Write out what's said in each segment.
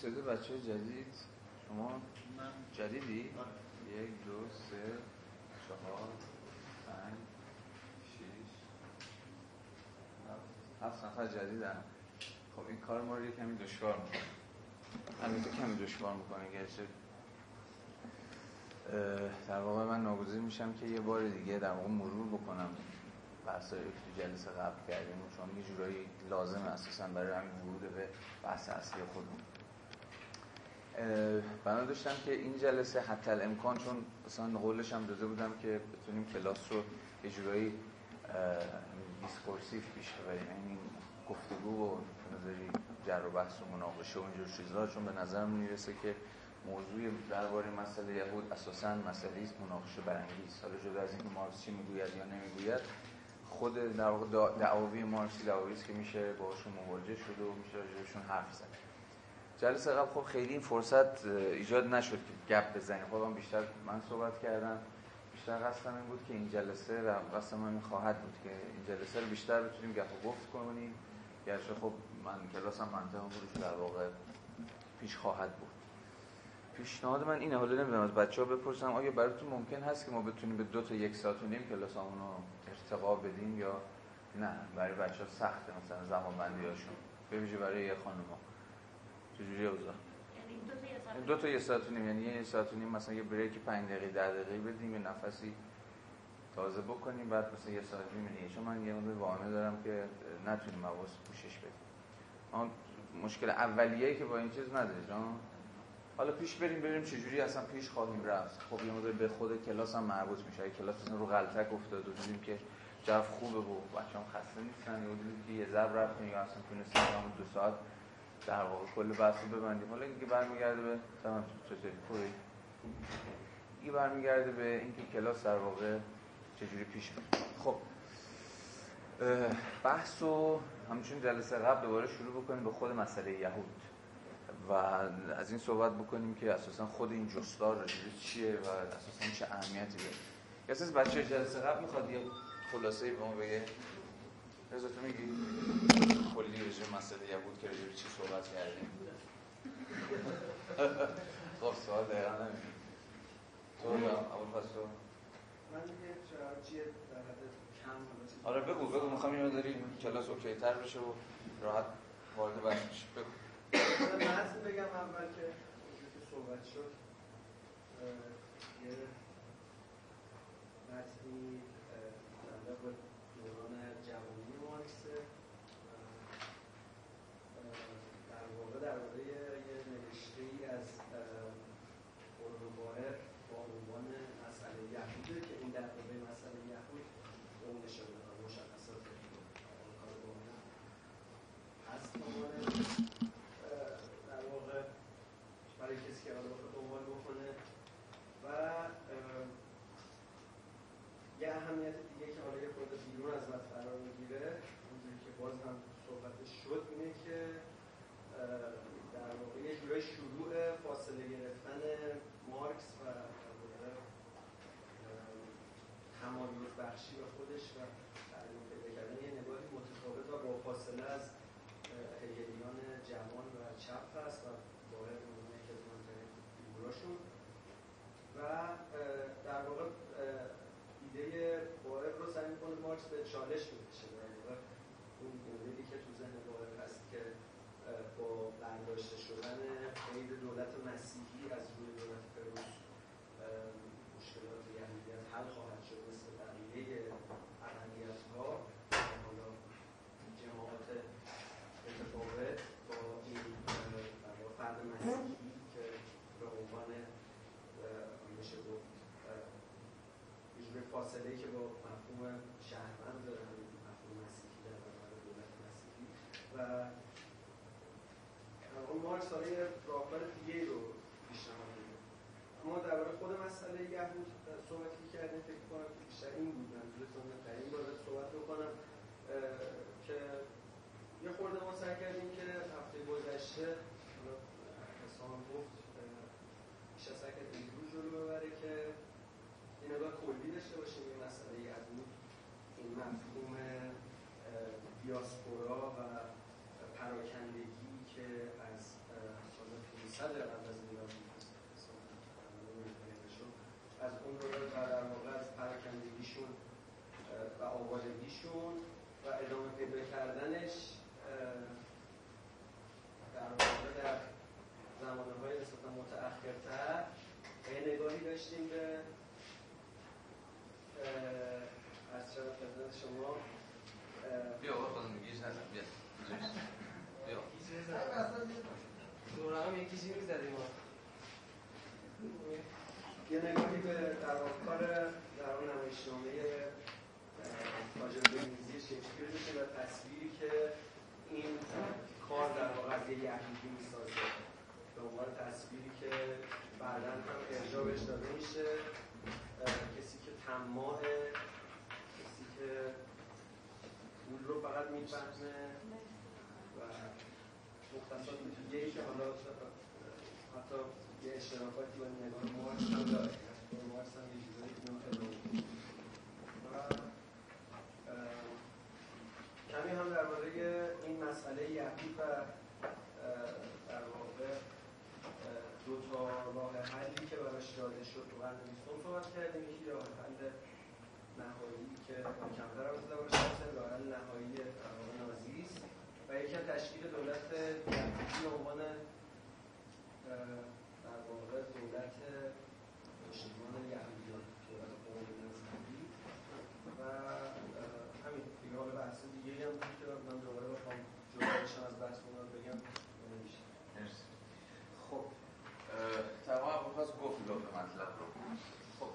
صدا بچه جدید؟ شما جدیدی؟ یک دو سه چهار پنج شیش هفت نفر جدیدن. خب این کار ما رو کمی دشوار می‌کنه. همین تو کمی دشوار می‌کنه گرچه در واقع من ناگزیر میشم که یه بار دیگه در واقع مرور بکنم بحثایی که تو جلسه قبل کردیم. چون یه جورایی لازم اساسا برای همین ورود به بحث اصلی خودمون. بنا داشتم که این جلسه حتی‌الامکان چون مثلا قولش هم داده بودم که بتونیم کلاس رو یه جورایی discursive پیش ببریم یعنی گفتگو و نظری، جر و بحث و مناقشه و اینجور چیزها چون به نظر می‌رسه که موضوع درباره مسئله یهود اساسا مسئله‌ای است مناقشه برانگیز. حالا جدا از اینکه مارکس چی می‌گوید یا نمی‌گوید خود در دعاوی مارکسی دعاوی است که میشه باهاشون مواجه شده و میشه راجعشون حرف زد. جلسه قبل خب خیلی این فرصت ایجاد نشد که گپ بزنیم. خب بیشتر من صحبت کردم بیشتر قصدم این بود که این جلسه و قصد من خواهد بود که این جلسه رو بیشتر بتونیم گپ و گفت کنیم. گرچه خب من کلاسم منطقه بودش در واقع پیش خواهد بود. پیشنهاد من اینه حالا نمی‌دونم از بچه ها بپرسم آیا براتون ممکن هست که ما بتونیم به دو تا یک ساعت و نیم کلاس رو ارتقا بدیم یا نه؟ برای بچه ها سخته مثلا زمان بندی هاشون برای یه خانم ها چجوری اوضاع؟ یعنی دو تا یه ساعت و نیم یعنی یه ساعت و نیم مثلا یه بریک 5 دقیقه 10 دقیقه بدیم یه نفسی تازه بکنیم بعد مثلا یه ساعت نیم دیگه چون من یه مقدار وانه دارم که نتونیم مواز پوشش بدیم. اون مشکل اولیه‌ای که با این چیز نداره جان. حالا پیش بریم بریم چجوری اصلا پیش خواهیم رفت. خب یه مقدار به خود کلاس هم مربوط میشه. کلاس مثلا رو غلطک افتاد و دیدیم که جو خوبه و بچه‌ها خسته نیستن یا دیدیم که یه ضرب رفتیم یا اصلا تونستیم دو ساعت در واقع کل بحث رو ببندیم. حالا اینکه برمیگرده به تمام چطوری؟ خوبی؟ این برمیگرده به اینکه کلاس در واقع چجوری پیش میره خب بحث رو همچون جلسه قبل دوباره شروع بکنیم به خود مسئله یهود. و از این صحبت بکنیم که اساسا خود این جستار چیه و اساسا چه اهمیتی داره. از بچه جلسه قبل می‌خواد یه خلاصه به ما بگه. رضا تو میگی کلی رژیم مسئله یهود که رژیم چی صحبت کردیم؟ خب سوال دقیقا نمیدیم تو اول پس تو من یه چیه کم آره بگو بگو می‌خوام اینو داریم. کلاس اوکی تر بشه و راحت وارد بحث بشه بگو. متن بگم اول که صحبت شد یه متنی در دوران جوانی مارکسه در واقع درباره یه نوشته ای از اورباهر با عنوان مسئله یهوده که این درباره مسئله یهود به اون اشاره مشخصات کار هست برای کسی که حالا دنبال بکنه و یه اهمیت دیگه که حالا یه خود بیرون از مد قرار می‌گیره اونجوری که باز هم صحبتش شد اینه که در واقع یه جورای شروع فاصله گرفتن مارکس و تمایز بخشی به خودش و تعلیم پیدا کردن یه نگاهی متفاوت و با فاصله از هگلیان جوان و چپ هست و باید فیگوراشون و در واقع ایده بایر رو سعی می‌کنه مارکس به چالش می‌کشه در واقع اون موردی که تو ذهن بایر هست که با برداشته شدن قید دولت مسیحی از روی دولت فروش مشکلات یهودیت حل خواهد شد مثل بقیه اقلیت ها حالا جماعات متفاوت با این فرد مسیحی میشه گفت فاصله که با مفهوم شهروند داره مفهوم مسیحی در برابر دولت مسیحی. و اون مارکس حالا یه راهکار دیگه رو پیشنهاد میده. اما درباره خود مسئله یهود صحبت کردیم فکر کنم بیشتر این بود. منظورتون در این باره صحبت بکنم که یه خورده ما سعی کردیم که هفته گذشته حسام گفت بیش از سعی کردیم جلو ببره که این نگاه کلی داشته باشیم این مسئله یهود این مفهوم دیاسپورا و پراکندگی که از سال نوشتیم به از چرا خدمت شما؟ بیا آقا خودم میگیش نزن بیا. بیا. دور هم یکی چی می‌زدیم یه نگاهی به در کار در اون نمایشنامه تاجر بنیزی شکسپیر میشه و تصویری که این کار در واقع از یه یهودی می‌سازه. عنوان تصویری که بعدا هم ارجاع بهش داده میشه کسی که تماه کسی که پول رو فقط می‌فهمه و مختصات دیگه ای که حالا حتی یه اشتراکاتی با نگاه مارکس هم داره. مارکس هم یه چیزایی و کمی هم درباره این مسئله یهود و دو تا راه حلی که براش داده شد تو قرن بیستم صحبت کردیم. یکی راه حل نهایی که کمتر از باشه راه حل نهایی نازی است و یکی تشکیل دولت یهودی به عنوان در واقع دولت پشتیبان یهودیان دولت قوم نظامی و همین دیگه حالا بحث دیگه هم بود که من دوباره بخوام جدایشم از بحث اونا بگم نمیشه خب تمام ابوالفضل گفت دو مطلب رو خب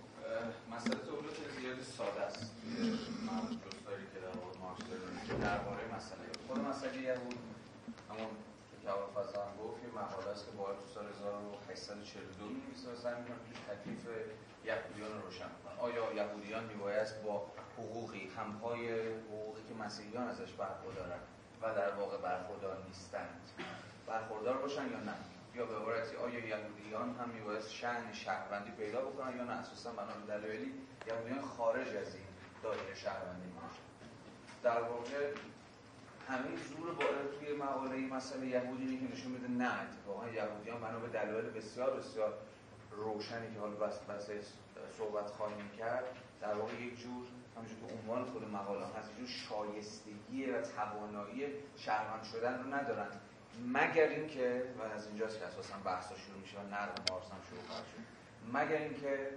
مسئله تولید زیادی ساده است جستاری که در مورد مارکس داره درباره مسئله. خود مسئله یهود همون ابوالفضل هم گفت یه مقاله است که باید تو سال 1842 می‌نویسه و سعی می‌کنه تکلیف یهودیان رو روشن کنه. آیا یهودیان میبایست با حقوقی همپای حقوقی که مسیحیان ازش برخوردارن و در واقع برخوردار نیستند برخوردار باشن یا نه؟ یا به عبارتی آیا یهودیان هم میبایست شأن شهروندی پیدا بکنن یا نه؟ اساسا بنا به دلایلی یهودیان خارج از این دایره شهروندی میشن در واقع همین زور وارد توی مقاله مسئله یهودی که نشون میده نه اتفاقا یهودیان بنا به دلایل بسیار بسیار روشنی که حالا بس بس صحبت خواهیم کرد در واقع یک جور همونجور که عنوان خود مقاله هست جور شایستگی و توانایی شهروند شدن رو ندارن. مگر اینکه و از اینجاست که اساسا بحثا شروع میشه و مارس هم شروع خواهد شد. مگر اینکه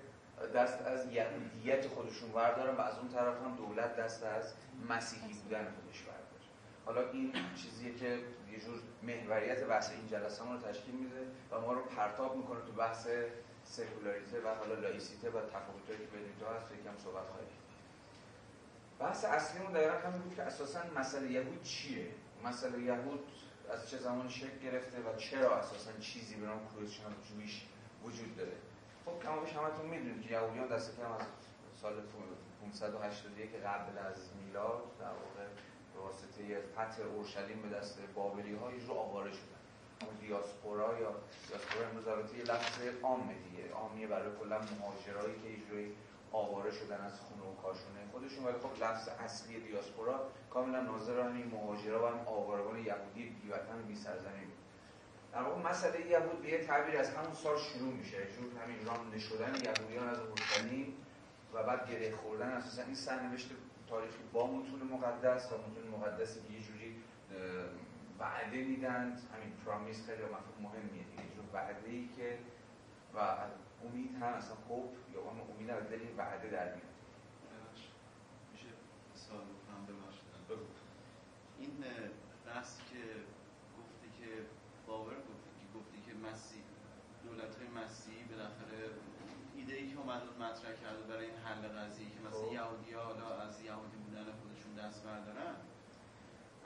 دست از یهودیت خودشون وردارن و از اون طرف هم دولت دست از مسیحی بودن خودش ورداره حالا این چیزیه که یه جور محوریت بحث این جلسه رو تشکیل میده و ما رو پرتاب می‌کنه تو بحث سکولاریته و حالا لایسیته و تفاوتایی که بین دو هست یکم صحبت خواهیم بحث اصلیمون دقیقا همین بود که اساسا مسئله یهود چیه؟ مسئله یهود از چه زمانی شکل گرفته و چرا اساسا چیزی به نام کروشن جویش وجود داره؟ خب کما بیش همتون می‌دونید که یهودیان دست کم از سال 581 قبل از میلاد در واقع واسطه فتح اورشلیم به دست بابلی ها یه آواره شدن اون دیاسپورا یا دیاسپورا امروز البته یه لفظ عامه دیگه. عامیه برای کلا مهاجرایی که یه آواره شدن از خونه و کاشونه. خودشون ولی خب لفظ اصلی دیاسپورا کاملا ناظر همین مهاجرا و آوارگان یهودی بیوطن بی سرزمین در واقع مسئله یهود به یه تعبیر از همون سال شروع میشه. جور همین رانده شدن یهودیان از اورشلیم و بعد گره خوردن اساسا این سرنوشت تاریخی با متون مقدس و متون مقدس یه جوری وعده میدند همین پرامیس خیلی مفهوم مهمیه دیگه. جور وعده ای که و امید هم اصلا خوب یا اون امید از دل وعده در میاد. میشه سوال بکنم این بحثی که گفتی که باور گفتی که گفتی که مسیح دولت های بالاخره ایده ای که اومد مطرح کرده برای این حل قضیه که مثلا خب. یهودی ها حالا از یهودی بودن خودشون دست بردارن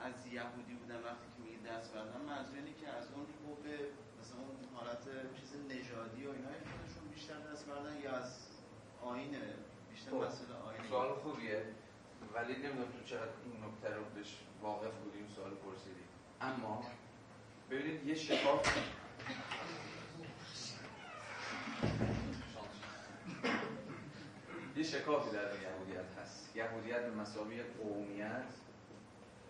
از یهودی بودن وقتی که میگه دست بردارن منظور اینه که از اون به مثلا اون حالت چیز نژادی و اینهای خودشون بیشتر دست بردن یا از آینه بیشتر خب. مسئله آینه سوال خوبیه ولی نمی‌دونم تو چقدر این نکته رو بهش واقف بودی این سوال پرسیدی اما ببینید یه شکاف یه شکافی در یهودیت هست. یهودیت به مسابقه قومیت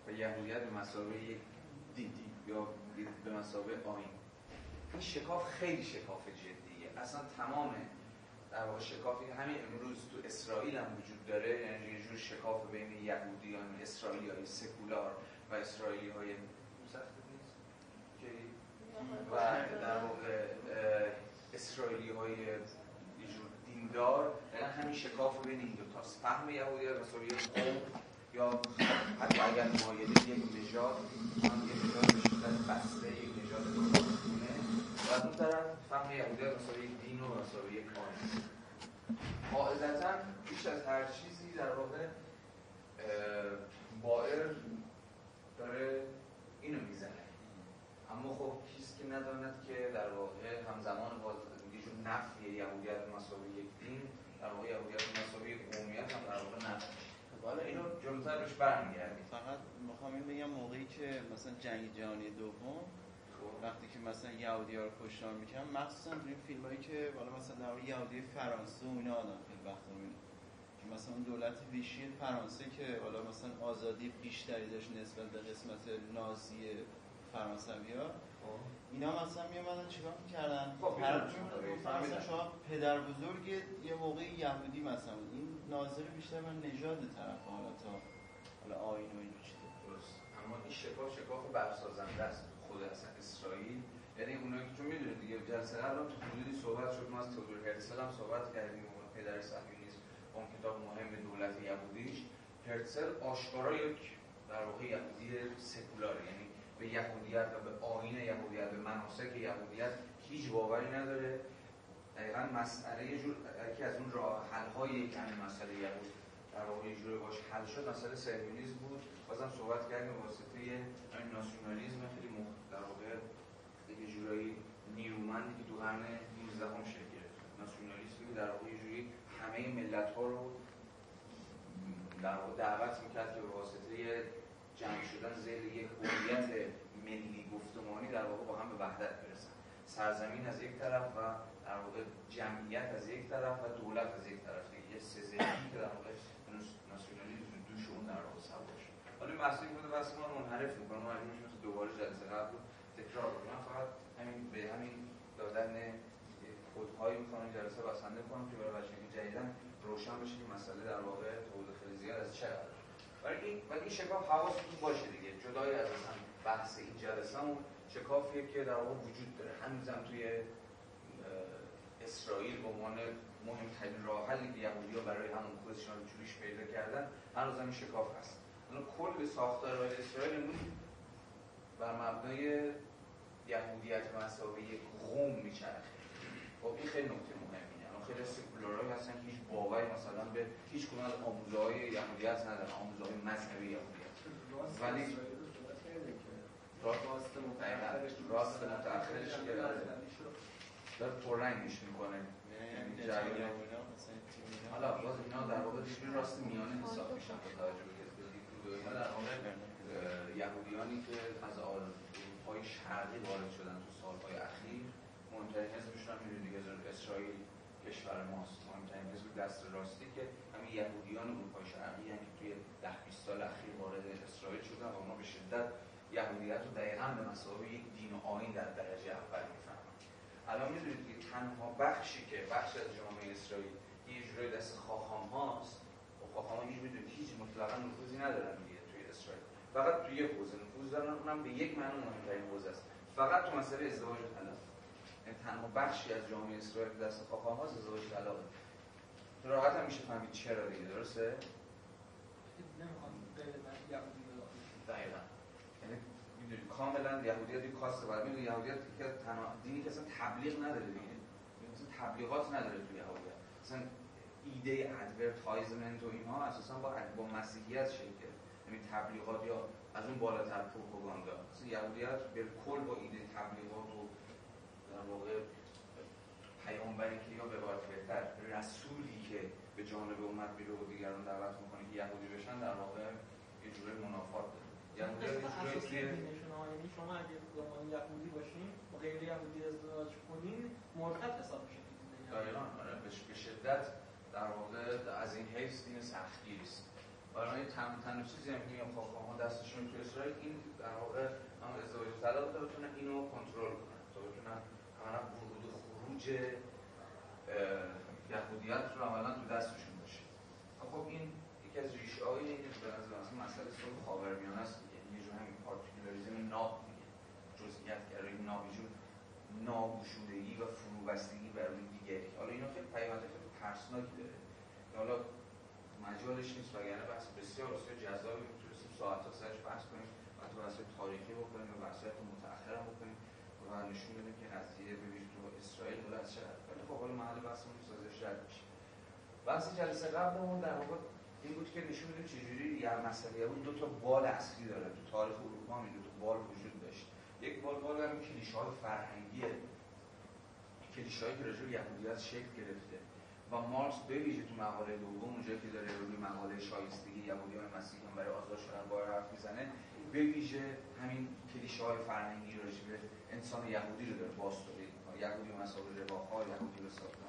و یهودیت به مسابقه دین یا به مسابقه آین. این شکاف خیلی شکاف جدیه. اصلا تمام در واقع شکافی همین امروز تو اسرائیل هم وجود داره. یعنی یه جور شکاف بین یهودیان اسرائیلی های سکولار و اسرائیلی های و در واقع اسرائیلی های دیندار یعنی همین شکاف بین این دو تاست فهم یهودیت مساوی قوم یا حتی اگر مایده یک نژاد یک نژاد به شدت بسته یک نژاد گونه و از اون طرف فهم یهودیت مساوی دین و یک آین قاعدتا بیش از هر چیزی در واقع بائر داره اینو می‌زنه. اما خب کیست که نداند که در واقع همزمان با نفی یهودیت مساوی یک دین در واقع یهودیت مساوی قومیت هم در واقع نفی حالا اینو جلوتر بهش برمیگردیم فقط می‌خوام این بگم موقعی که مثلا جنگ جهانی دوم خب. وقتی که مثلا یهودی ها رو کشتار می‌کنن مخصوصا تو این فیلم هایی که بالا مثلا در یهودی فرانسه و اینا آدم خیلی وقت که مثلا دولت ویشی فرانسه که حالا مثلا آزادی بیشتری داشت نسبت به قسمت نازی فرانسوی ها. اینا مثلا میامدن چیکار می‌کردن؟ خب مثلا شما پدر بزرگ یه موقع یهودی مثلا این ناظر بیشتر من نژاد طرف حالا تا حالا آین و اینو چیزه درست. اما این شکاف شکاف برسازنده است خود اصلا اسرائیل. یعنی اونایی که چون می‌دونید دیگه جلسه قبل تو حدودی صحبت شد. ما از تودور هرتزل هم صحبت کردیم. اون پدر صهیونیسم اون کتاب مهم دولت یهودیش. هرتزل آشکارا یک در واقع یهودی سکولار یعنی به یهودیت و به آین یهودیت به مناسک یهودیت هیچ باوری نداره. دقیقا مسئله جور یکی از اون راه حل های که مسئله یهود در واقع یه باش حل شد. مسئله سهیونیسم بود. بازم صحبت کردیم واسطه این ناسیونالیسم. خیلی مخ... در واقع یه جورایی نیرومندی که تو قرن 19 هم شکل گرفت. ناسیونالیسمی در واقع جوری همه ملت ها رو در دعوت می‌کرد که به واسطه جمع شدن زیر یک هویت ملی گفتمانی در واقع با هم به وحدت برسن سرزمین از یک طرف و در واقع جمعیت از یک طرف و دولت از یک طرف. دیگه سزنی که در واقع ناسیونالیسم دوش اون در واقع سوار شد. حالا بحثی بوده بحث ما منحرف می‌کنم ما مثل دوباره جلسه قبل رو تکرار کنم فقط همین به همین دادن خودهایی می‌خوام جلسه بسنده کنم که برای بچه‌ای جدیدن روشن بشه که مسئله در واقع توضیح خیلی زیاد از چه ولی این ولی این شکاف حواستون باشه دیگه. جدای از اصلا بحث این جلسه اون شکافیه که در واقع وجود داره. هنوزم توی اسرائیل به عنوان مهمترین راه حلی که یهودی‌ها برای همون خودشون رو جوریش پیدا کردن هنوز هم شکاف هست. اون کل ساختار اسرائیل امروز بر مبنای یهودیت مساوی قوم میچرخه. خب این خیلی نکته. خیلی سکولارهایی هستن که هیچ باوری مثلا به هیچ کنون از آموزهای یهودیت ندارن آموزهای مذهبی یهودیت ولی راست متأخرش که داره پررنگش می‌کنه یعنی حالا باز اینا در واقع دیگه راست میانه حساب میشن با توجه به در واقع یهودیانی که از های شرقی وارد شدن تو سالهای اخیر مهمترین حزبشون هم می‌دونی دیگه اسرائیل کشور ماست. مهمترین حزب دست راستی که همین یهودیان اروپای شرقی که توی ده 20 سال اخیر وارد اسرائیل شدن و اونا به شدت یهودیت رو دقیقا به مسابقه یک دین و آین در درجه اول می‌فهمن. الان می‌دونید که تنها بخشی که بخش از جامعه اسرائیل یه جورای دست خاخام هاست و خاخام ها می‌دونید هیچ مطلقا نفوذی ندارن دیگه توی اسرائیل. فقط توی یه حوزه نفوذ دارن اونم به یک معنی مهمترین حوزه است. فقط تو مسئله ازدواج طلاق تنها بخشی از جامعه اسرائیل دست خاخام هاست ازدواج طلاق راحت هم میشه فهمید چرا دیگه درسته؟ دقیقا یعنی کاملا یهودیت یک کاسته. بعد می‌دونی یهودیت که تنها دینی که اصلا تبلیغ نداره دیگه. مثلا تبلیغات نداره توی یهودیت. مثلا ایده advertisement و اینها اساسا با با مسیحیت شکل. یعنی تبلیغات یا از اون بالاتر پروپاگاندا. مثلا یهودیت به کل با ایده تبلیغات و در واقع پیامبری که یا به بهتر رسولی که به جانب امت میره و دیگران دعوت می‌کنه که یهودی بشن در واقع یه جوره منافات داره. یهودی یعنی شما اگه زمان یهودی باشین و غیر یهودی ازدواج کنین مرتد حساب میشین دقیقا آره. به شدت در واقع از این حیث دین سختگیری است. برای تن تن چیزی هم میگم خواهان ها دستشون تو اسرائیل این در واقع هم ازدواج طلاق بتونن اینو کنترل کنن. تا بتونن عملا ورود و خروج یهودیت رو عملا تو دستشون باشه. خب این یکی از ریشه های اینه به نظر مثلا مسئله صلح خاورمیانه است. یعنی یه جور همین پارتیکولاریزم ناب میگه. جزئیات گرایی ناب جور ناگشودگی و فروبستگی بر روی دیگری. حالا اینا خیلی پیامد خیلی ترسناکی داره. حالا مجالش نیست وگرنه بحث بسیار بسیار جذابی می‌تونستیم ساعت ها سرش بحث کنیم و تو بحث تاریخی بکنیم و بحث متأخر هم بکنیم نشون بدیم که قضیه ببینید تو اسرائیل از چقدر ولی خب حالا محل بحثمون سازش رد میشه. بحث جلسه قبلمون در واقع این بود که نشون بدیم چجوری یه مسئله بود دو تا بال اصلی داره. تو تاریخ اروپا هم دو تا بال وجود داشت. یک بال بال هم کلیشه های فرهنگیه کلیشه که راجع یهودیت شکل گرفته. و مارکس به ویژه تو مقاله دوم اونجا که داره روی مقاله شایستگی یهودی های مسیحیان برای آزاد شدن با حرف می‌زنه. به ویژه همین کلیشه های فرهنگی راجع به انسان یهودی رو داره باز تولید می‌کنه. یهودی مسابقه رواخا یهودی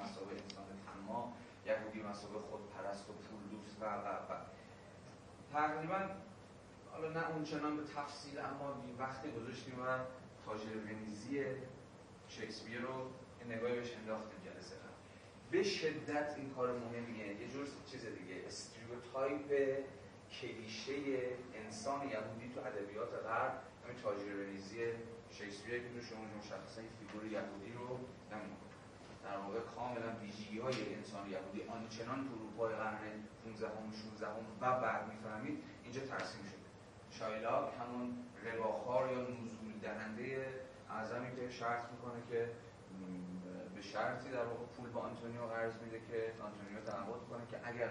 مسابقه انسان تنما یهودی مسابقه خودپرست و پول دوست و و و. تقریبا حالا نه اونچنان به تفصیل اما وقتی گذاشتیم و تاجر ونیزی شکسپیر رو نگاهی بهش انداختیم جلسه قبل. به شدت این کار مهمیه. یه جور چیز دیگه stereotype کلیشه انسان یهودی تو ادبیات غرب همین تاجر ونیزی شکسپیر که شما مشخصا این figure یهودی رو نمی‌دونه در واقع کاملا ویژگی های انسان یهودی آنچنان تو اروپای قرن 15هم 16هم و بعد می‌فهمید اینجا ترسیم شده. شایلاک همون رباخار یا نزول دهنده اعظمی که شرط می‌کنه که به شرطی در واقع پول به آنتونیو قرض میده که آنتونیو تعهد کنه که اگر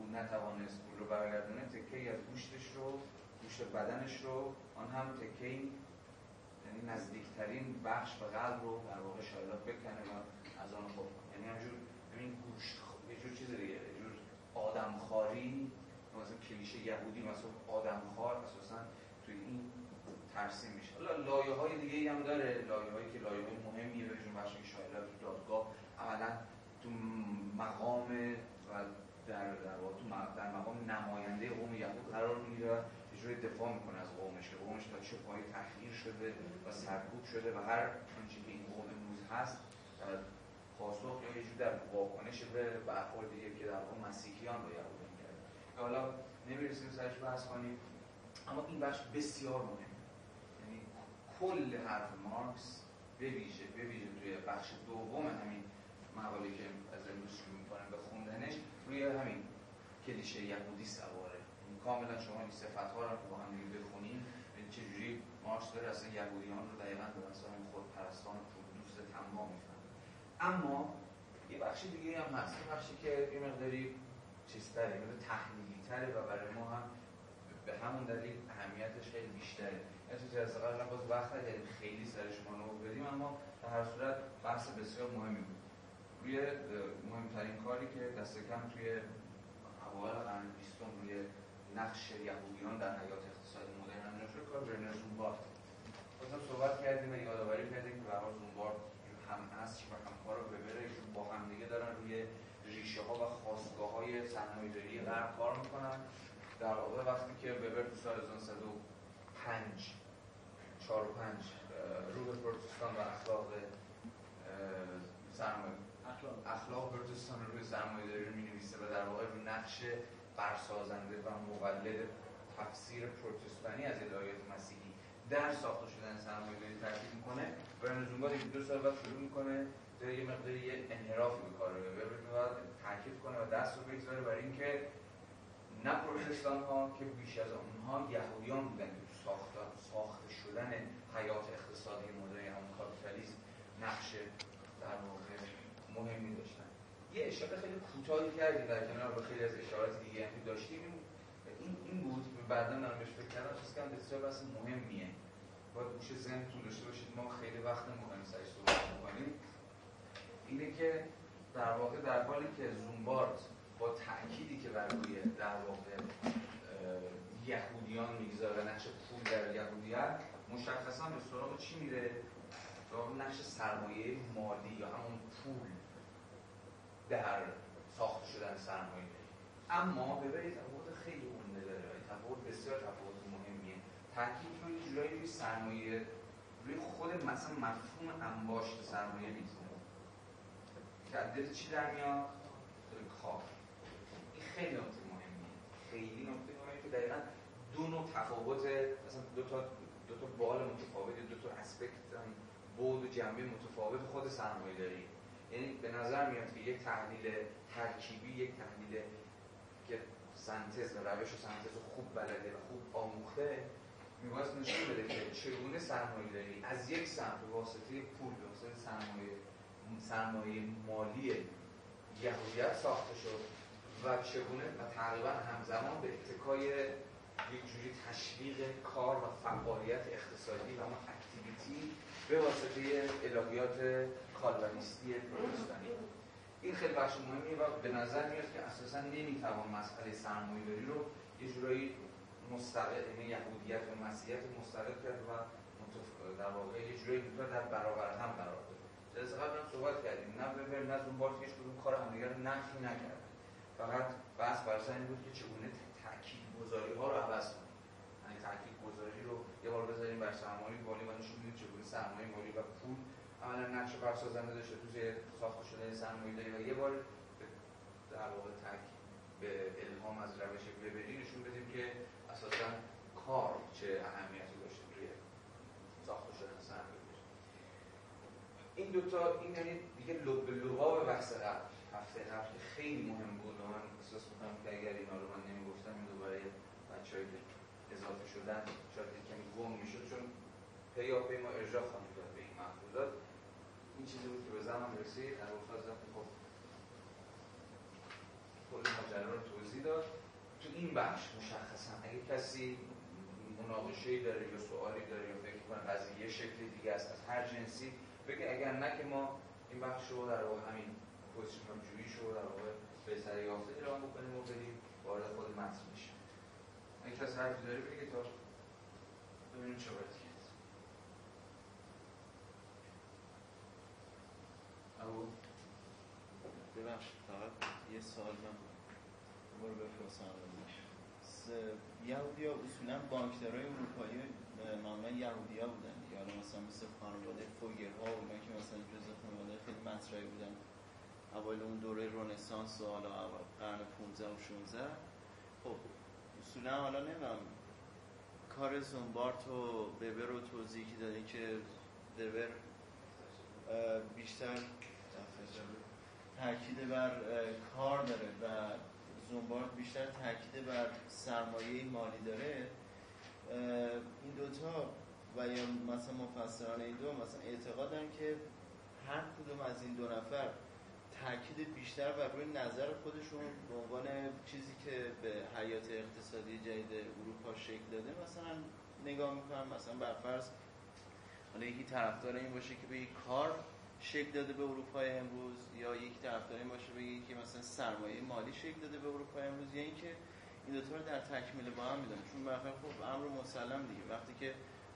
او نتوانست پول رو برگردونه تکه از گوشتش رو گوشت بدنش رو آن هم تکه یعنی نزدیکترین بخش به قلب رو در واقع شایلاک بکنه و از آن خود یعنی همجور همین گوشت یه جور چیز دیگه یه جور آدمخواری مثلا کلیشه یهودی مثلا آدمخوار اساسا توی این ترسیم میشه. حالا لایه های دیگه هم داره لایه هایی که لایه های مهمیه بهشون بخش شایلات تو دادگاه عملا تو مقام و در در در مقام نماینده قوم یهود قرار می‌گیره یه دفاع می‌کنه از قومش که قومش تا چه پای تحقیر شده و سرکوب شده و هر آنچه که این قوم امروز هست پاسخ یا یه در واکنش به برخورد که در واقع مسیحیان رو یهودی کرده حالا نمی‌رسیم سرش بحث کنیم اما این بخش بسیار مهم یعنی کل حرف مارکس به ویژه به ویژه توی بخش دوم همین مقاله که از امروز شروع می‌کنم به خوندنش روی همین کلیشه یهودی سواره. کاملا شما این صفت ها رو با هم دیگه بخونین چجوری مارکس داره اصلا یهودیان رو دقیقا به مثلا پول دوست تمام می‌فهمه اما یه بخش دیگه هم هست. یه بخشی که یه مقداری چیزتره یه تحلیلی تره و برای ما هم به همون دلیل اهمیتش خیلی بیشتره. یه چیزی از قبل باز وقت خیلی سرش مانور بدیم اما در هر صورت بحث بسیار مهمی بود. روی مهمترین کاری که دست کم توی اوایل قرن بیستم روی نقش یهودیان در حیات اقتصاد مدرن انجام شد کار برنر زومبارد بازم صحبت کردیم و یادآوری کردیم که برای زومبارد هم اصر و همکار رو ببره با هم دیگه دارن روی ریشه ها و خواستگاه های سرمایه‌داری غرب کار می‌کنن. در واقع وقتی که وبر تو سال 1905 4 و 5 رو به پروتستان و اخلاق سرمایه اخلاق پروتستان رو روی سرمایه داری رو می نویسه و در واقع نقش برسازنده و مولد تفسیر پروتستانی از الهیات مسیحی در ساخته شدن سرمایه داری تاکید می‌کنه برنزونگاه یک دو سال بعد شروع می‌کنه در یه مقداری یه انحرافی به کار باید تاکید کنه و دست رو بگذاره برای اینکه نه پروتستان ها که بیش از اونها یهودیان بودن که ساخت ساخته شدن حیات اقتصادی مدرن همون کاپیتالیسم نقش در واقع مهمی داشتن. یه اشاره خیلی کوتاهی کردیم در کنار با خیلی از اشارات دیگه هم داشتیم. این این بود. بعدا من بهش فکر کردم چیزی که بسیار بحث مهمیه. باید گوش ذهن تو داشته باشید. ما خیلی وقت نمی‌کنیم سرش صحبت می‌کنیم اینه که در واقع در حالی که زومبارد با تأکیدی که بر روی در واقع یهودیان می‌گذاره نقش پول در یهودیت مشخصا به سراغ چی میره؟ به نقش سرمایه مالی یا همون پول. در ساخته شدن سرمایه اما ببینید تفاوت خیلی عمده داره. تفاوت بسیار تفاوت مهمیه. تاکید روی جورایی روی سرمایه روی خود مثلا مفهوم انباشت سرمایه نیست. که چی در میاد؟ کار. این خیلی نکته مهمیه. خیلی نکته مهمیه که دقیقا دو نوع تفاوت مثلا دو تا دو تا بال متفاوت دو تا اسپکت بود و جنبه متفاوت خود سرمایه داری. یعنی به نظر میاد که یک تحلیل ترکیبی یک تحلیل که سنتز و روش و سنتز خوب بلده و خوب آموخته میباید نشون بده که چگونه سرمایه داری از یک سمت واسطه پول به واسطه سرمایه سرمایه مالی یهودیت ساخته شد و چگونه و تقریبا همزمان به اتکای یک جوری تشویق کار و فعالیت اقتصادی و اون اکتیویتی به واسطه الهیات کالوانیستی پروتستانی. این خیلی بخش مهمیه و به نظر میاد که اساسا نمی‌توان مسئله سرمایه‌داری رو یه جورایی مستقل یعنی یهودیت و مسیحیت مستقل کرد و در واقع یه جورایی در برابر هم قرار داد جلسه قبل هم صحبت کردیم. نه وبر نه زومبارت هیچ کدوم کار همدیگه رو نفی نکرد. فقط بحث بر این بود که چگونه تاکید گذاری ها رو عوض کنیم. یعنی تاکید گذاری رو یه بار بذاریم بر سرمایه مالی و نشون بدیم چگونه سرمایه مالی و پول عملا نقش برسازنده داشته توی ساخته شده سرمایه داری و یه بار در واقع تاکید به الهام از روش وبری نشون بدیم که اساسا کار چه اهمیتی داشته توی ساخته شدن سرمایه این دوتا این یعنی دیگه لب لغاب بحث قبل. هفته قبل که خیلی مهم بود و من احساس می‌کنم که اگر اینا رو من نمی‌گفتم دوباره بچه های اضافه شدن شاید کمی گم می‌شد چون پیاپی ما ارجاع خواهیم داد به این محفوظات این چیزی بود که به زمان رسید در افتاد خب کل ماجرا رو توضیح داد. تو این بخش مشخصا اگه کسی مناقشه داره یا سوالی داره یا فکر کنه قضیه شکل دیگه است از هر جنسی بگه اگر نه که ما این بخش رو در واقع همین پوزیشن جویی شو در واقع به سر یافته اعلام بکنیم و بریم وارد خود متن میشه اگه کسی حرفی داره بگه تا ببینیم چه باید کرد او ببخشید فقط یه سوال من برو بپرسم یهودی ها اصولا بانکدارای اروپایی معمولا یهودی ها بودن. یا مثلا مثل خانواده فوگر ها و که مثلا جز خانواده خیلی مطرحی بودن. اول اون دوره رنسانس و حالا قرن 15 و 16 خب اصولا حالا نمی‌دونم. کار زنبارت و ببر رو توضیحی دادی که ببر بیشتر تاکید بر کار داره و زنبارت بیشتر تاکید بر سرمایه مالی داره این دوتا و یا مثلا مفسران این دو مثلا اعتقاد که هر کدوم از این دو نفر تاکید بیشتر بر روی نظر خودشون به عنوان چیزی که به حیات اقتصادی جدید اروپا شکل داده مثلا نگاه می‌کنم مثلا بر فرض حالا یکی طرفدار این باشه که به یک کار شکل داده به اروپای امروز یا یک طرفدار این باشه بگه که مثلا سرمایه مالی شکل داده به اروپای امروز یا اینکه این دو تا رو در تکمیل با هم میدن چون برخلاف خب امر مسلم دیگه. وقتی که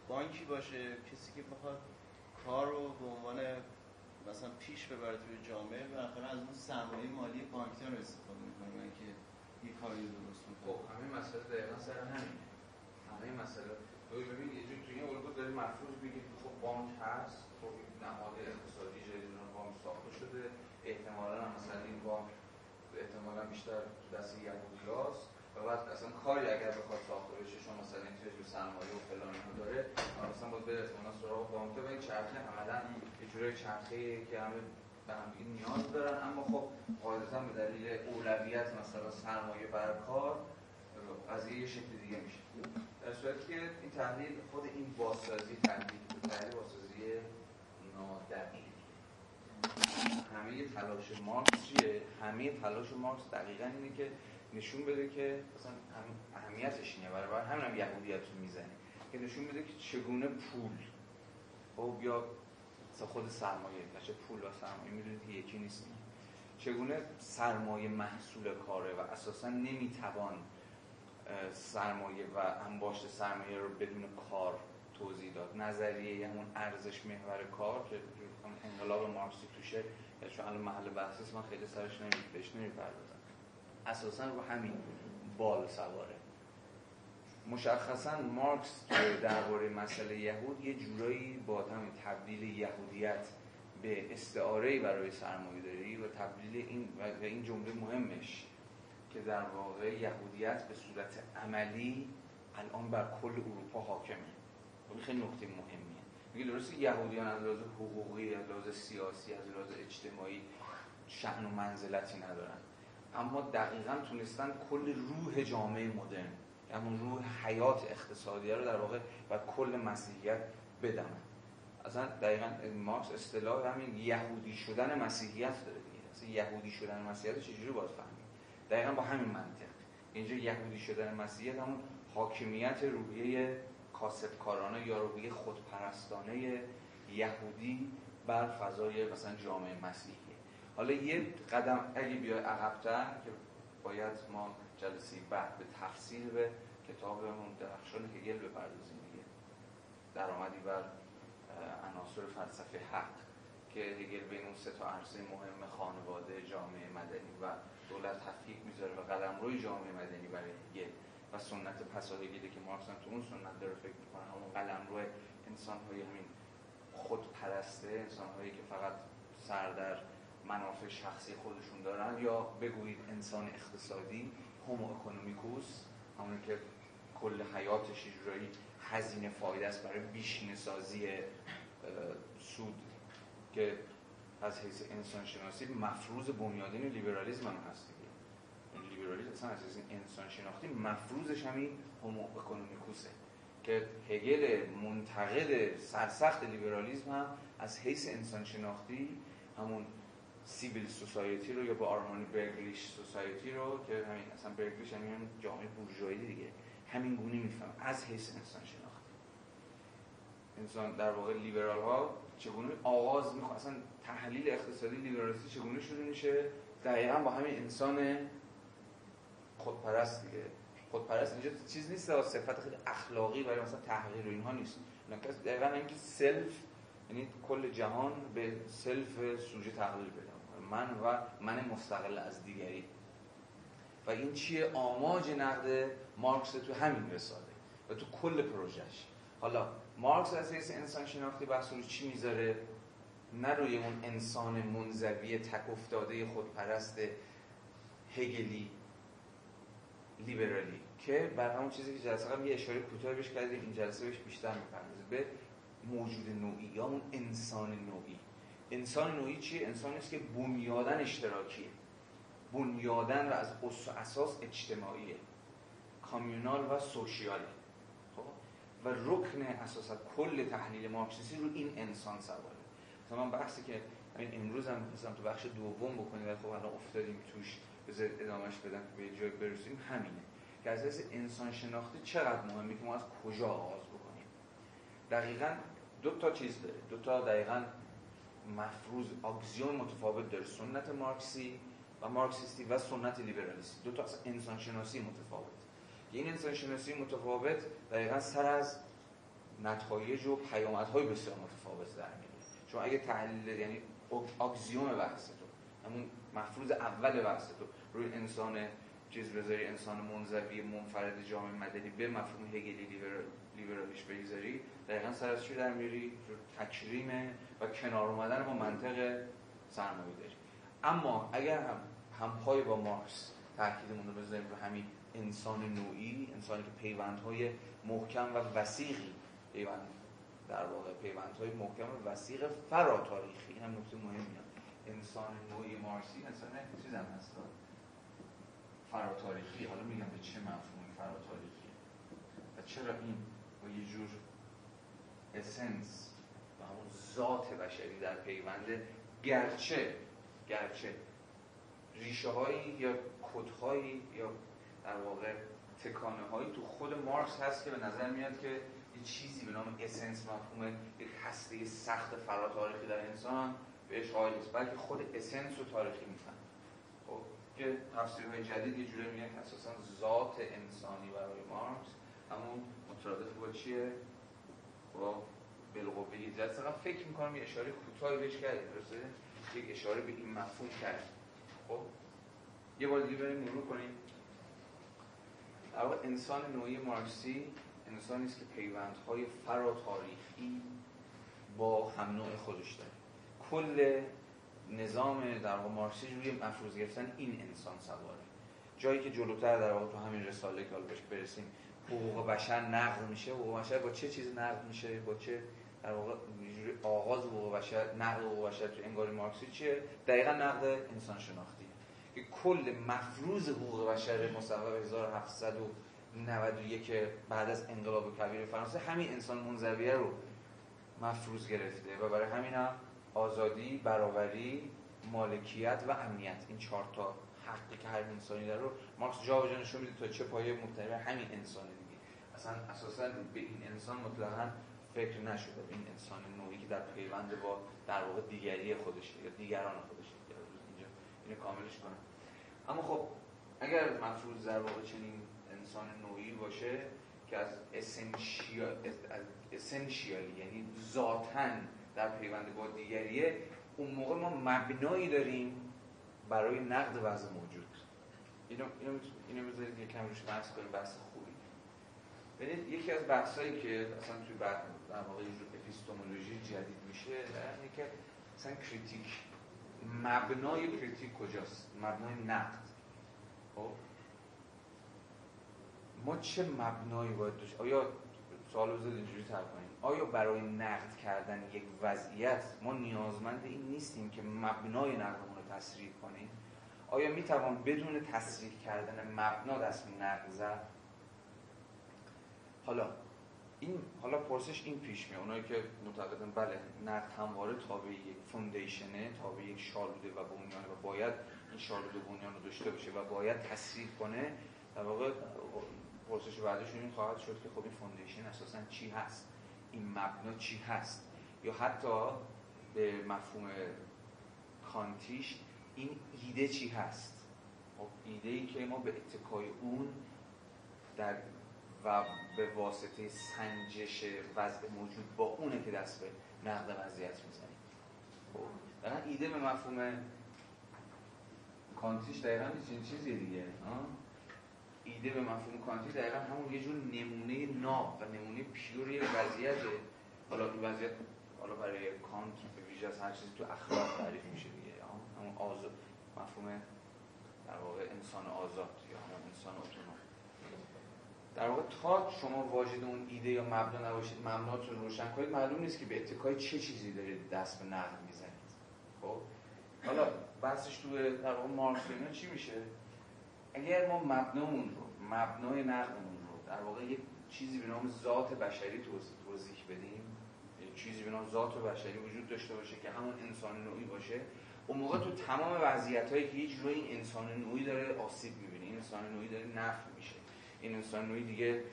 بانکی باشه کسی که بخواد کار رو به عنوان مثلا پیش ببره توی جامعه بالاخره از اون سرمایه مالی بانکدار استفاده می‌کنه که یه کاری درست می‌کنه خب همه مسئله دقیقا سر همین همه مسئله. ببین یه جور توی این الگو داری مفروض بگید خب بانک هست خب نهاد ساخته شده. احتمالا هم مثلا این بانک احتمالا بیشتر دست یهودی هست و بعد اصلا کاری اگر بخواد ساخته بشه شما مثلا این سرمایه و فلان داره مثلا باید بره احتمالا سراغ بانک و این چرخه عملا یه جوری چرخه که همه به هم نیاز دارن. اما خب قاعدتا به دلیل اولویت مثلا سرمایه بر کار قضیه یه شکل دیگه میشه. در صورتی که این تحلیل خود این بازسازی تحلیل تحلیل بازسازی نادقیق همه تلاش مارکس چیه؟ همه تلاش مارکس دقیقا اینه که نشون بده که مثلا اهمیتش اینه. برای برای همین هم یهودیت رو می‌زنه که نشون بده که چگونه پول. خب یا خود سرمایه بچه پول و سرمایه می‌دونید که یکی نیست. چگونه سرمایه محصول کاره و اساسا نمی‌توان سرمایه و انباشت سرمایه رو بدون کار توضیح داد. نظریه همون ارزش محور کار که انقلاب مارکسی توشه چون الان محل بحث من خیلی سرش نمی بهش نمی‌پردازم. اساسا رو همین بال سواره. مشخصا مارکس درباره مسئله یهود یه جورایی با همین تبدیل یهودیت به استعاره برای سرمایه داری و تبدیل این و این جمله مهمش که در واقع یهودیت به صورت عملی الان بر کل اروپا حاکمه. خیلی نکته مهمیه. میگه درسته یهودیان از لحاظ حقوقی از لحاظ سیاسی از لحاظ اجتماعی شأن و منزلتی ندارن. اما دقیقا تونستن کل روح جامعه مدرن همون روح حیات اقتصادی رو در واقع و کل مسیحیت بدمن اصلا دقیقا مارکس اصطلاح همین یهودی شدن مسیحیت داره دیگه. اصلا یهودی شدن مسیحیت چجوری باید فهمید دقیقا با همین منطق. اینجا یهودی شدن مسیحیت همون حاکمیت روحیه کاسبکارانه یا روحیه خودپرستانه یهودی بر فضای مثلا جامعه مسیحی. حالا یه قدم اگه بیای عقبتر که باید ما جلسه بعد به تفسیر به کتابمون درخشان هگل بپردازیم دیگه. درآمدی بر عناصر فلسفه حق که هگل بین اون سه تا عرصه مهم خانواده جامعه مدنی و دولت تفکیک می‌ذاره و قدم روی جامعه مدنی برای هگل. و سنت پسا هگلی که مارکس تو اون سنت داره فکر می‌کنه همون قلم روی انسان های همین خودپرسته انسان هایی که فقط سر در منافع شخصی خودشون دارن. یا بگویید انسان اقتصادی هومو اکونومیکوس همون که کل حیاتش اجرایی هزینه فایده است برای بیشینه سازی سود که از حیث انسان شناسی مفروض بنیادین لیبرالیزم هم هست حیث انسان شناختی مفروضش همین هومو اکونومیکوسه که هگل منتقد سرسخت لیبرالیزم هم از حیث انسان شناختی همون سیویل سوسایتی رو یا با آرمانی برگلیش سوسایتی رو که همین اصلا برگلیش همین جامعه بورژوایی دیگه همین گونه میفهم از حیث انسان شناختی. انسان در واقع لیبرال ها چگونه آغاز می‌خواد اصلا تحلیل اقتصادی لیبرالیستی چگونه شروع میشه؟ دقیقا با همین انسان خودپرست دیگه. خودپرست اینجا چیز نیست صفت خیلی اخلاقی برای مثلا تحقیر و اینها نیست. دقیقا اینکه self یعنی کل جهان به self سوژه تقلیل بده. من و من مستقل از دیگری. و این چیه؟ آماج نقد مارکس تو همین رساله و تو کل پروژهش. حالا مارکس از حیث انسان شناختی بحث رو چی می‌ذاره؟ نه روی اون انسان منزوی تک افتاده خودپرست هگلی. لیبرالی که بر همون چیزی که جلسه قبل یه اشاره کوتاه بهش کردیم این جلسه بهش بیشتر می‌پردازه. به موجود نوعی یا اون انسان نوعی. انسان نوعی چیه؟ انسانی است که بنیادن اشتراکیه. بنیادن و از اساس اجتماعیه. کامیونال و سوشیاله. خب؟ و رکن اساسا کل تحلیل مارکسیسی رو این انسان سواره. مثلا من بحثی که امروز هم مثلا تو بخش دوم بکنیم و خب الان افتادیم توش. بذار ادامهش بدم که به جای برسیم. همینه. که از از انسان شناختی چقدر مهمه که ما از کجا آغاز بکنیم؟ دقیقا دو تا چیز داره. دو تا دقیقا مفروض آگزیون متفاوت داره. سنت مارکسی و مارکسیستی و سنت لیبرالیستی دو تا اصلا انسان شناسی متفاوت این انسان شناسی متفاوت دقیقا سر از نتایج و پیامدهای بسیار متفاوت در میاره چون اگه تحلیل یعنی آگزیون بحث تو همون مفروض اول بحث تو. روی انسان چیز بذاری انسان منزوی منفرد جامعه مدنی به مفهوم هگلی لیبرالیش بگذاری دقیقا سر از چی در میری؟ تکریم و کنار اومدن با منطق سرمایه داری. اما اگر هم همپای با مارکس تاکیدمون رو بذاریم رو همین انسان نوعی انسانی که پیوندهای محکم و وسیقی پیوند در واقع پیوندهای محکم و وسیق فراتاریخی. این هم نکته مهمی انسان نوعی مارسی انسان چیز هم هست. فراتاریخی حالا میگم به چه مفهومی فراتاریخی و چرا این با یه جور اسنس و همون ذات بشری در پیونده گرچه گرچه ریشه هایی یا کدهایی یا در واقع تکانه هایی تو خود مارکس هست که به نظر میاد که یه چیزی به نام اسنس مفهوم یک هسته سخت فراتاریخی در انسان بهش قائل نیست بلکه خود اسنس رو تاریخی میفهم خب که تفسیرهای جدید یه جوری میگن که اساسا ذات انسانی برای مارکس همون مترادف با چیه؟ با بالقوه جلسه فکر می‌کنم یه اشاره کوتاهی بهش کردیم درسته؟ یک اشاره به این مفهوم کرد خب یه بار دیگه بریم مرور کنیم. اما انسان نوعی مارکسی انسانی است که پیوندهای فرا تاریخی با هم نوع خودش داره. کل نظام در واقع مارکسی روی مفروض گرفتن این انسان سواره. جایی که جلوتر در واقع تو همین رساله که بهش برسیم حقوق بشر نقد میشه حقوق بشر با چه چیز نقد میشه؟ با چه در واقع آغاز حقوق بشر نقد حقوق بشر تو انگاری مارکسی چیه؟ دقیقا نقد انسان شناختی که کل مفروض حقوق بشر مصوب 1791 بعد از انقلاب کبیر فرانسه همین انسان منزویه رو مفروض گرفته و برای همین هم آزادی، برابری، مالکیت و امنیت. این چهار تا حقی که هر انسانی داره رو مارکس جا نشون میده تا چه پایه مبتنی همین انسان دیگه. اصلا اساسا به این انسان مطلقا فکر نشده. به این انسان نوعی که در پیوند با در واقع دیگری خودش یا دیگران خودش اینجا اینو کاملش کنم. اما خب اگر مفروض در واقع چنین انسان نوعی باشه که از اسنشیالی یعنی ذاتن در پیوند با دیگریه اون موقع ما مبنایی داریم برای نقد وضع موجود. اینو اینو اینو بذارید یکم روش بحث کنیم بحث خوبی. ببینید یکی از بحثایی که اصلا توی بعد در واقع epistemology جدید میشه اینه که مثلا critique مبنای critique کجاست؟ مبنای نقد. خب؟ ما چه مبنایی باید داشت؟ آیا سوال بذارید اینجوری تر کنیم؟ آیا برای نقد کردن یک وضعیت ما نیازمند این نیستیم که مبنای نقدمون رو تصریح کنیم؟ آیا می توان بدون تصریح کردن مبنا دست نقد زد؟ حالا این حالا پرسش این پیش میاد. اونایی که معتقدن بله نقد همواره تابع یک فوندیشنه تابع یک شالوده و بنیانه و باید این شالوده بنیان رو داشته باشه و باید تصریح کنه در واقع پرسش بعدشون این خواهد شد که خب این فوندیشن اساسا چی هست؟ این مبنا چی هست؟ یا حتی به مفهوم کانتیش این ایده چی هست؟ خب ایده ای که ما به اتکای اون در و به واسطه سنجش وضع موجود با اونه که دست به نقد وضعیت می‌زنیم. خب ایده به مفهوم کانتیش دقیقا چیزی دیگه ایده به مفهوم کانتی دقیقا همون یه جور نمونه ناب و نمونه پیور یک وضعیته حالا این وضعیت حالا برای کانت به ویژه از هر چیزی تو اخلاق تعریف میشه دیگه. همون آزاد مفهوم در واقع انسان آزاد یا همون انسان اتونوم در واقع تا شما واجد اون ایده یا مبنا نباشید مبناتون روشن کنید معلوم نیست که به اتکای چه چیزی دارید دست به نقد می‌زنید. خب؟ حالا بحثش تو در واقع مارکس چی میشه؟ اگر ما مبنامون رو مبنای نقدمون رو در واقع یک چیزی به نام ذات بشری توضیح بدیم یک چیزی به نام ذات بشری وجود داشته باشه که همون انسان نوعی باشه اون موقع تو تمام وضعیت هایی که هیچ روی این انسان نوعی داره آسیب می‌بینه این انسان نوعی داره نفع میشه این انسان نوعی دیگه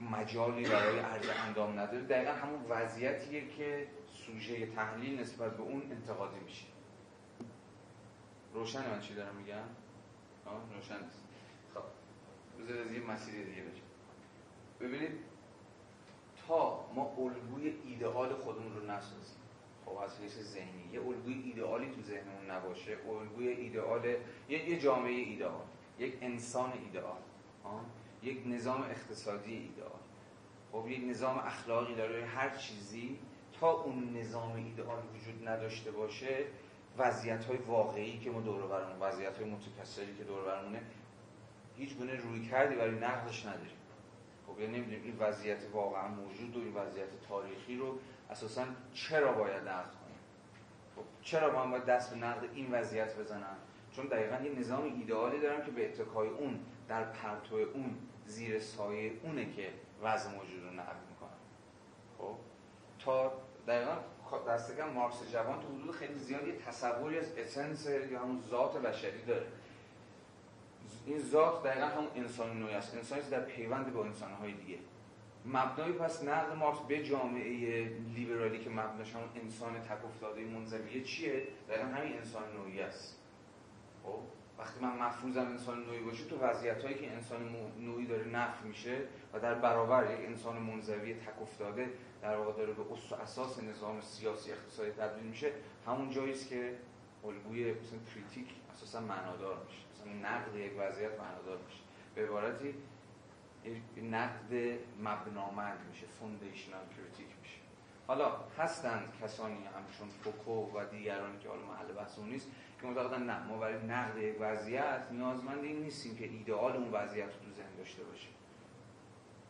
مجالی برای عرض اندام نداره. دقیقا همون وضعیتیه که سوژه تحلیل نسبت به اون انتقادی میشه. روشن من چی دارم میگم؟ روشن است. خب بذار از یه مسیر دیگه بشه ببینید تا ما الگوی ایدئال خودمون رو نسازیم خب از حیث ذهنی. یه الگوی ایدئالی تو ذهنمون نباشه الگوی ایدئال یه, جامعه ایدئال یک انسان ایدئال یک نظام اقتصادی ایدئال. خب یک نظام اخلاقی داره هر چیزی تا اون نظام ایدئال وجود نداشته باشه وضعیت های واقعی که ما دور برمون وضعیت های متکثری که دور برمونه هیچ گونه روی کردی برای نقدش نداریم. خب یعنی نمی‌دونیم این وضعیت واقعا موجود و این وضعیت تاریخی رو اساسا چرا باید نقد کنیم؟ خب چرا من باید دست به نقد این وضعیت بزنم چون دقیقا یه نظام ایدئالی دارم که به اتکای اون در پرتو اون زیر سایه اونه که وضع موجود رو نقد می‌کنم خب تا دقیقا دست کم مارکس جوان تو حدود خیلی زیادی تصوری از اسنس یا همون ذات بشری داره. این ذات دقیقا همون انسان نوعی است. انسانی در پیوند با انسانهای دیگه. مبنای پس نقد مارکس به جامعه لیبرالی که مبناش همون انسان تک افتاده منزویه چیه؟ دقیقا همین انسان نوعی است. خب؟ وقتی من مفروضم انسان نوعی باشه تو وضعیت هایی که انسان نوعی داره نفی میشه و در برابر یک انسان منزوی تک افتاده در واقع داره به اساس نظام سیاسی اقتصادی تبدیل میشه همون جایی است که الگوی مثلا critique اساسا معنادار میشه. مثلا نقد یک وضعیت معنادار میشه. به عبارتی نقد مبنامند میشه foundational critique میشه. حالا هستند کسانی همچون فوکو و دیگرانی که حالا محل بحث اون نیست که معتقدن نه ما برای نقد یک وضعیت نیازمند این نیستیم که ایدئال اون وضعیت رو تو ذهن داشته باشیم.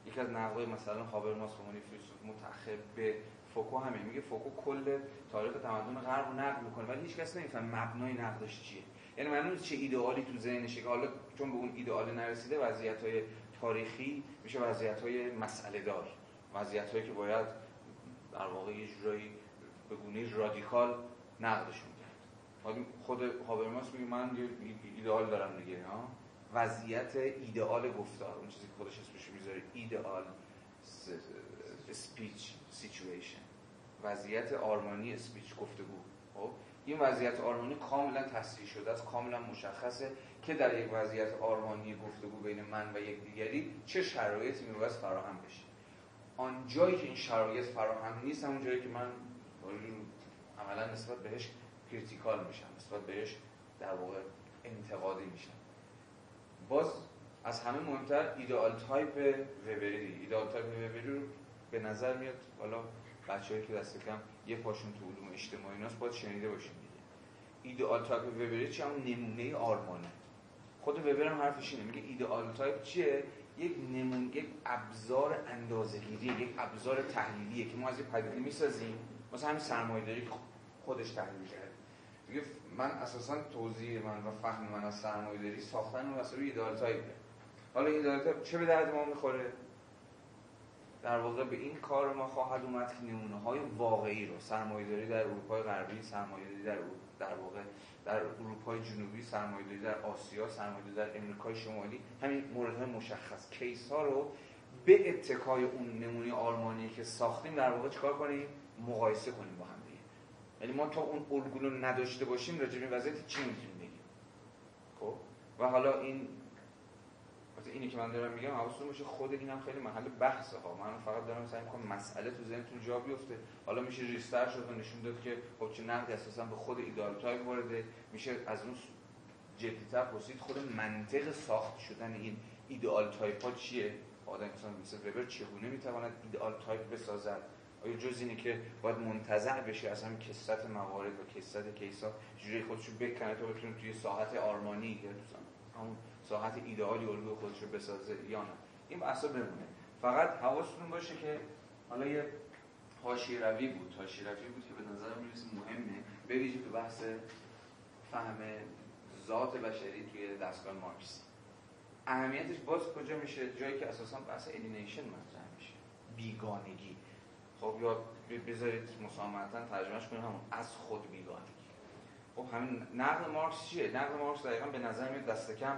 یکی از نقدهای مثلا هابرماس به عنوان فیلسوف متأخر به فوکو همین میگه فوکو کل تاریخ تمدن غرب رو نقد می‌کنه ولی هیچ کس نمیفهمه مبنای نقدش چیه. یعنی معلومه چه ایدئالی تو ذهنشه که حالا چون به اون ایدئال نرسیده وضعیت های تاریخی میشه وضعیت های مسئله دار وضعیت هایی که باید در واقع یه جورایی به گونه رادیکال کرد خود هابرماس میگه من یه ایدئال دارم دیگه ها؟ وضعیت ایدئال گفتار اون چیزی که خودش اسمش می‌ذاره ایدئال سپیچ سیچویشن. وضعیت آرمانی اسپیچ گفتگو. خب؟ این وضعیت آرمانی کاملا تصریح شده است کاملا مشخصه که در یک وضعیت آرمانی گفتگو بین من و یک دیگری چه شرایطی میباید فراهم بشه. آن جایی که این شرایط فراهم نیست همون جایی که من عملا نسبت بهش critical میشم نسبت بهش در واقع انتقادی میشم باز از همه مهمتر ideal type وبری. ideal type وبری رو به نظر میاد حالا بچه‌هایی که دست کم یه پاشون تو علوم اجتماعی ایناست باید شنیده باشیم دیگه. ideal type وبری چیه همون نمونه آرمانه. خود وبر هم حرفش اینه میگه ideal type چیه؟ یک نمون یک ابزار اندازه‌گیری یک ابزار تحلیلیه که ما از یه پدیده می‌سازیم. مثلا همین سرمایه‌داری خودش تحلیل کرد میگه من اساسا توضیح من و فهم من از سرمایه‌داری ساختن اون واسه ideal type ه حالا این ideal type چه به درد ما می‌خوره؟ در واقع به این کار ما خواهد اومد که نمونه های واقعی رو سرمایه‌داری در اروپای غربی سرمایه‌داری در در واقع در اروپای جنوبی سرمایه‌داری در آسیا سرمایه‌داری در امریکای شمالی همین موردهای مشخص. case ها رو به اتکای اون نمونه آلمانی که ساختیم در واقع چیکار کنیم؟ مقایسه کنیم با یعنی ما تا اون الگو نداشته باشیم راجع به وضعیت چی می‌تونیم بگیم؟ خب؟ و حالا این مثلا اینی که من دارم میگم حواستون باشه خود اینم خیلی محل بحثه. ها من فقط دارم سعی می‌کنم مسئله تو ذهنتون جا بیفته. حالا میشه ریستر شد و نشون داد که خب چه نقدی اساسا به خود ideal type وارده. میشه از اون جدیتر پرسید خود منطق ساخت شدن این ideal type ها چیه؟ آدم مثلا مثل وبر چگونه می‌تواند ideal type بسازد؟ آیا جز اینه که باید منتظر بشه از همین کثرت موارد و کثرت case ا؟ جوری خودشو بکنه تا بتونه توی ساحت آرمانی یا همون ساحت ایدئالی الگوی خودش رو بسازه یا نه؟ این بحثا بمونه. فقط حواستون باشه که حالا یه حاشیه روی بود. حاشیه روی بود که به نظر می‌رسه مهمه. به ویژه به بحث فهم ذات بشری توی دستگاه مارکسی اهمیتش باز کجا میشه؟ جایی که اساسا بحث alienation مطرح میشه. بیگانگی. خب یا بذارید مسامحتا ترجمهش کنیم همون از خود بیگانگی. خب همین نقل مارکس چیه؟ نقل مارکس دقیقا به نظر میاد دست کم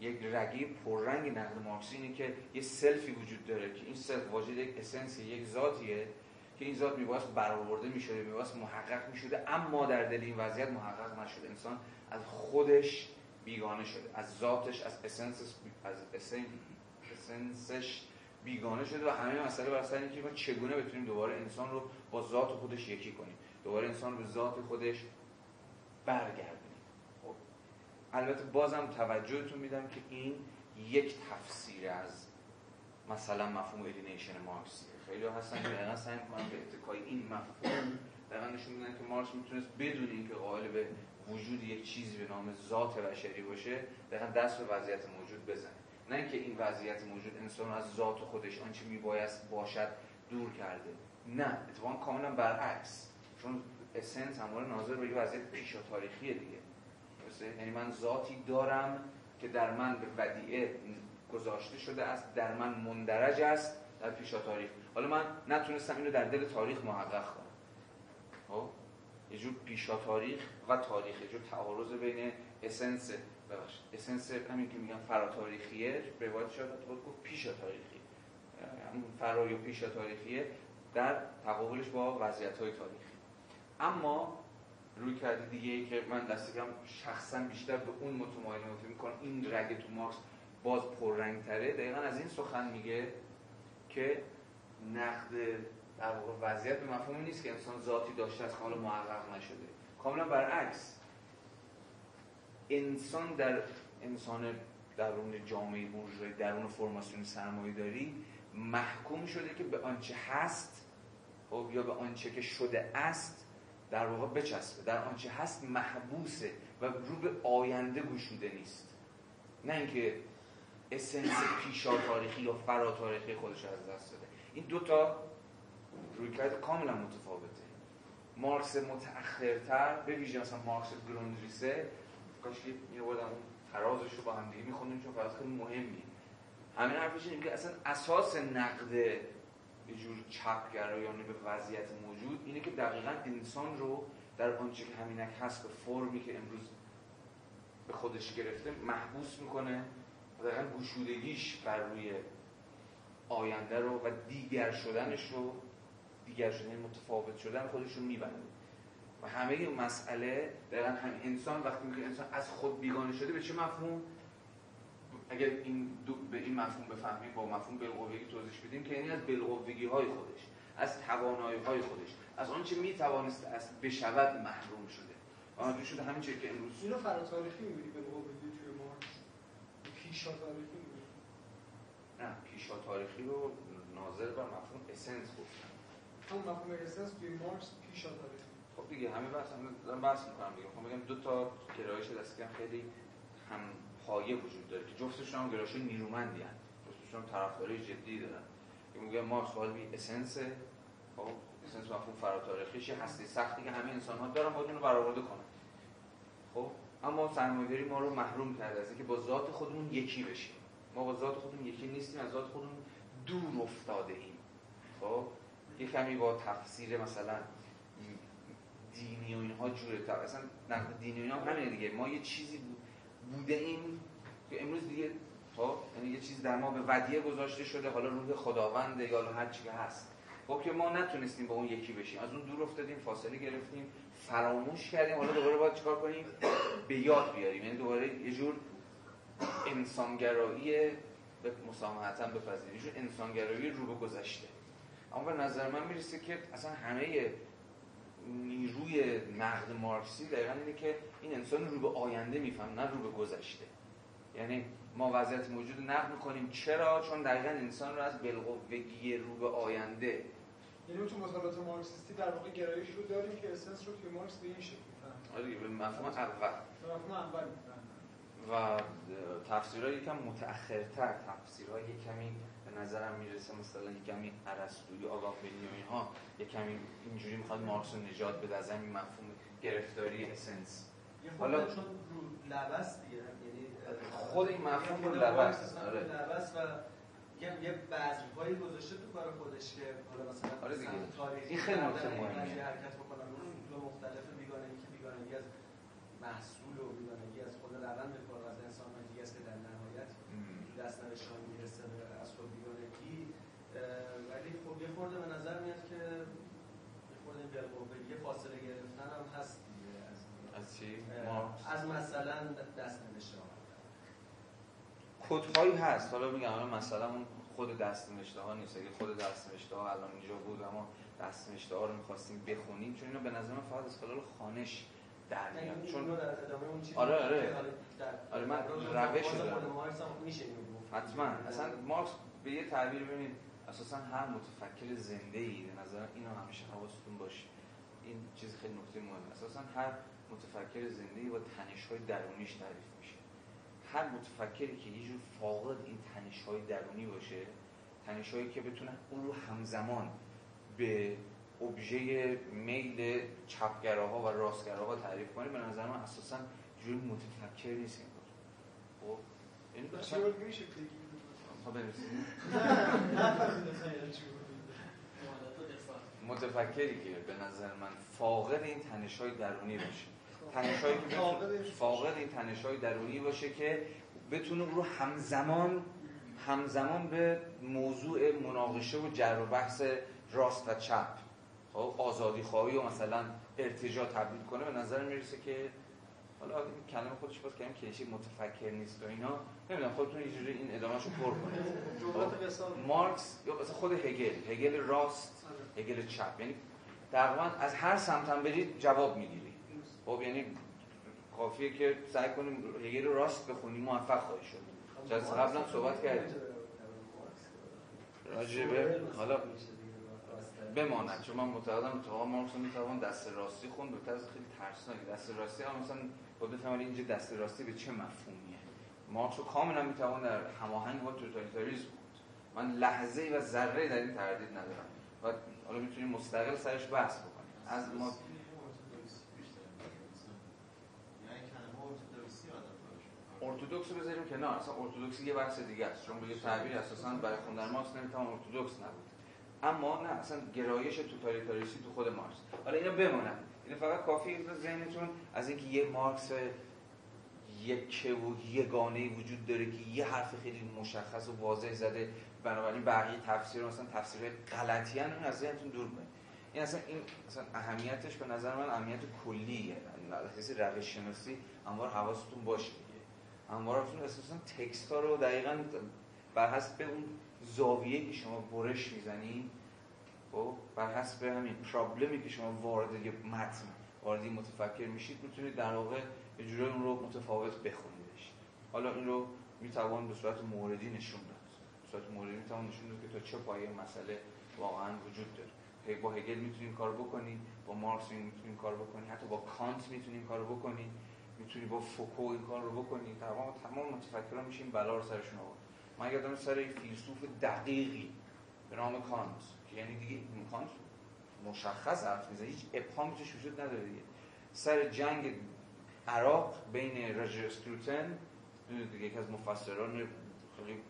یک رگی پررنگ نقل مارکسی اینه که یه سلفی وجود داره که این self واجد یک essence ی یک ذاتیه که این ذات میبایست برآورده می‌شده میبایست محقق می‌شده اما در دل این وضعیت محقق نشده. انسان از خودش بیگانه شده از ذاتش از essence ش از essence ش بیگانه شده و همه مسئله بر سر اینکه ما چگونه بتونیم دوباره انسان رو با ذات خودش یکی کنیم. دوباره انسان رو به ذات خودش برگردیم البته بازم توجهتون میدم که این یک تفسیر از مثلا مفهوم alienation مارکسیه. خیلی هستن که دقیقا سعی کنن به اتکای این مفهوم دقیقا نشون میدن که مارکس می‌تونست بدون اینکه قائل به وجود یک چیزی به نام ذات بشری باشه دقیقا دست به وضعیت موجود بزنه. نه اینکه این وضعیت موجود انسان از ذات خودش آنچه میبایست باشد دور کرده. نه اتفاقا کاملا برعکس. چون اسنس همواره ناظر به وضعیت پیشا تاریخی دیگه. یعنی من ذاتی دارم که در من به ودیعه گذاشته شده است در من مندرج است در پیشا تاریخ. حالا من نتونستم اینو در دل تاریخ محقق کنم. خب؟ یه جور پیشا تاریخ و تاریخ یه جور تعارض بین اسنس ببخشید. اسنس همین که میگم فراتاریخیه روایت شاید بود گفت پیشا تاریخی. یعنی فرا یا پیشا تاریخیه در تقابلش با وضعیت های تاریخی. اما روی کرده دیگه ای که من دست کم شخصا بیشتر به اون متمایل می‌کنم این رگ تو مارکس باز پررنگ تره دقیقا از این سخن میگه که نقد در واقع وضعیت به مفهوم نیست که انسان ذاتی داشته از حالا محقق نشده. کاملا برعکس. انسان در انسان درون جامعه بورژوایی درون فرماسیون سرمایه داری محکوم شده که به آنچه هست خب یا به آنچه که شده است در واقع بچسبه. در آنچه هست محبوسه و رو به آینده گشوده نیست. نه اینکه اسنس پیشا تاریخی یا فرا تاریخی خودش از دست داده. این دو تا رویکرد کاملا متفاوته. مارکس متأخرتر به ویژه مثلا مارکس گروندریسه کاش اون ترازش رو با هم دیگه می‌خوندیم چون فقط خیلی مهمیه همین حرفش اینه که اصلا اساس نقد یه جور چپگرایانه به وضعیت موجود اینه که دقیقا انسان رو در آنچه که همینک هست به فرمی که امروز به خودش گرفته محبوس می‌کنه و دقیقا گشودگیش بر روی آینده رو و دیگر شدنش رو دیگر شدن متفاوت شدن خودش رو میبنده. و همه این مسئله دقیقا هم انسان وقتی میگه انسان از خود بیگانه شده به چه مفهوم؟ اگر این دو به این مفهوم بفهمیم با مفهوم بالقوگی توضیح بدیم که یعنی از بالقوگی های خودش از توانایی های خودش از آنچه می توانست از بشود محروم شده. آنجور شده همین چیزی که امروز اینو فراتاریخی می‌بینی بالقوگی توی مارکس پیشا تاریخی می‌بینی؟ نه پیشا تاریخی رو ناظر بر مفهوم اسنس گفتن. همون مفهوم اسنس توی مارکس پیشا تاریخی. خب دیگه همه بحث هم دارم بحث می‌کنم دیگه. خب میگم دو تا گرایش دست کم خیلی هم پایه وجود داره که جفتشون هم گرایش نیرومندی هستند جفتشون هم طرفداری جدی دارن. که میگه مارکس قالبی اسنس خب اسنس مفهوم فراتاریخیش هستی؟ سختی که همه انسان ها دارن باید اون رو برآورده کنن. خب اما سرمایه‌داری ما رو محروم کرده از اینکه با ذات خودمون یکی بشیم. ما با ذات خودمون یکی نیستیم از ذات خودمون دور افتاده ایم. خب یه کمی با تفسیر مثلا دینی و اینها جوره تا اصلا نقد دینی و اینا همینه دیگه. ما یه چیزی بوده ایم که امروز دیگه خب یعنی یه چیز در ما به ودیه گذاشته شده. حالا روح خداونده یا هر چی هست. خب که ما نتونستیم با اون یکی بشیم. از اون دور افتادیم فاصله گرفتیم فراموش کردیم. حالا دوباره باید چیکار کنیم؟ به یاد بیاریم. یعنی دوباره یه جور انسانگرایی به مسامحتا بپذیریم. یه جور انسانگرایی رو به گذشته. اما به نظر من می‌رسه که اصلا همه نیروی نقد مارکسی دقیقا اینه که این انسان رو به آینده میفهم نه رو به گذشته. یعنی ما وضعیت موجود نقد می‌کنیم. چرا؟ چون دقیقا انسان رو از بالقوگی رو به آینده. یعنی تو مطالعات مارکسیستی در واقع گرایش رو داریم که اسنس رو توی مارکس به این شکل آره به مفهوم اول. به مفهوم اول و تفسیرها یکم متأخرتر تفسیرها یک کمی به نظرم می‌رسه مثلا یک کمی ارسطویی آگاپلی و اینها یک کمی اینجوری می‌خواد مارکس رو نجات بده از همین مفهوم گرفتاری اسنس حالا چون رو لبس دیگه یعنی خود این مفهوم رو لبس آره لبس و یه یه بذرهایی گذاشته تو کار خودش که حالا مثلا آره دیگه. این خیلی نکته. قضیه حرکت بکنن اصول مختلف بیگانگی که بیگانگی از محصول و بیگانگی از خود روند کار و از انسان دیگه است که در نهایت م. دست نوشتان می‌رسه به از خود بیگانگی اه، ولی خب یه خورده به نظر میاد که یه خورده بالقوه یه فاصله گرفتن هم هست دیگه از از چی؟ اه، مارکس از مثلا دست نوشته کدهایی هست. حالا میگم حالا مثلا اون خود دست نوشته ها نیست. اگه خود دست نوشته ها الان اینجا بود اما دست نوشته ها رو می‌خواستیم بخونیم چون اینو به نظر من فقط از خلال خانش در میاد. چون در اون چیزی آره، که آره. در آره، من در روش رو حتما. اصلا مارکس به یه تعبیر ببینید اساسا هر متفکر زنده ای به نظر اینو همیشه حواستون باشه. این چیز خیلی نکته مهمه. اساسا هر متفکر زنده ای با تنش های درونیش تعریف میشه. هر متفکری که یه جور فاقد این تنش های درونی باشه تنش هایی که بتونن اون رو همزمان به ابژه میل چپگراها و راستگراها تعریف کنه به نظر من اساسا جوری متفکر نیست این خب؟ یعنی میشه بگی خب. متفکری که به نظر من فاقد این تنش های درونی باشه. تنش هایی که فاقد این تنش های درونی باشه که بتونه رو همزمان همزمان به موضوع مناقشه و جر و بحث راست و چپ خب آزادی خواهی و مثلا ارتجاع تبدیل کنه به نظر می‌رسه که حالا این کلمه خودش باز کلمه کلیشه متفکر نیست و اینا. نمی‌دونم خودتون یه جوری این ادامهشو پر کنید. قصار مارکس یا مثلا خود هگل هگل راست هگل چپ. یعنی تقریبا از هر سمت هم برید جواب می‌گیری خب یعنی کافیه که سعی کنیم هگل رو راست بخونیم موفق خواهی شد جلسه قبلا صحبت کردیم راجع به حالا بماند چون من معتقدم اتفاقا مارکس رو می‌توان دست راستی خوند به طرز خیلی ترسناکی دست راستی هم مثلا با بفهمید اینجا دست راستی به چه مفهومیه مارکس رو کاملا می‌توان در هماهنگ با توتالیتاریسم خوند من لحظه ای و ذره در این تردید ندارم و حالا می‌تونیم مستقل سرش بحث بکنیم از ما ارتودکس رو بذاریم کنار. اصلا ارتودکسی یه بحث دیگه است. چون به یه تعبیر اساسا برای خوندن مارکس نمی‌تونم ارتودکس نبود. اما نه اصلا گرایش توتالیتاریستی تو خود مارکس. حالا اینا بمونن این فقط کافی ذهنتون از اینکه یه مارکس یک و یگانه وجود داره که یه حرف خیلی مشخص و واضح زده بنابراین بقیه تفسیر مثلا تفسیر غلطی اون از ذهنتون دور کنید. این اصلا این اصلا اهمیتش به نظر من اهمیت کلیه. حسی روش شناسی انوار حواستون باشه. انوارتون اساسا تکست ها رو دقیقا بر حسب اون زاویه که شما برش می‌زنید خب بر حسب همین پرابلمی که شما وارد یه متن وارد متفکر میشید می‌تونید در واقع یه جوری اون رو متفاوت بخونیدش. حالا این رو می‌توان به صورت موردی نشون داد. به صورت موردی می‌توان نشون داد که تا چه پایه مسئله واقعا وجود داره. با هگل می‌تونیم کار بکنی با مارکس می‌تونیم کار بکنی حتی با کانت می‌تونیم کار بکنی می‌تونی با فوکو این کار رو بکنی. تمام تمام متفکران میشیم بلا رو سرشون آورد من یادم سر یک فیلسوف دقیقی به نام کانت که یعنی دیگه کانت مشخص حرف می‌زنه هیچ ابهامی توش وجود نداره دیگه. سر جنگ عراق بین راجر اسکروتن دیگه یکی از مفسران خیلی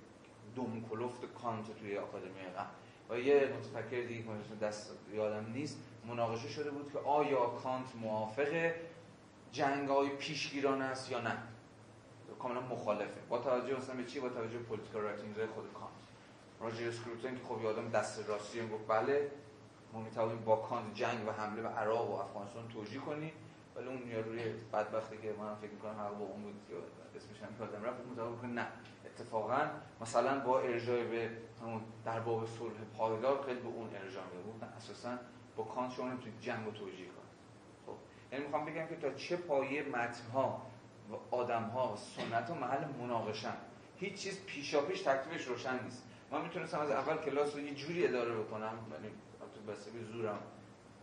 دم کلفت کانت توی آکادمی غم و یه متفکر دیگه که دست یادم نیست مناقشه شده بود که آیا کانت موافق جنگ های پیشگیران است یا نه؟ کاملا مخالفه. با توجه مثلا به چی؟ با توجه political writing خود کانت. راجر اسکروتن که خب یادم دست راستی گفت بله ما می‌توانیم با کانت جنگ و حمله به عراق و افغانستان توجیه کنیم ولی اون روی بدبختی که من فکر می‌کنم حق با اون بود که اسمش هم یادم رفت متوجه نه. اتفاقا مثلا با ارجاع به همون در باب صلح پایدار خیلی به اون ارجاع میده اساسا با کانت شما نمی‌تونید جنگ و توجیه یعنی می‌خوام بگم که تا چه پایه متن ها و آدم ها و سنت ها محل مناقشن. هیچ چیز پیشاپیش تکلیفش روشن نیست. من می‌تونستم از اول کلاس رو یه جوری اداره بکنم ولی تو به زورم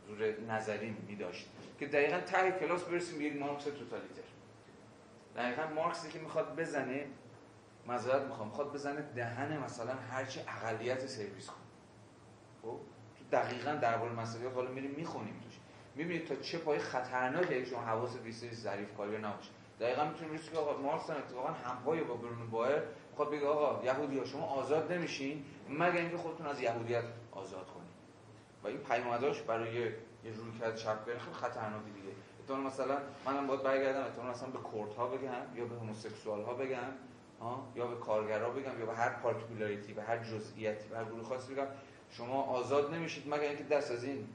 زور نظری می داشت که دقیقا ته کلاس برسیم به یک مارکس توتالیتر. دقیقا مارکسی که می‌خواد بزنه مذارت می‌خوام می‌خواد بزنه دهن مثلا هرچی اقلیت سرویس کن خب؟ تو دقیقا درباره مسئله حالا میریم می‌خونیم توش. می‌بینید تا چه پای خطرناکه شما حواس بیسری ظریف کاری نباشه. دقیقا می‌تونیم بگید که آقا مارکس اتفاقا همپای با برون بایر. می‌خواد بگه آقا یهودی ها شما آزاد نمیشین؟ مگر اینکه خودتون از یهودیت آزاد کنید؟ و این پیامداش برای یه روی کرد چپ خیلی خطرناکی دیگه. اتون مثلا منم باید برگردم اتون مثلا به ها بگم یا به هموسکسوال ها بگم ها یا به کارگرا بگم یا به هر پارتیکولاریتی به هر جزئیاتی به هر گروه خاصی بگم شما آزاد نمیشید مگر اینکه دست از این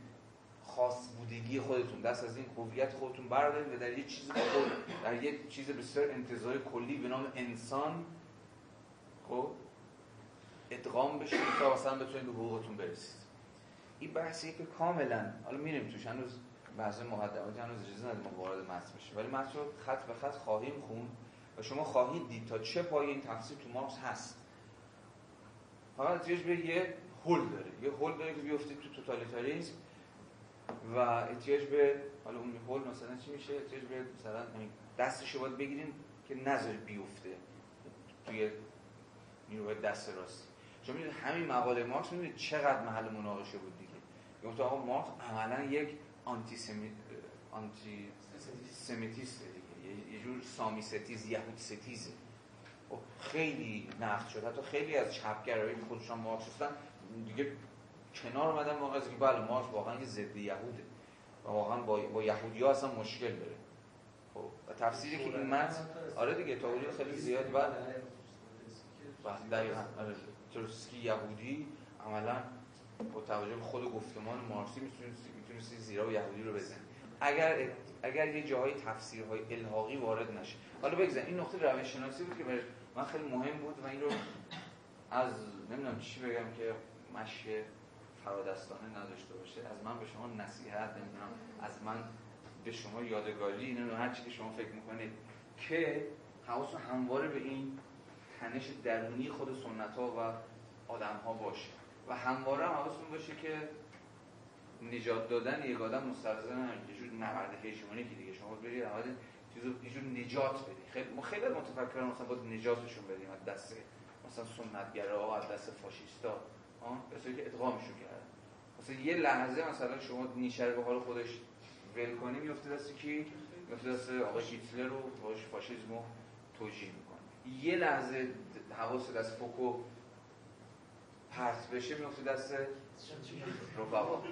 خاص بودگی خودتون دست از این هویت خودتون بردارید و در یه چیز خود در یه چیز بسیار انتظار کلی به نام انسان خب ادغام بشید تا مثلا بتونید به حقوقتون برسید. این بحثی که کاملا حالا میریم توش هنوز بحث مقدماتی هنوز اجازه ما وارد متن بشیم ولی متن رو خط به خط خواهیم خون و شما خواهید دید تا چه پای این تفسیر تو مارکس هست. فقط احتیاج به یه هول داره یه هول داره که بیفتید تو توتالیتاریسم. و احتیاج به حالا اون هول مثلا چی میشه؟ احتیاج به مثلا دستش باید بگیریم که نظر بیفته توی نیروی دست راست. شما می‌دونید همین مقاله مارکس می‌دونید چقدر محل مناقشه بود دیگه. گفت آقا مارکس عملا یک آنتی سمیت آنتی سمیتیسته دیگه. یه جور سامی ستیز یهود ستیزه خب خیلی نقد شد حتی خیلی از چپگرایی که خودشان مارکس هستن دیگه کنار اومدن موقع که بله مارکس واقعا یه ضد یهوده. و واقعا با, با یهودی ها اصلا مشکل داره. خب و تفسیری که این متن آره دیگه تا خیلی زیاد بعد دقیقا آره تروسکی یهودی عملا با توجه به خود گفتمان مارکسی می‌تونستی زیرا و یهودی رو بزن اگر اگر یه جاهای تفسیرهای الحاقی وارد نشه. حالا بگذن این نقطه شناسی بود که من خیلی مهم بود و این رو از نمی‌دونم چی بگم که مشی فرادستانه نداشته باشه از من به شما نصیحت نمی‌دونم از من به شما یادگاری اینو هر چی که شما فکر می‌کنید که حواس همواره به این تنش درونی خود سنت ها و آدم ها باشه. و همواره هم حواستون باشه که نجات دادن یک آدم مستلزم یه جور نبرد هژمونی که دیگه. شما برید اول چیزو یه جور نجات بدید خیلی ما خیلی متفکران مثلا باید نجاتشون بدیم از دست مثلا سنتگرا از دست فاشیستا. کسایی که ادغامشون کردن مثلا یه لحظه مثلا شما نیچه رو به حال خودش ول کنی میفته دست کی؟ میفته دست آقای هیتلر رو باش فاشیسم رو توجیه می‌کنه. یه لحظه حواس دست فوکو پرت بشه میفته دست رفقا.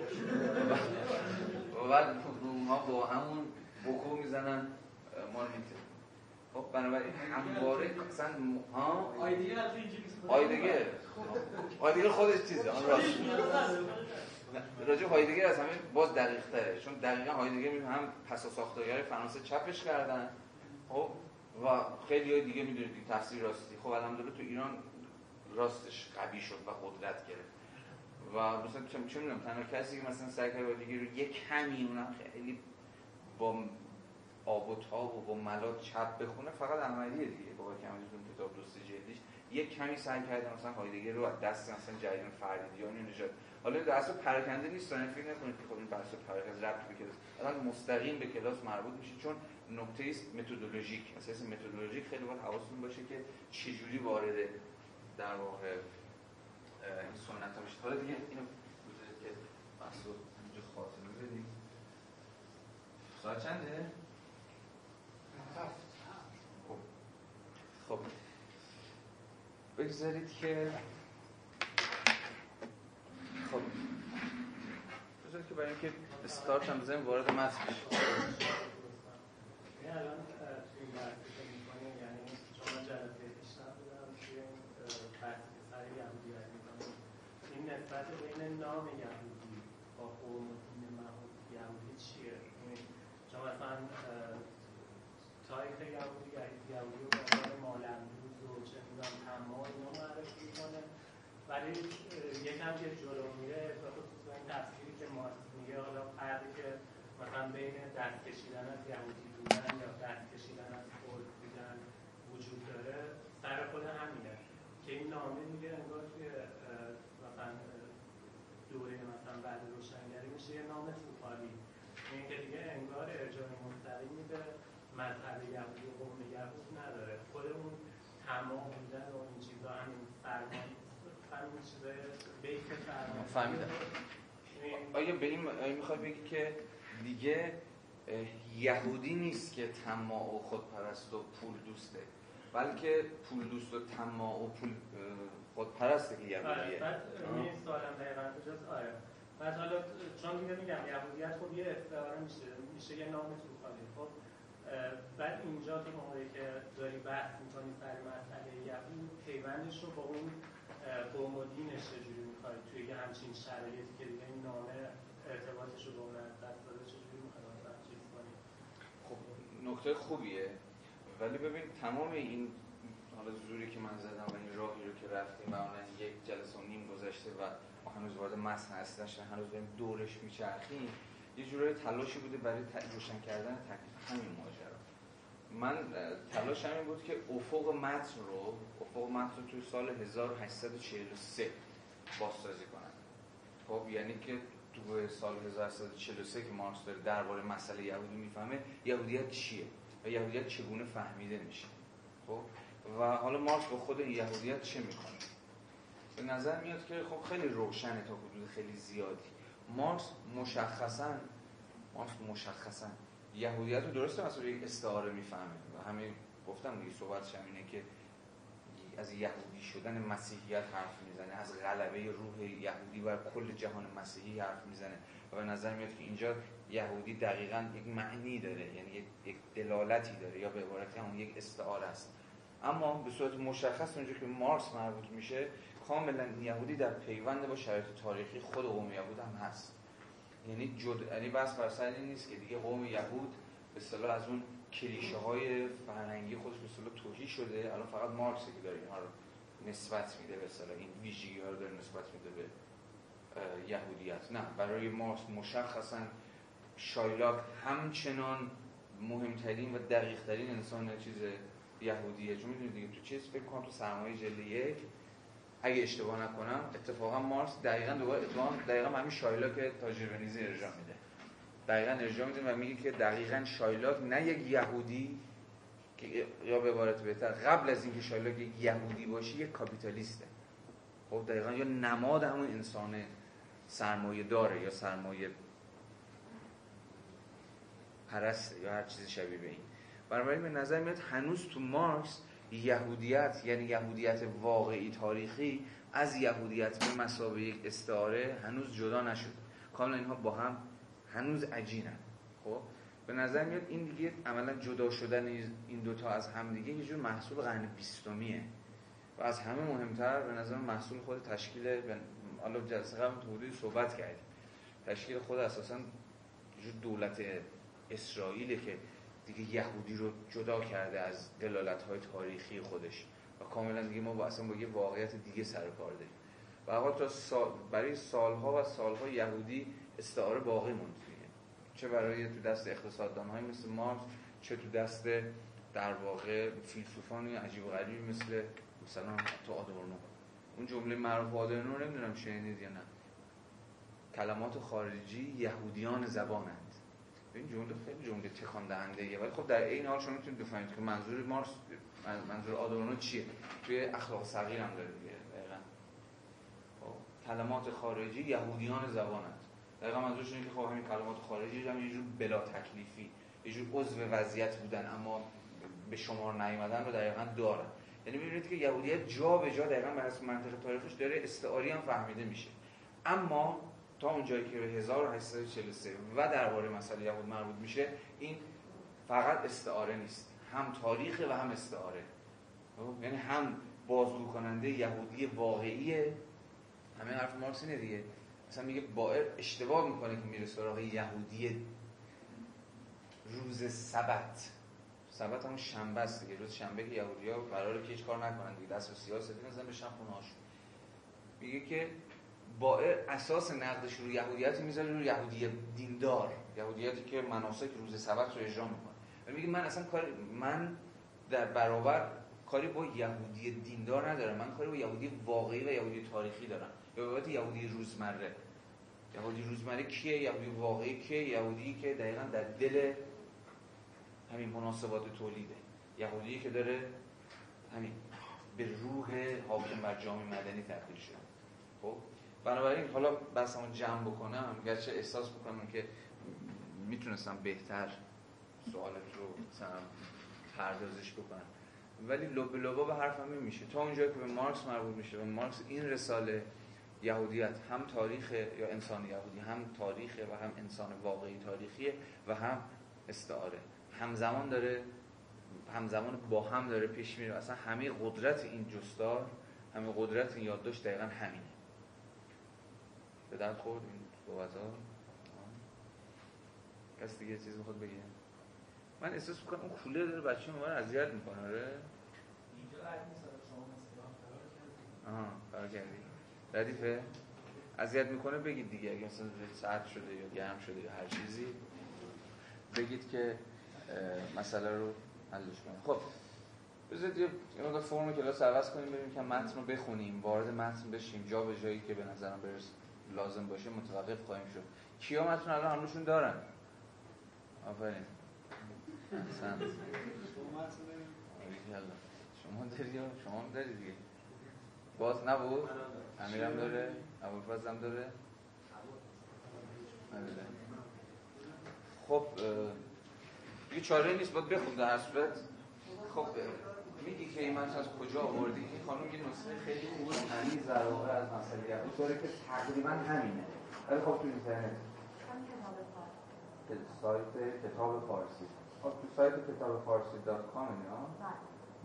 و بعد ما با همون بکو می‌زنن ما خب بنابراین همواره مثلا ها؟ آیدگر آیدگر خودش چیزه آن راست. راجع هایدگر از همه باز دقیق تره چون دقیقا هایدگر می‌دونم هم پس ساختارگرای فرانسه چپش کردن. خب و خیلی های دیگه می‌دونید دیگه تفسیر راستی. خب الحمدلله تو ایران راستش قوی شد و قدرت گرفت. و مثلا چه می‌دونم تنها کسی که مثلا سعی کرد هایدگر رو یک کمی اونم خیلی با آب و تاب و ملات چپ بخونه فقط احمدیه دیگه. با کمالتون کتاب دوست جلدیش یک کمی سعی کرده مثلا هایدگر رو دست مثلا جریان فردیدیانی نجات حالا در اصل پراکنده نیست دارن فکر نکنید که خب این بحث پراکنده ربط به کلاس الان مستقیم به کلاس مربوط میشه چون نکته است متدولوژیک. اساس متدولوژیک خیلی باید حواستون باشه که چجوری وارد در واقع این سنت ها بشه حالا دیگه اینو بذارید که بحث رو اینجا خاتمه بدیم. ساعت چنده؟ خب. خب بگذارید که خب. بذارید که برای اینکه استارت هم بزنیم وارد متن بشیم. این بحثی که می‌کنیم یعنی شما جلسه پیش نبودم توی این بحثی که سر یهودیت می‌کنیم این نسبت بین نام یهودی با قوم و دین مهود یهودی چیه؟ یعنی شما مثلا تاریخ یهودی یهودی رو به مالندوز و چه می‌دونم طماع اینا معرفی می‌کنه. ولی یکم که جلو میره به خصوص این تفسیری که مارکس میگه حالا فرقی که مثلا بین دست کشیدن از یهودی بودن یا دست کشیدن از خود بودن وجود داره سر خود همینه. که این نامه میگه انگار توی مثلا دوره مثلا بعد روشنگری میشه یه نام توفالی این که دیگه انگار ارجاع مستقیمی به مذهب یهودی و قوم یهود نداره. خود اون تمام بودن و این چیزا همین فرمان همین چیزای بیت فرمان. فهمیدم. آیا به این می‌خوای بگی که دیگه یهودی نیست که طماع و خودپرست و پول دوسته بلکه پول دوست و طماع و پول خودپرسته که یهودیه؟ بعد این سوالم دقیقا کجاست آره. بعد حالا چون دیگه میگم یهودیت خب یه استعاره میشه. میشه یه نام توفانی. خب بعد اینجا تو موقعی که داری بحث می‌کنی سر مسئله یهود پیوندش رو با اون قوم و دینش چجوری می‌خوای؟ توی یه همچین شرایطی که دیگه این نامه ارتباطش رو با اون از دست داده چجوری می‌خوای چیز کنی؟ خب نکته خوبیه. ولی ببین تمام این حالا زوری که من زدم و این راهی رو که رفتیم و اون یک جلسه و نیم گذشته و هنوز وارد متن هستش هنوز داریم دورش میچرخیم یه جورای تلاشی بوده برای روشن کردن تکلیف همین ماجرا. من تلاش همین بود که افق متن رو افق متن رو توی سال 1843 بازسازی کنم. خب یعنی که تو سال 1843 که مارکس داره درباره مسئله یهودی می‌فهمه یهودیت چیه؟ و یهودیت چگونه فهمیده میشه؟ خب و حالا مارکس با خود یهودیت چه می‌کنه؟ به نظر میاد که خب خیلی روشنه تا حدود خیلی زیادی. مارکس مشخصا مارکس مشخصا. یهودیت رو مثلا یک استعاره می‌فهمه. و همین گفتم دیگه صحبتش اینه که از یهودی شدن مسیحیت حرف می‌زنه از غلبه روح یهودی بر کل جهان مسیحی حرف می‌زنه. و به نظر میاد که اینجا یهودی دقیقا یک معنی داره یعنی یک دلالتی داره یا به عبارت همون یک استعاره است. اما به صورت مشخص اونجا که مارس مربوط میشه کاملا یهودی در پیوند با شرایط تاریخی خود قوم یهود هم هست. یعنی جد یعنی بس بر این نیست که دیگه قوم یهود به اصطلاح از اون کلیشه های فرهنگی خودش به اصطلاح توهی شده. الان فقط مارکس که داره اینها رو نسبت میده به اصطلاح این ویژگی ها رو داره نسبت میده به یهودیت. نه برای مارکس مشخصا شایلاک همچنان مهمترین و دقیقترین انسان چیز یهودیه. چون می‌دونید دیگه تو چیز فکر کنم تو سرمایه جلد یک اگه اشتباه نکنم اتفاقا مارکس دقیقا دوباره اتفاقا دقیقا همین شایلاک تاجر ونیزی ارجاع میده. دقیقا ارجاع میده و میگه که دقیقا شایلاک نه یک یهودی که یا به عبارت بهتر قبل از اینکه شایلاک یک یهودی باشه یک کاپیتالیسته. خب دقیقا یا نماد همون انسانه سرمایه داره یا سرمایه پرسته یا هر چیز شبیه به این. بنابراین به نظر میاد هنوز تو مارکس یهودیت یعنی یهودیت واقعی تاریخی از یهودیت به مسابقه یک استعاره هنوز جدا نشد کاملا اینها با هم هنوز عجینن. خب؟ به نظر میاد این دیگه عملا جدا شدن این دوتا از هم دیگه یه جور محصول قرن بیستمیه. و از همه مهمتر به نظر محصول خود تشکیل حالا جلسه قبل تو صحبت کردیم. تشکیل خود اساسا دولت اسرائیل که دیگه یهودی رو جدا کرده از دلالت های تاریخی خودش. و کاملا دیگه ما با اصلا با یه واقعیت دیگه سر کار داریم. و تا سال برای سالها و سالها یهودی استعاره باقی موند چه برای تو دست اقتصاددان های مثل مارکس چه تو دست در واقع فیلسوفانی عجیب و غریبی مثل مثلا تو آدورنو اون جمله معروف آدورنو نمی‌دونم شنیدید یا نه. کلمات خارجی یهودیان زبانند این جمله خیلی جمله تکان دهنده ولی خب در این حال شما می‌تونید بفهمید که منظور مارکس منظور آدورنو چیه. توی اخلاق صغیر هم داره دیگه دقیقاً. خب کلمات خارجی یهودیان زبانند. دقیقا منظورش اینه که خب همین کلمات خارجی هم یه جور بلا تکلیفی یه جور عضو وضعیت بودن اما به شمار نیومدن رو دقیقا دارن. یعنی می‌بینید که یهودیت جا به جا دقیقا بر اساس منطق تاریخش داره استعاری هم فهمیده میشه. اما تا اونجایی که به 1843 و درباره مسئله یهود مربوط میشه این فقط استعاره نیست. هم تاریخه و هم استعاره. خب؟ یعنی هم بازگو کننده یهودی واقعیه. همه حرف مارکس اینه دیگه. مثلا میگه بایر اشتباه می‌کنه که میره سراغ یهودی روز سبت. سبت همون شنبه است دیگه. روز شنبه که یهودی ها قراره که هیچ کار نکنن دیگه. دست سیاست نزن بشن خونه میگه که بایر اساس نقدش رو یهودیتی می‌ذاره رو یهودی دیندار یهودیتی که مناسک روز سبت رو اجرا می‌کنه. و میگه من اصلا کار من در برابر کاری با یهودی دیندار ندارم من کاری با یهودی واقعی و یهودی تاریخی دارم. یا یهودی روزمره. یهودی روزمره کیه؟ یهودی واقعی کیه؟ یهودی که دقیقا در دل همین مناسبات تولیده. یهودی که داره همین به روح حاکم بر جامعه مدنی تبدیل شده. خب؟ بنابراین حالا بحثمو جمع بکنم گرچه احساس بکنم که می‌تونستم بهتر سوالت رو مثلا پردازش بکنم. ولی لب لبا به حرفم میشه. تا اونجایی که به مارکس مربوط میشه و مارکس این رساله یهودیت هم تاریخ یا انسان یهودی هم تاریخ و هم انسان واقعی تاریخیه و هم استعاره. همزمان داره همزمان با هم داره پیش میره. اصلا همه قدرت این جستار همه قدرت این یادداشت دقیقا همینه. به درد خورد این صحبت ها. کس دیگه چیز می‌خواد بگه؟ من احساس می‌کنم اون کوله داره بچه من اذیت می‌کنه آره؟ اینجا آها کار کردی ردیفه اذیت می‌کنه بگید دیگه اگه مثلا سرد شده یا گرم شده یا هر چیزی. بگید که مسئله رو حلش کنیم. خب بذارید یه مقدار فرم کلاس عوض کنیم ببینیم که متن رو بخونیم وارد متن بشیم جا به جایی که به نظرم برس لازم باشه متوقف خواهیم شد. کیا متن الان همشون دارن؟ آفرین. شما داری شما داری دیگه؟ باز نبود؟ امیرم داره؟ ابوالفضل هم داره خب یه چاره نیست باید بخون در صورت. خب میگی که این از کجا آوردی؟ این خانم یه نسخه خیلی خوب. تمیز در واقع از مسئله یهود داره که تقریبا همینه. ولی خب تو اینترنت. سایت کتاب فارسی. خب تو سایت کتاب فارسی dot com اینا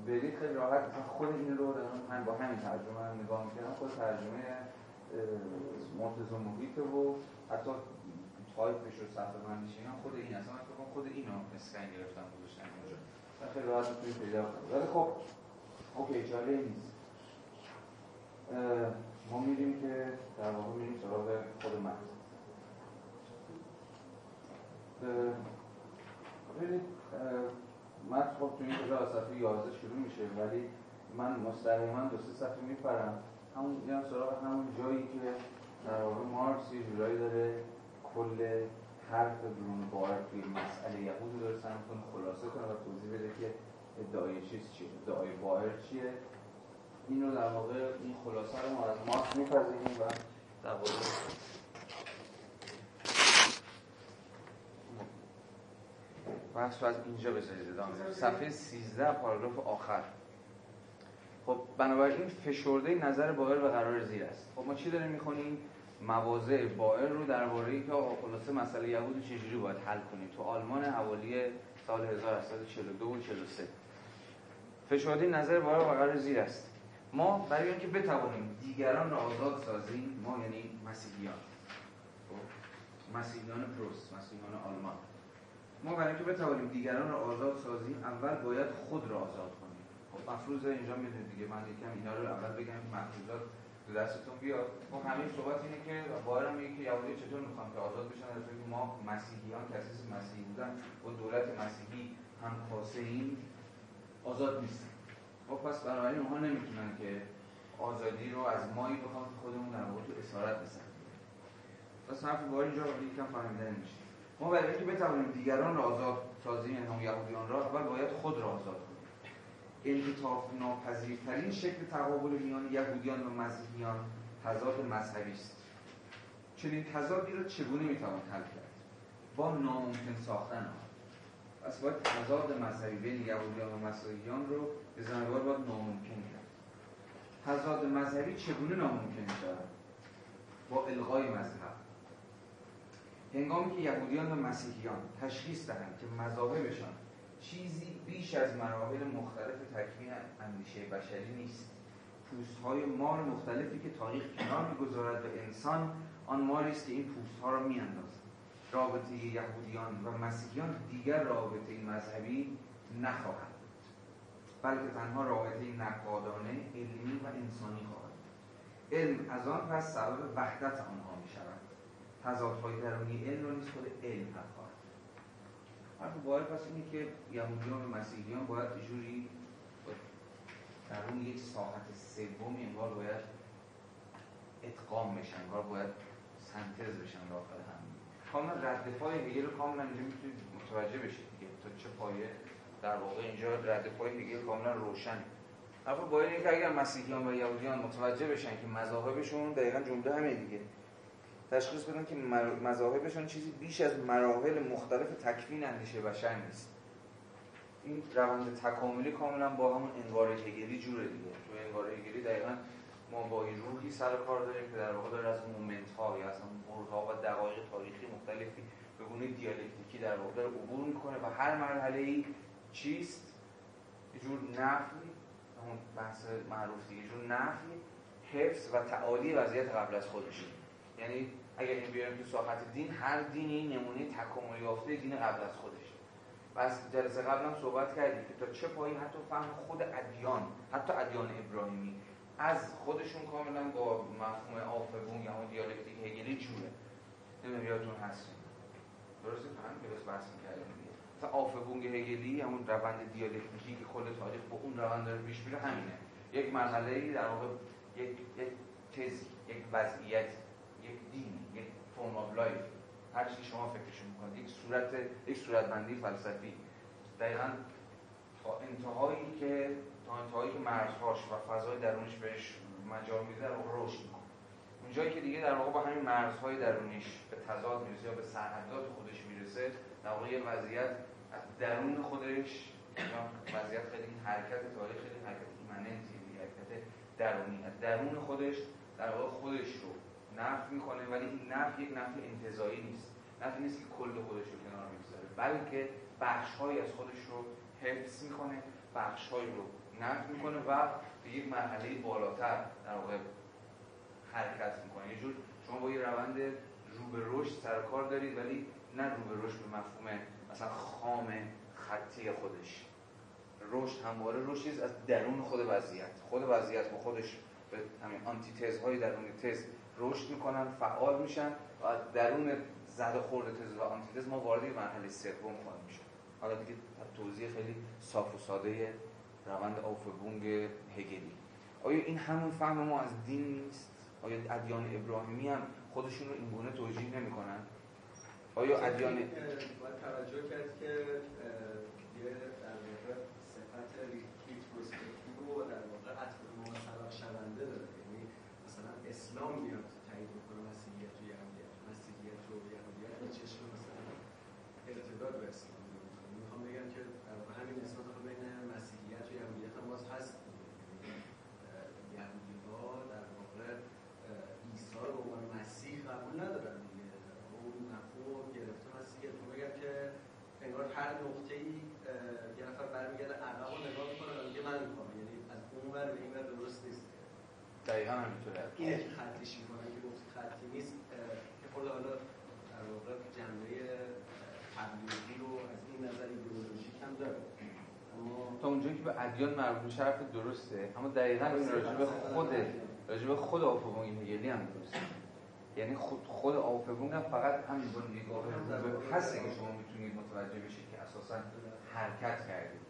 برید خیلی راحت. مثلا خود این رو من با همین ترجمه هم نگاه می‌کردم. خود ترجمه مرتضی محیط و حتی تایپش و صفحه بندیش اینا خود این اصلا من خود اینو اسکن گرفتم گذاشتم. اونجا خیلی راحت توی پیدا کنم ولی خب اوکی چاره نیست. ما میریم که در واقع میریم سراغ خود متن ببینید متن خب تو این کجا از صفحه 11 شروع میشه ولی من مستقیما دو سه صفحه میپرم. همون میرم سراغ همون جایی که در واقع مارکس یه جورایی داره کل حرف برون بار توی مسئله یهود داره سعی می‌کنه خلاصه کنه و توضیح بده که ادعای چیز چیه ادعای باهر چیه. اینو در واقع این خلاصه رو ما از ماس میپذیریم و در واقع بحث رو از اینجا بذارید ادامه صفحه 13 پاراگراف آخر. خب بنابراین فشرده نظر باهر به قرار زیر است. خب ما چی داریم می‌خونیم؟ مواضع بایر رو درباره که آقا خلاصه مسئله یهود چجوری باید حل کنیم. تو آلمان حوالی سال 1842 و 43 فشرده نظر بایر به قرار زیر است. ما برای اینکه بتوانیم دیگران را آزاد سازیم ما یعنی مسیحیان. خب؟ مسیحیان پروس مسیحیان آلمان. ما برای اینکه بتوانیم دیگران را آزاد سازیم اول باید خود را آزاد کنیم. خب مفروض اینجا می‌دونید دیگه من یکم اینا رو اول بگم مفروضات تو دستتون بیاد. خب همین صحبت اینه که باید میگه که یهودی چطور می‌خوان که آزاد بشن؟ از که ما مسیحیان که مسیحی بودن و دولت مسیحی هم این آزاد نیستن. خب پس بنابراین اونها نمی‌تونن که آزادی رو از مایی بخوام که خودمون در واقع تو اسارت بسن پس حرف بار اینجا یکم فهمیدن میشه. ما برای اینکه بتوانیم دیگران را آزاد سازیم یعنی یهودیان را اول باید خود را آزاد انعطاف ناپذیرترین شکل تقابل میان یهودیان و مسیحیان تضاد مذهبی است. چنین تضادی را چگونه می‌توان حل کرد؟ با ناممکن ساختن آن. پس باید تضاد مذهبی بین یهودیان و مسیحیان رو به زنگار باید ناممکن کرد. تضاد مذهبی چگونه ناممکن شود با الغای مذهب. هنگامی که یهودیان و مسیحیان تشخیص دهند که مذاهبشان چیزی بیش از مراحل مختلف تکوین اندیشه بشری نیست. پوست های مار مختلفی که تاریخ کنار می‌گذارد به انسان آن ماری است که این پوست ها را میاندازد. رابطه یهودیان و مسیحیان دیگر رابطه مذهبی نخواهد بلکه تنها رابطه نقادانه علمی و انسانی خواهد علم از آن پس سبب وحدت آنها می شود تضادهای درونی علم را نیز خود علم خواهد حرف باید پس اینه که یهودیان و مسیحیان باید جوری در اون یک ساحت سوم انگار باید اتقام بشن انگار باید سنتز بشن داخل هم کاملا رد پای هگل کاملا اینجا می‌تونید متوجه بشید دیگه. تا چه پایه؟ در واقع اینجا رد پای هگل کاملا روشن. اما باید اینکه اگر مسیحیان و یهودیان متوجه بشن که مذاهبشون دقیقا جمله همه دیگه تشخیص بدن که مذاهبشون چیزی بیش از مراحل مختلف تکوین اندیشه بشر نیست. این روند تکاملی کاملا با همون انگار هگلی جوره دیگه. تو انگار هگلی دقیقا ما با این روحی سر کار داریم که در واقع داره از مومنت ها یا از ها و دقایق تاریخی مختلفی به گونه دیالکتیکی در واقع داره عبور می‌کنه و هر مرحله ای چیست؟ یه جور نفی همون بحث معروف دیگه جور نفی حفظ و تعالی وضعیت قبل از خودش یعنی اگر این بیاریم تو ساحت دین هر دینی نمونه تکامل یافته دین قبل از خودش و از جلسه قبل هم صحبت کردیم که تا چه پایی حتی فهم خود ادیان حتی ادیان ابراهیمی از خودشون کاملا با مفهوم آفبون یا اون دیالکتیک هگلی جوره. نمی‌دونم یادتون هست. درسته؟ فهم که بس بحث دیگه تا آفبونگ هگلی همون روند دیالکتیکی که کل تاریخ با اون روند داره پیش میره همینه. یک مرحله در واقع یک یک تزی یک وضعیت یک دین form of life. هر چیزی شما فکرش می‌کنید یک صورت یک صورتبندی فلسفی. دقیقا تا انتهایی که تا انتهایی که مرزهاش و فضای درونش بهش مجال میده واقع رشد می‌کنه. اونجایی که دیگه در واقع با همین مرزهای درونیش به تضاد می‌رسه یا به سرحدات خودش می‌رسه در واقع یه وضعیت از درون خودش وضعیت خیلی حرکت تاریخ خیلی حرکت immanent ی حرکت درونی. از درون خودش در واقع خودش رو نفی می‌کنه ولی این نفی یک نفی انتظایی نیست. نفی نیست که کل خودش رو کنار می‌گذاره بلکه بخشهایی از خودش رو حفظ می‌کنه بخشهایی رو نفی می‌کنه و به یک مرحله بالاتر در واقع حرکت می‌کنه. یه جور شما با یه روند رو به رشد سر کار دارید ولی نه رو به رشد به مفهوم مثلا خام خطی خودش. رشد همواره رشد از درون خود وضعیت. خود وضعیت با خودش به همین آنتیتز های درون تز رشد می‌کنن فعال میشن و درون زد خورد تز و آنتیتز ما وارد مرحله سوم خواهیم میشه حالا دیگه توضیح خیلی صاف و ساده روند آفبونگ هگلی. آیا این همون فهم ما از دین نیست؟ آیا ادیان ابراهیمی هم خودشون رو اینگونه توجیه نمی‌کنن؟ آیا ادیان باید توجه کرد که یه در واقع صفت ریتروسپکتیو و در واقع عطف شونده داره. یعنی مثلا اسلام میاد تایید می‌کنه مسیحیت و یهودیت مسیحیت و یهودیت به چشم مثلا ارتداد به اسلام به این ور درست نیست دقیقا همینطوره اینه که خطیش می‌کنن که گفت خطی نیست که خود حالا در واقع جنبه تبلیغی رو از این نظر ایدئولوژیک هم داره اما تا اونجایی که به ادیان مربوط میشه حرف درسته. اما دقیقا این راجع به خود راجع به خود آفوگون هگلی هم درسته. یعنی خود خود آفوگون هم فقط همین نگاه رو هستی که شما می‌تونید متوجه بشید که اساسا حرکت کردید.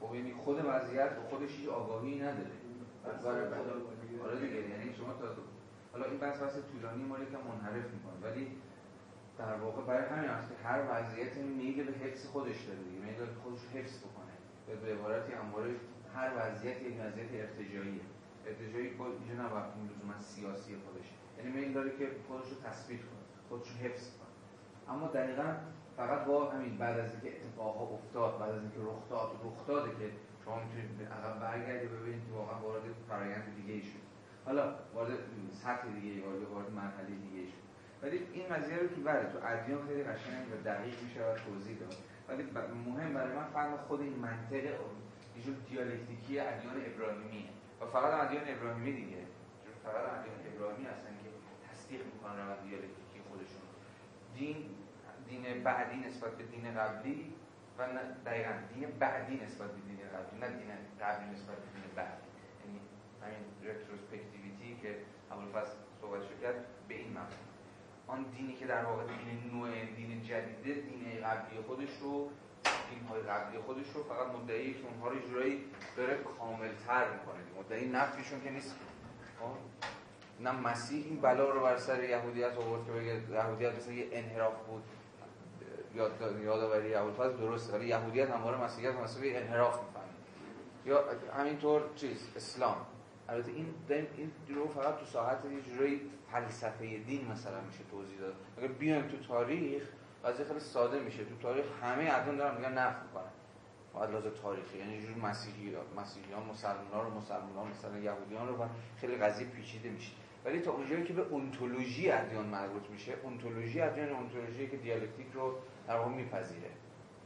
خب یعنی خود وضعیت به خودش هیچ آگاهی نداره. برای آره دیگه. یعنی شما تا حالا این بحث بحث طولانی ما یکم منحرف می‌کنه. ولی در واقع برای همین هست که هر وضعیتی میگه به حفظ خودش داره دیگه. میگه خودش حفظ بکنه. به به عبارتی همواره هر وضعیتی یک وضعیت ارتجاعیه. ارتجاعی با اینجا نباید اون لزوما سیاسی خودش. یعنی میل داره که خودش رو تثبیت کنه خودش رو حفظ کنه. اما دقیقا فقط با همین بعد از اینکه اتفاقها افتاد بعد از اینکه رخ داد رخ داده که شما می‌تونید عقب برگردید ببینید که واقعا وارد فرآیند دیگه شد. حالا وارد سطح دیگه وارد وارد مرحله دیگه شد. ولی این قضیه رو که بله تو ادیان خیلی قشنگ و دقیق میشه و توضیح داد. ولی مهم برای من فهم خود این منطق یه دیالکتیکی ادیان ابراهیمیه. و فقط ادیان ابراهیمی دیگه. فقط ادیان ابراهیمی هستن که تصدیق می‌کنن روند دیالکتیکی خودشون. دین دین بعدی نسبت به دین قبلی و نه دقیقا دین بعدی نسبت به دین قبلی نه دین قبلی نسبت به دین بعد. یعنی همین رتروسپکتیویتی که ابوالفضل صحبت کرد به این مفهوم آن دینی که در واقع دین نوع دین جدیده دین قبلی خودش رو دین های قبلی خودش رو فقط مدعی که اونها رو جورایی داره کاملتر می‌کنه مدعی نفیشون که نیست. خب؟ نه مسیح این بلا رو بر سر یهودیت آورد که بگه یهودیت مثل یه انحراف بود. یاد یادآوری ابوالفضل درسته. ولی یهودیت همواره مسیحیت یه انحراف می‌فهمه. یا همینطور چیز اسلام. البته این این رو فقط تو ساعت یه جوری فلسفه دین مثلا میشه توضیح داد. اگر بیایم تو تاریخ قضیه خیلی ساده میشه. تو تاریخ همه ادیان دارن میگن نفی می‌کنن. باید لازم تاریخی یعنی جور مسیحی مسیحیان مسلمان رو مسلمان مثلا یهودیان رو و خیلی قضیه پیچیده میشه. ولی تا اونجایی که به اونتولوژی ادیان مربوط میشه اونتولوژی ادیان اونتولوژی که دیالکتیک رو در واقع میپذیره.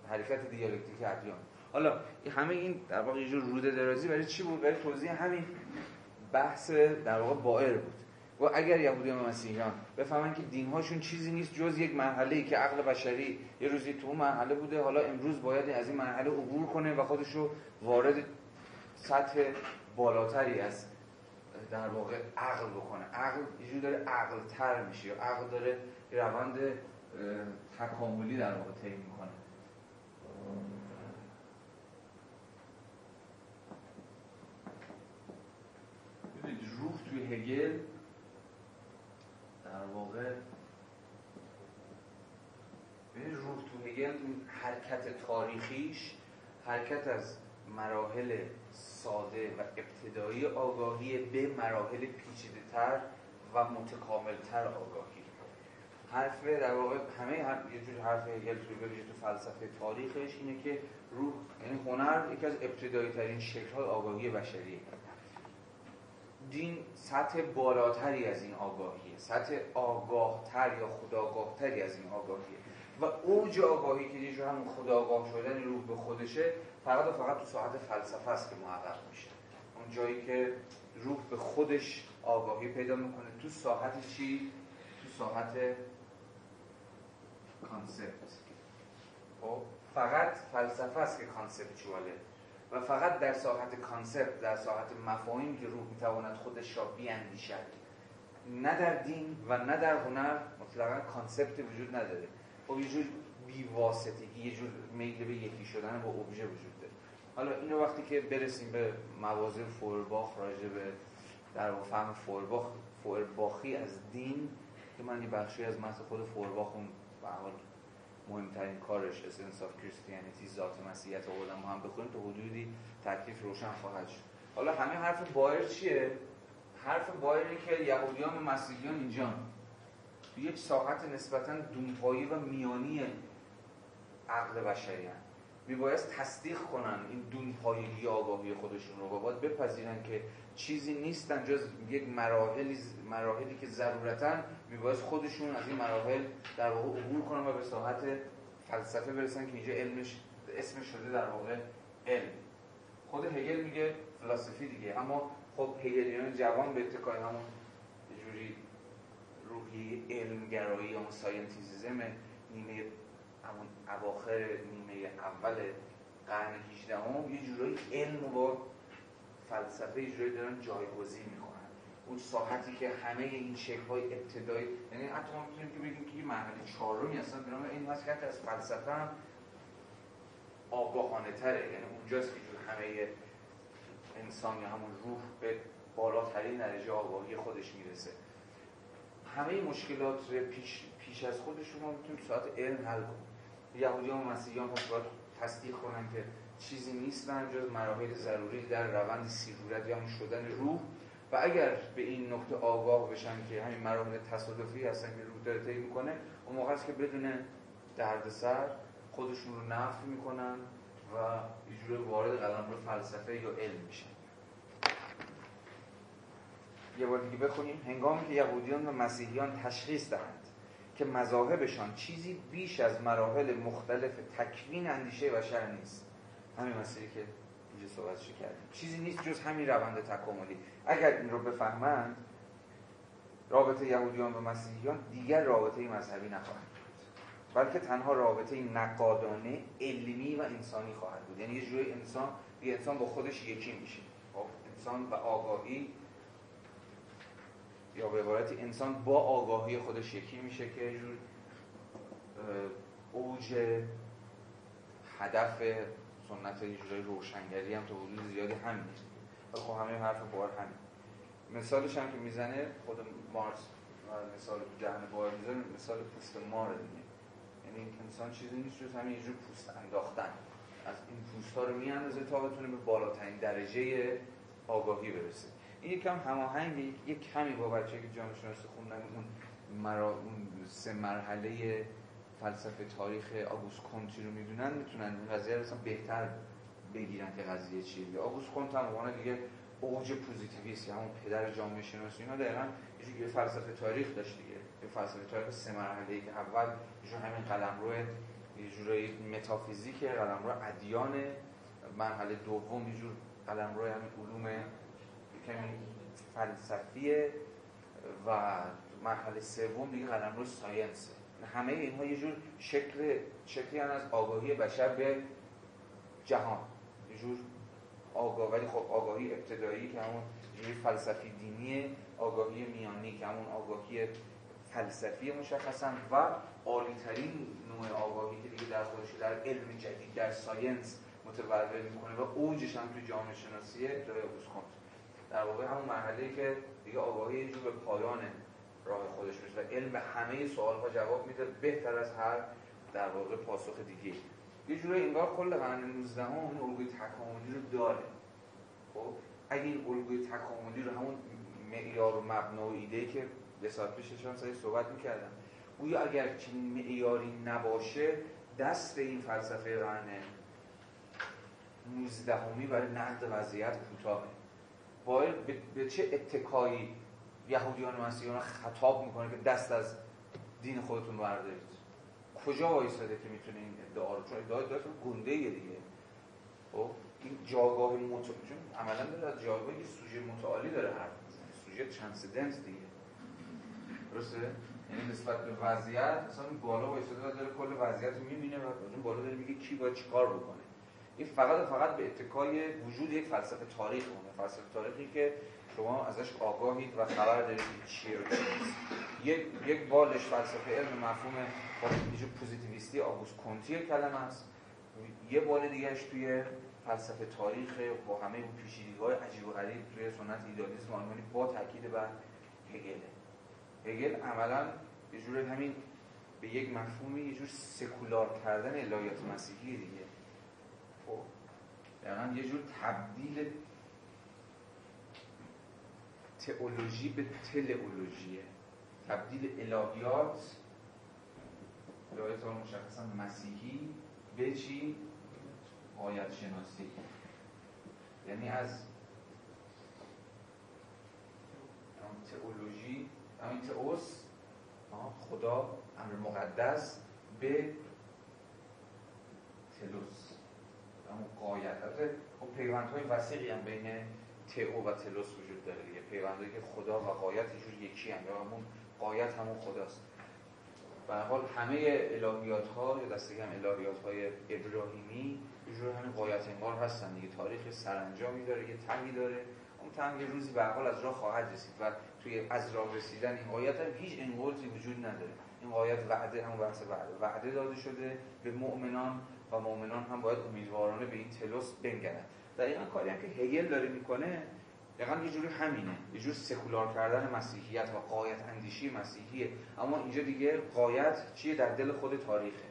حرکت دیالکتیک ادیان. حالا همه این در واقع یه جور روده درازی برای چی بود؟ برای توضیح همین بحث در واقع بائر بود. و اگر یهودیان و مسیحیان بفهمن که دینهاشون چیزی نیست جز یک مرحله ای که عقل بشری یه روزی تو مرحله بوده حالا امروز باید از این مرحله عبور کنه و خودش رو وارد سطح بالاتری از در واقع عقل بکنه. عقل یه داره عقل تر میشه یا عقل داره روند تکاملی در واقع طی می‌کنه ببینید روح توی هگل در واقع روح تو هگل حرکت تاریخیش حرکت از مراحل ساده و ابتدایی آگاهی به مراحل پیچیده تر و متکامل تر آگاهی. حرف در واقع همه هم یه جور حرف هگل توی تو فلسفه تاریخش اینه که روح یعنی هنر یکی از ابتدایی ترین شکل های آگاهی بشریه. دین سطح بالاتری از این آگاهیه. سطح آگاهتر یا خداگاهتری از این آگاهیه. و اوج آگاهی که یه همون خودآگاه شدن روح به خودشه فقط و فقط تو ساحت فلسفه است که محقق میشه. اون جایی که روح به خودش آگاهی پیدا می‌کنه. تو ساحت چی؟ تو ساحت concept. خب فقط فلسفه است که conceptual ه و فقط در ساحت concept در ساحت مفاهیم که روح می‌تواند خودش را بیاندیشد. نه در دین و نه در هنر مطلقا concept وجود نداره. خب یه جور بیواسطگی یه جور میل به یکی شدن با ابژه وجود داره. حالا اینو وقتی که برسیم به مواضع فویرباخ راجع به در فهم فویرباخ فویرباخی از دین که من یه بخشی از متن خود فویرباخ اون به مهمترین کارش Essence of Christianity ذات مسیحیت آوردن ما هم بخونیم تا حدودی تکلیف روشن خواهد شد. حالا همه حرف بایر چیه؟ حرف بایری که یهودیان و مسیحیان اینجا. تو یک ساحت نسبتا دونپایی و میانی عقل بشری هن. میبایست تصدیق کنن این دونپایگی آگاهی خودشون رو. و باید بپذیرن که چیزی نیستن جز یک مراحلی, مراحلی که ضرورتا میبایست خودشون از این مراحل در واقع عبور کنن و به ساحت فلسفه برسن که اینجا علمش اسمش شده در واقع علم. خود هگل میگه فلسفی دیگه. اما خب هگلیان جوان به اتکای همون جوری روحی علمگرایی یا ساینتیزیزم نیمه همون اواخر نیمه اول قرن 18 هم یه جورایی علم با فلسفه یه جورایی دارن جایگزین می‌کنن. اون ساحتی که همه این شکل های ابتدایی یعنی حتی ما می‌تونیم که بگیم که یه مرحله چهارمی اصلا به این هست که از فلسفه هم آگاهانه تره یعنی اونجاست که همه انسان یا همون روح به بالاترین درجه آگاهی خودش می‌رسه. همه مشکلات پیش, پیش از خودشون رو می‌تونیم ساعت علم حل کنیم. یهودیان و مسیحیان پس باید تصدیق کنن که چیزی نیستن جز مراحل ضروری در روند سیرورت یا شدن روح. و اگر به این نقطه آگاه بشن که همین مراحل تصادفی هستن که روح داره طی می‌کنه اون موقع است که بدون دردسر خودشون رو نفی می‌کنن و یه وارد قلم رو فلسفه یا علم میشن. یه بار دیگه بخونیم. هنگامی که یهودیان و مسیحیان تشخیص دهند که مذاهبشان چیزی بیش از مراحل مختلف تکوین اندیشه بشر نیست. همین مسئله که اینجا صحبتش کردیم. چیزی نیست جز همین روند تکاملی. اگر این رو بفهمند رابطه یهودیان و مسیحیان دیگر رابطه مذهبی نخواهند بلکه تنها رابطه نقادانه علمی و انسانی خواهد بود. یعنی یه جوری انسان یه انسان با خودش یکی میشه. خب انسان و آگاهی یا به عبارتی انسان با آگاهی خودش یکی میشه که جور اوج هدف سنت یه جوری روشنگری هم تا حدود زیادی همین و خب همه حرف بار همین. مثالش هم که می‌زنه خود مارس مثال جهن بار می‌زنه مثال پوست مار دیگه. یعنی انسان چیزی نیست جز همین یه پوست انداختن. از این پوست ها رو میاندازه تا بتونه به بالاترین درجه آگاهی برسه. این یکم هماهنگ یک کمی با بچه که جامعه شناسی خوندن اون مرا اون سه مرحله فلسفه تاریخ آگوست کنتی رو می‌دونن می‌تونن این قضیه رو بهتر بگیرن که قضیه چیه. آگوست کنت هم دیگه اوج پوزیتیویست همون پدر جامعه شناسی. اینا دقیقاً یه فلسفه تاریخ داشت دیگه. یه فلسفه تاریخ سه مرحله که اول یه همین قلمرو یه جورایی متافیزیک قلمرو ادیان. مرحله دوم یه جور قلمرو همین علوم کمی فلسفیه و مرحله سوم دیگه قلمرو science ه. همه اینها یه جور شکل شکلی از آگاهی بشر به جهان. یه جور آگاه ولی خب آگاهی ابتدایی که همون فلسفی دینی آگاهی میانی که همون آگاهی فلسفی مشخصا و عالیترین نوع آگاهی که دیگه در خودش در علم جدید در ساینس متولد می‌کنه و اوجش هم تو جامعه شناسی ابتدای کنت در واقع همون مرحله که دیگه آگاهی یه به پایان راه خودش میشه و علم به همه سوال ها جواب میده بهتر از هر در واقع پاسخ دیگه یه جوری انگار کل قرن 19 هم الگوی تکاملی رو داره. خب؟ اگه این الگوی تکاملی رو همون معیار و مبنا و ایده که به ساعت پیش سعی صحبت می‌کردم گویا اگر چنین معیاری نباشه دست این فلسفه قرن 19 برای نقد وضعیت کوتاه باید به چه اتکایی یهودیان و مسیحیان خطاب می‌کنه که دست از دین خودتون بردارید؟ کجا وایساده که می‌تونه این ادعا رو؟ چون ادعا ادعا گنده دیگه. خب این جاگاه متعالی چون عملا داره از جاگاه یه سوژه متعالی داره حرف می‌زنه. سوژه ترانسدنس دیگه. درسته؟ یعنی نسبت به وضعیت مثلا بالا وایساده داره کل وضعیت رو می‌بینه و بالا داره میگه کی باید چیکار بکنه. این فقط فقط به اتکای وجود یک فلسفه تاریخ اونه فلسفه تاریخی که شما ازش آگاهید و خبر دارید چیه و یک یک بالش فلسفه علم مفهوم پوزیتیویستی آگوست کنتی کلمه است. یه بال دیگهش توی فلسفه تاریخ با همه اون پیچیدگی‌های عجیب و غریب توی سنت ایدالیسم آلمانی با تاکید بر هگل. هگل عملا یه جور همین به یک مفهومی یه جور سکولار کردن الهیات مسیحی دیگه. یعنی یه جور تبدیل تئولوژی به تلئولوژیه. تبدیل الهیات الهیات مشخصا مسیحی به چی؟ آیت شناسی یعنی از تئولوژی همین تئوس خدا امر مقدس به تلوس. همون قایت البته خب پیوندهای وسیقی هم بین تئو و تلوس وجود داره دیگه. پیوندهایی که خدا و قایت یکی هم. یا همون قایت همون خداست. به حال همه الهیات ها یا دسته هم الهیات های ابراهیمی یه همین قایت انگار هستن دیگه. تاریخ سرانجامی داره یه تنگی داره. اون تنگ روزی به حال از راه خواهد رسید و توی از راه رسیدن این قایت هم هیچ انقلتی وجود نداره. این قایت وعده هم بحث وعده وعده داده شده. به مؤمنان و مؤمنان هم باید امیدوارانه به این تلوس بنگرن. دقیقا کاری هم که هگل داره می‌کنه دقیقا یه جوری همینه. یه جور سکولار کردن مسیحیت و قایت اندیشی مسیحیه. اما اینجا دیگه قایت چیه؟ در دل خود تاریخه.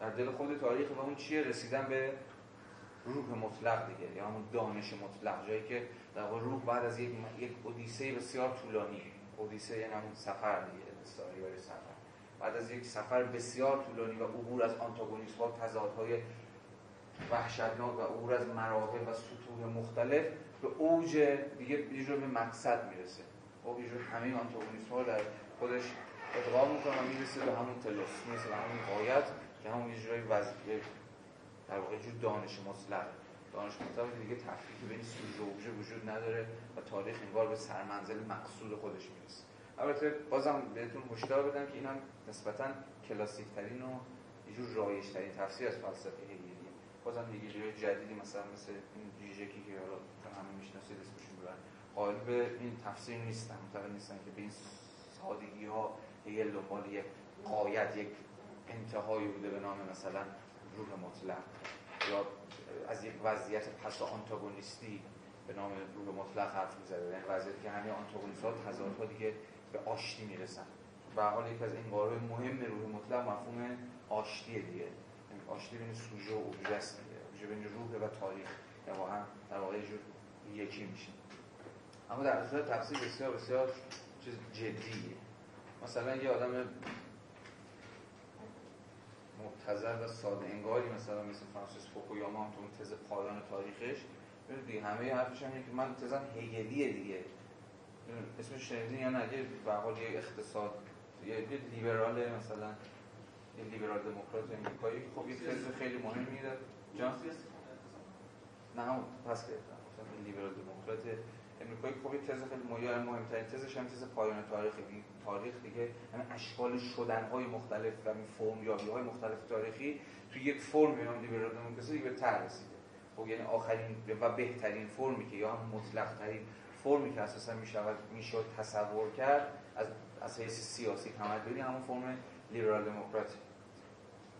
در دل خود تاریخ و اون چیه؟ رسیدن به روح مطلق دیگه. یا همون دانش مطلق. جایی که در روح بعد از یک یک اودیسه بسیار طولانی اودیسه یعنی همون سفر دیگه سفر. بعد از یک سفر بسیار طولانی و عبور از آنتاگونیسم ها تضادهای وحشتناک و عبور از مراحل و سطوح مختلف به اوج دیگه یه به مقصد می‌رسه. خب یه همه آنتاگونیسم ها در خودش ادغام می‌کنه و می‌رسه به همون تلوس می‌رسه به همون قایت که همون یه جورای در واقع جور دانش مطلق دانش مطلق دیگه تفکیک بین سوژه و وجود نداره و تاریخ انگار به سرمنزل مقصود خودش می‌رسه. البته بازم بهتون هشدار بدم که این هم نسبتا کلاسیک ترین و یه جور رایج ترین تفسیر از فلسفه هگلیه بازم هگلی جدیدی مثلا مثل این جیجکی که حالا همه می‌شناسید اسمشون ببرن. قائل به این تفسیر نیستن معتقد نیستن که به این سادگی ها هگل دنبال یک قایت یک انتهایی بوده به نام مثلا روح مطلق. یا از یک وضعیت پس آنتاگونیستی به نام روح مطلق حرف می‌زده. یعنی وضعیتی که همه آنتاگونیست ها تضادها دیگه به آشتی می‌رسن. و حال یک از این قاره مهم روح مطلق مفهوم آشتی دیگه. یعنی آشتی بین سوژه و اوبژه است دیگه. بین روح و تاریخ. یا واقعا در واقع جور یکی میشه. اما در صورت تفسیر بسیار بسیار چیز جدیه. مثلا یه آدم مبتذل و ساده انگاری مثلا مثل فرانسیس فوکویاما تو تز پایان تاریخش دیگه همه حرفش هم که من تزم هگلیه دیگه. اسمش شنیدین یا نه؟ یه به حال یه اقتصاد یه لیبرال مثلا یه لیبرال دموکرات امریکایی خب یه تز خیلی مهم میده جان؟ نه هم پس گرفتم لیبرال دموکرات امریکایی خب یه تز خیلی مهم مهمترین تزش هم تز پایان تاریخ. تاریخ دیگه همه اشکال شدن های مختلف و فرم یابی های مختلف تاریخی تو یک فرم نام لیبرال دموکراسی به ته رسیده. خب یعنی آخرین و بهترین فرمی که یا هم مطلق ترین فرمی که اساسا می‌شود می‌شد تصور کرد از از حیث سیاسی تمدنی همون فرم لیبرال دموکراتی.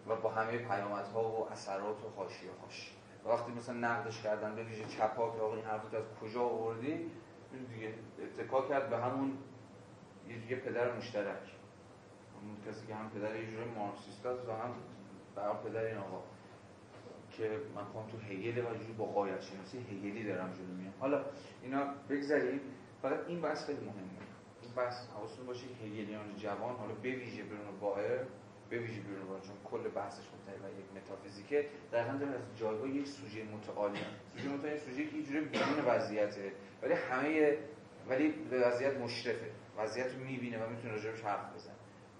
و با همه پیامدها و اثرات و حاشیه هاش وقتی مثلا نقدش کردن به ویژه چپا که آقا این حرفت از کجا آوردی دیگه اتکا کرد به همون یه پدر مشترک. اون کسی که هم پدر یه جوری مارکسیست و هم برای پدر این آقا. که من خواهم تو هگل و جوری با قایت شناسی هگلی دارم جلو میام. حالا اینا بگذاریم. فقط این بحث خیلی مهمه. این بحث حواستون باشه که هگلیان جوان حالا به ویژه برونو باهر به ویژه باهر چون کل بحثش مبتنی بر یک متافیزیکه دقیقاً داره از جایگاه یک سوژه متعالی سوژه متعالی سوژه که یه جوری بیرون وضعیته. ولی همه ولی به وضعیت مشرفه. وضعیت رو می‌بینه و می‌تونه راجبش حرف بزنه.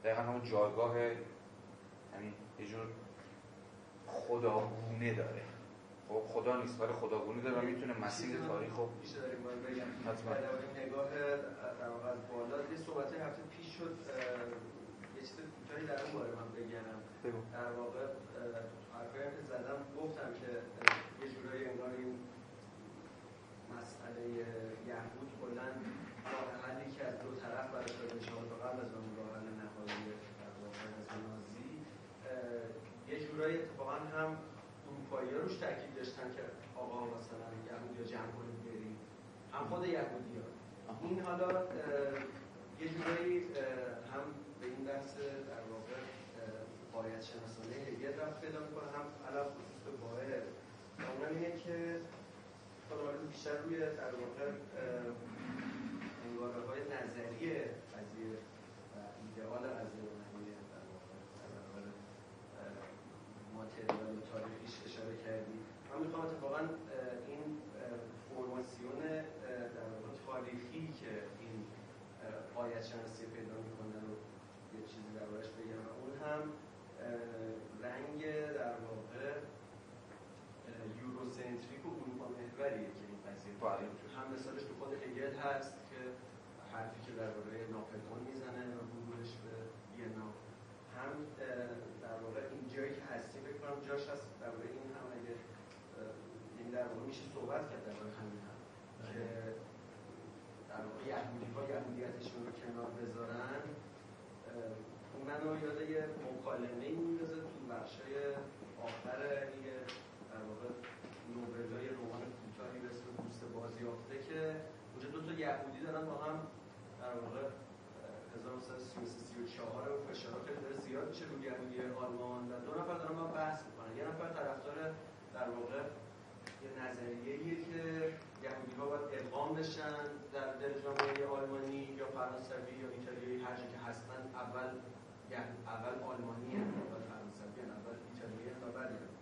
دقیقا همون جایگاه یعنی یه جور خداگونه داره. خب خدا نیست ولی خداگونه داره و می‌تونه مسیر تاریخ رو بیشتر بگم حتما. نگاه از بالا یه صحبت هفته پیش شد یه چیز کوتاهی در اون باره من بگم. در واقع حرفایی که زدم گفتم که یه جورایی انگار این مسئله یهود کلا راه حلی که از دو طرف برای شده شما تا قبل از اون راه حل نهایی در واقع از نازی یه جورایی اتفاقا هم اروپایی ها روش تاکید داشتن که آقا مثلا یهودی ها جمع کنید بریم هم خود یهودی ها این حالا یه جورایی هم به این بحث در واقع باید شناسانه یه رفت پیدا می‌کنه. هم علاوه خصوص به باید اونم اینه که حالا بیشتر روی در واقع انگاره های نظریه قضیه و ایدئال قضیه و نحوه در واقع در ماتریال و تاریخیش اشاره کردی من می‌خوام اتفاقا این فرماسیون در واقع تاریخی که این آیت شناسی پیدا می‌کنه رو یه چیزی دربارش بگم و اون هم رنگ در واقع سنتریک و اروپا محوریه که این قضیه بله. هم مثالش تو خود هگل هست که حرفی که درباره ناپلئون می‌زنه و ورودش به وینا هم اه، در واقع این جایی که هستی فکر کنم جاش هست درباره این هم اگه اه، یعنی در واقع میشه صحبت کرد درباره همین هم که در واقع یهودی ها یهودیتشون رو کنار بذارن منو یاد یه مکالمه میندازه تو بخشای آخر یه در واقع نوبلای رمان کوتاهی به اسم دوست بازیافته که اونجا دو تا یهودی دارن با هم در واقع اه، 1934 و فشارها خیلی داره زیاد میشه روی یهودی آلمان و دو نفر دارن با بحث می‌کنن. یه نفر طرفدار در واقع یه نظریه‌ایه که یهودی ها باید ادغام بشن در دل جامعه آلمانی یا فرانسوی یا ایتالیایی هر که هستن اول یعنی اول آلمانی هم اول فرانسوی اول ایتالیایی هم ایران.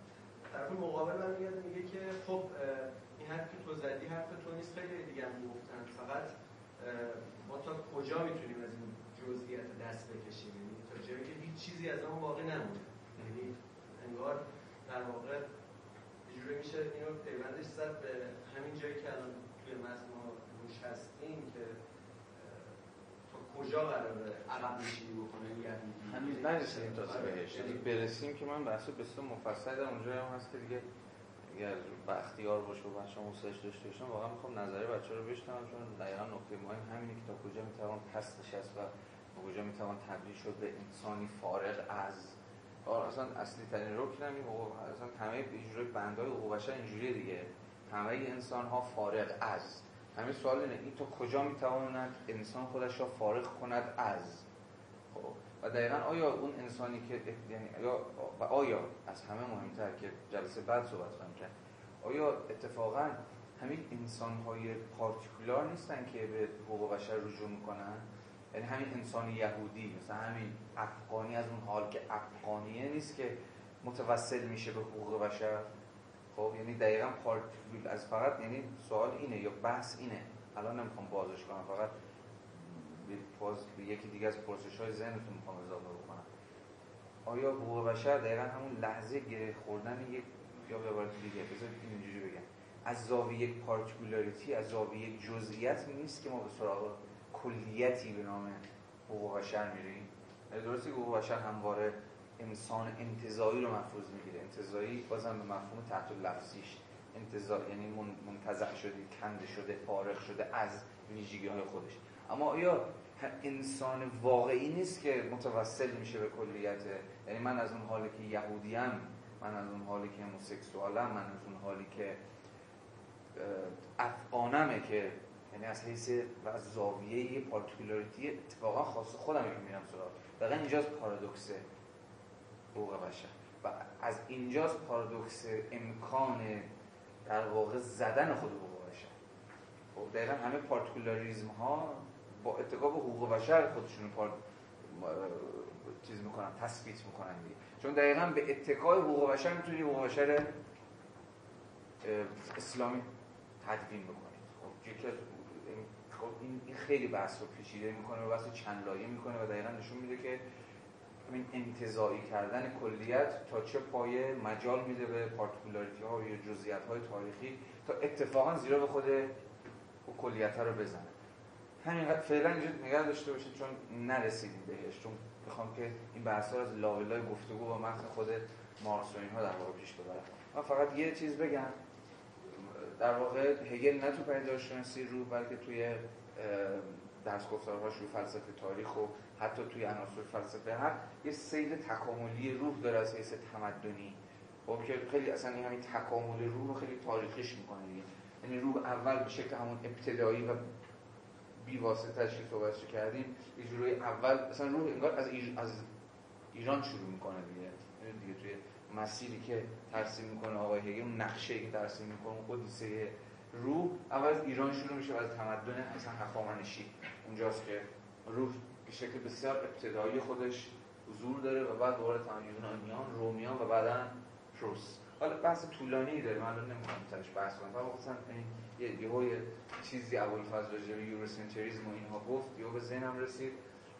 طرف مقابل من میاد میگه که خب این حرفی که تو زدی حرف تو نیست خیلی دیگه هم گفتن فقط ما تا کجا می‌تونیم از این جزئیات دست بکشیم یعنی تا جایی که هیچ چیزی از اون باقی نمونه یعنی انگار در واقع یه جوری میشه اینو پیوندش زد به همین جایی که الان توی متن ما روش هستیم که تا کجا قراره عقب نشینی بکنه یهودی هنوز نرسیدیم تا بهش یعنی برسیم که من بحث بسیار مفصل دارم اونجا هم هست که دیگه اگر بختیار باشه و بچه موسیقیش داشته باشم واقعا می‌خوام نظری بچه رو بشنوم چون دقیقا نکته مهم همینه که تا کجا می‌توان پس نشست و تا کجا می‌توان تبدیل شد به انسانی فارغ از آره اصلا اصلی ترین رکن هم اصلا همه اینجوری بندهای حقوق بشر اینجوریه دیگه. همه انسان ها فارغ از. همه سوال اینه این تا کجا می‌تواند انسان خودش را فارغ کند از؟ خب و دقیقا آیا اون انسانی که یعنی آیا آیا از همه مهمتر که جلسه بعد صحبت خواهیم کرد. آیا اتفاقا همین انسان های پارتیکولار نیستن که به حقوق بشر رجوع می‌کنن؟ یعنی همین انسان یهودی مثلا همین افغانی از اون حال که افغانیه نیست که متوسل میشه به حقوق بشر. خب یعنی دقیقا پارتیکول از فقط یعنی سوال اینه یا بحث اینه. الان نمی‌خوام بازش کنم فقط به یکی دیگه از پرسش های ذهنتون می‌خوام اضافه بکنم. آیا حقوق بشر دقیقا همون لحظه گره خوردن یک یا به عبارت دیگه بذارید اینجوری بگم. از زاویه پارتیکولاریتی از زاویه جزئیات نیست که ما به سراغ کلیتی به نام حقوق بشر میریم یعنی درسته که حقوق بشر همواره انسان انتظایی رو مفروض می‌گیره. انتظایی بازم به مفهوم تحت لفظیش. انتظار یعنی من- منتزع شده کنده شده فارغ شده از ویژگی های خودش. اما آیا انسان واقعی نیست که متوسل میشه به کلیت؟ یعنی من از اون حالی که یهودیم من از اون حالی که هموسکسوالم من از اون حالی که افغانمه که یعنی از حیث و از زاویه پارتیکولاریتی اتفاقا خاص خودم میرم سراغ. دقیقا اینجاست پارادوکس حقوق بشر. و از اینجاست پارادوکس امکان در واقع زدن خود حقوق بشر. خب دقیقا همه پارتیکولاریزم ها با اتکا به حقوق بشر خودشون پار... چیز می‌کنن تثبیت می‌کنن دیگه. چون دقیقا به اتکای حقوق بشر می‌تونی حقوق بشر اسلامی تدوین بکنید خب یکی از خب این این خیلی بحث رو پیچیده می‌کنه و بحث رو چند لایه می‌کنه و دقیقا نشون میده که همین انتظایی کردن کلیت تا چه پایه مجال میده به پارتیکولاریتی ها یا جزئیات های تاریخی تا اتفاقا زیرا به خود کلیت ها رو بزنه. همین فعلا اینجا نگه داشته باشید چون نرسیدیم بهش چون می‌خوام که این بحث ها از لابلای گفتگو با متن خود مارکس و اینها در پیش ببرم. من فقط یه چیز بگم. در واقع هگل نه تو پدیدارشناسی روح بلکه توی درس گفتارهاش رو فلسفه تاریخ و حتی توی عناصر فلسفه هر یه سیل تکاملی روح داره از حیث تمدنی خب که خیلی اصلا این همین تکامل روح رو خیلی تاریخیش می‌کنه دیگه یعنی روح اول به شکل همون ابتدایی و بی واسطه که کردیم یه جوری اول اصلا روح انگار از. از ایران شروع می‌کنه دیگه دیگه توی مسیری که ترسیم می‌کنه آقای هگل اون نقشه که ترسیم می‌کنه اون قدیسه روح اول از ایران شروع میشه و از تمدن اصلا هخامنشی. اونجاست که روح به شکل بسیار ابتدایی خودش حضور داره و بعد دوباره یونانیان رومیان و بعدا پروس. حالا بحث طولانی داره من الان نمی‌خوام سرش بحث کنم. فقط مثلا یه یه چیزی ابوالفضل راجع به یوروسنتریسم و اینها گفت یهو به ذهنم رسید.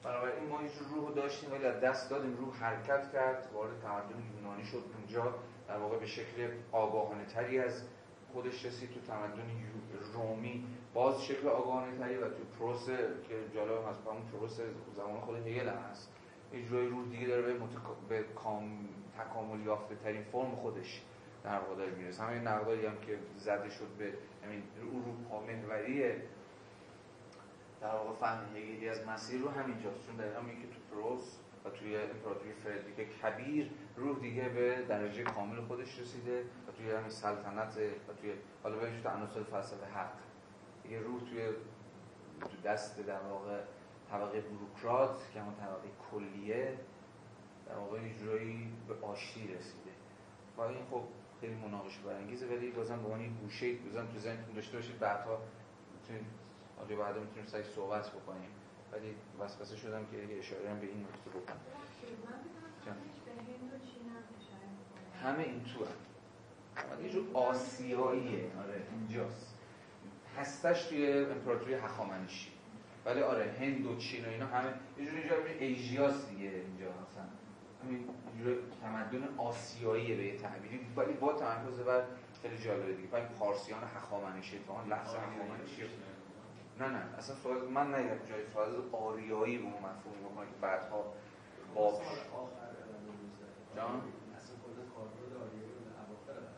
بنابراین ما هیچ روح رو داشتیم ولی از دست دادیم روح حرکت کرد وارد تمدن یونانی شد. اونجا در واقع به شکل آگاهانه تری از خودش رسید. تو تمدن رومی باز شکل آگاهانه تری و تو پروس که جالب هست همون پروس زمان خود هگل هست. اجرای روح دیگه داره به, متک... به کام... تکامل یافته ترین فرم خودش در واقع داره می‌رسه. همین نقدایی هم که زده شد به همین اروپا محوری در واقع فهم هگلی از مسیر رو همینجاست چون دقیقا میگه که تو پروس و توی امپراتوری فردریک کبیر روح دیگه به درجه کامل خودش رسیده و توی همین سلطنت و توی حالا بریم تو عناصر فلسفه حق. دیگه روح توی دست در واقع طبقه بروکرات که همون طبقه کلیه در واقع جورایی به آشتی رسیده. و این خب خیلی مناقشه برانگیزه ولی بازم به عنوان گوشه بازم تو ذهنتون داشته باشید. بعدها می‌تونید حالا بعدا می‌تونیم سعی صحبت بکنیم. ولی وسوسه شدم که یه اشاره هم به این نکته بکنم. همه این تو هم. یه جور آسیاییه. آره اینجاست. هستش توی امپراتوری هخامنشی. ولی آره هند و چین و اینا همه یه جور اینجا ایژیاس دیگه اینجا مثلا. همین جور تمدن آسیایی به تعبیری. ولی با تمرکز بر خیلی جالبه دیگه. ولی پارسیان هخامنشی تو اون لفظ هخامنشی. نه نه اصلا سوال من نه جای سوال آریایی به اون مفهوم بکنه که بعدها باب جان؟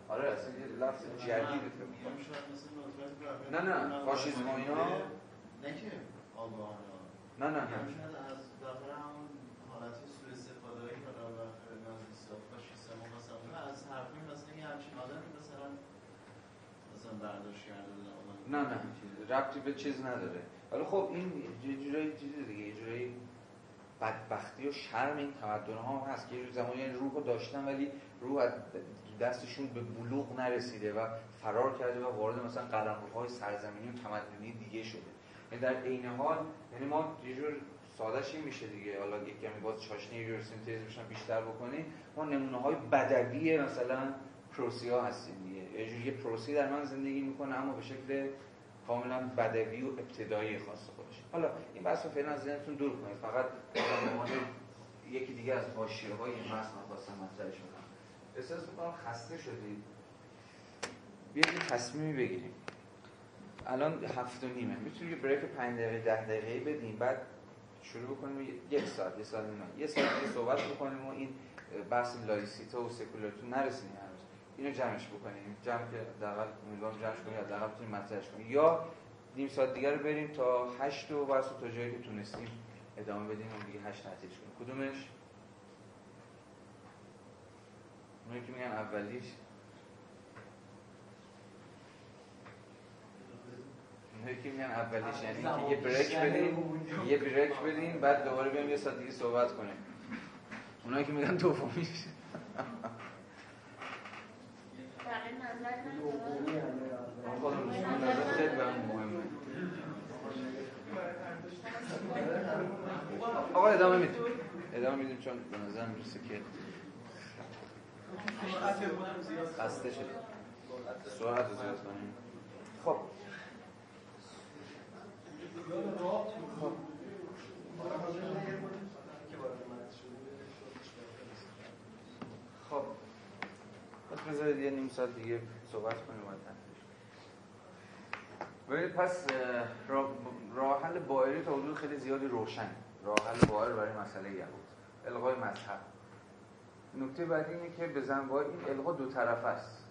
آره اصلا یه لفظ جدیده نه نه فاشیسم و اینا. نه که آگاهانه. نه نه نه. از داخل همون حالت سوء استفاده هایی که را نازیستا فاشیسم و مثلا از حرفی مثلا یه همچین آدمی مثلا مثلا برداشت کرده نه نه. ربطی به چیز نداره. ولی خب این یه جورایی چیز دیگه یه جورایی بدبختی و شرم این تمدن ها هست که یه زمانی روح رو داشتن ولی روح دستشون به بلوغ نرسیده و فرار کرده و وارد مثلا قلمروهای سرزمینی و تمدنی دیگه شده. یعنی در عین حال یعنی ما یه جور سادهش این میشه دیگه. حالا یک کمی باز چاشنی یه جور سینتز بشن بیشتر بکنیم. ما نمونه های بدوی مثلا پروسیا هستیم دیگه. یه جور یه پروسی در من زندگی می‌کنه اما به شکل کاملا بدوی و ابتدایی خاص خودش. حالا این بحث رو فعلا از ذهنتون دور کنید. فقط یکی دیگه از حاشیه های این بحث من خواستم مطرحش کنم. احساس می‌کنم خسته شدید. بیاید تصمیمی بگیریم. الان هفت و نیمه. می‌تونیم یه break پنج دقیقه ده دقیقه بدیم بعد شروع بکنیم. یک ساعت یه ساعت نیمه یه ساعت دیگه صحبت بکنیم و این بحث لایسیته و سکولاریته رو هنوز اینو جمعش بکنیم جمع که حداقل امیدوارم جمعش کنیم حداقل بتونیم مطرحش کنیم. یا نیم ساعت دیگه رو بریم تا هشت و واسه تا جایی که تونستیم ادامه بدیم و دیگه هشت تعطیلش کنیم. کدومش؟ اونایی که میگن اولیش. اونایی که میگن اولیش یعنی که یه بریک بدیم یه بریک بدیم بعد دوباره بیام یه ساعت دیگه صحبت کنیم. اونایی که میگن دومیش خودم نظر خیلی برام مهمه آقا ادامه میدیم. ادامه میدیم چون به نظر می‌رسه که خسته شد سرعت رو زیاد کنیم. خب. خب پس بذارید یه نیم ساعت دیگه صحبت کنیم ببینید پس راه حل تا حدود خیلی زیادی روشن. راه حل برای مسئله یهود. الغای مذهب. نکته بعدی اینه که به زنبای این الغا دو طرف است.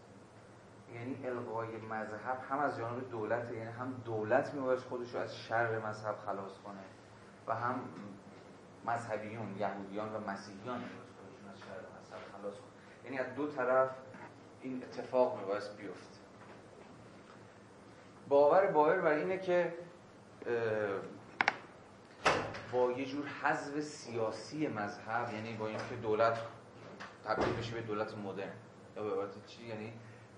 یعنی الغای مذهب هم از جانب دولت یعنی هم دولت میباید خودش رو از شر مذهب خلاص کنه و هم مذهبیون یهودیان و مسیحیان از شر مذهب خلاص کنه. یعنی از دو طرف این اتفاق میباید بیفته. باور باور بر اینه که با یه جور حذف سیاسی مذهب یعنی با اینکه دولت تبدیل بشه به دولت مدرن یا به عبارت چی؟ یعنی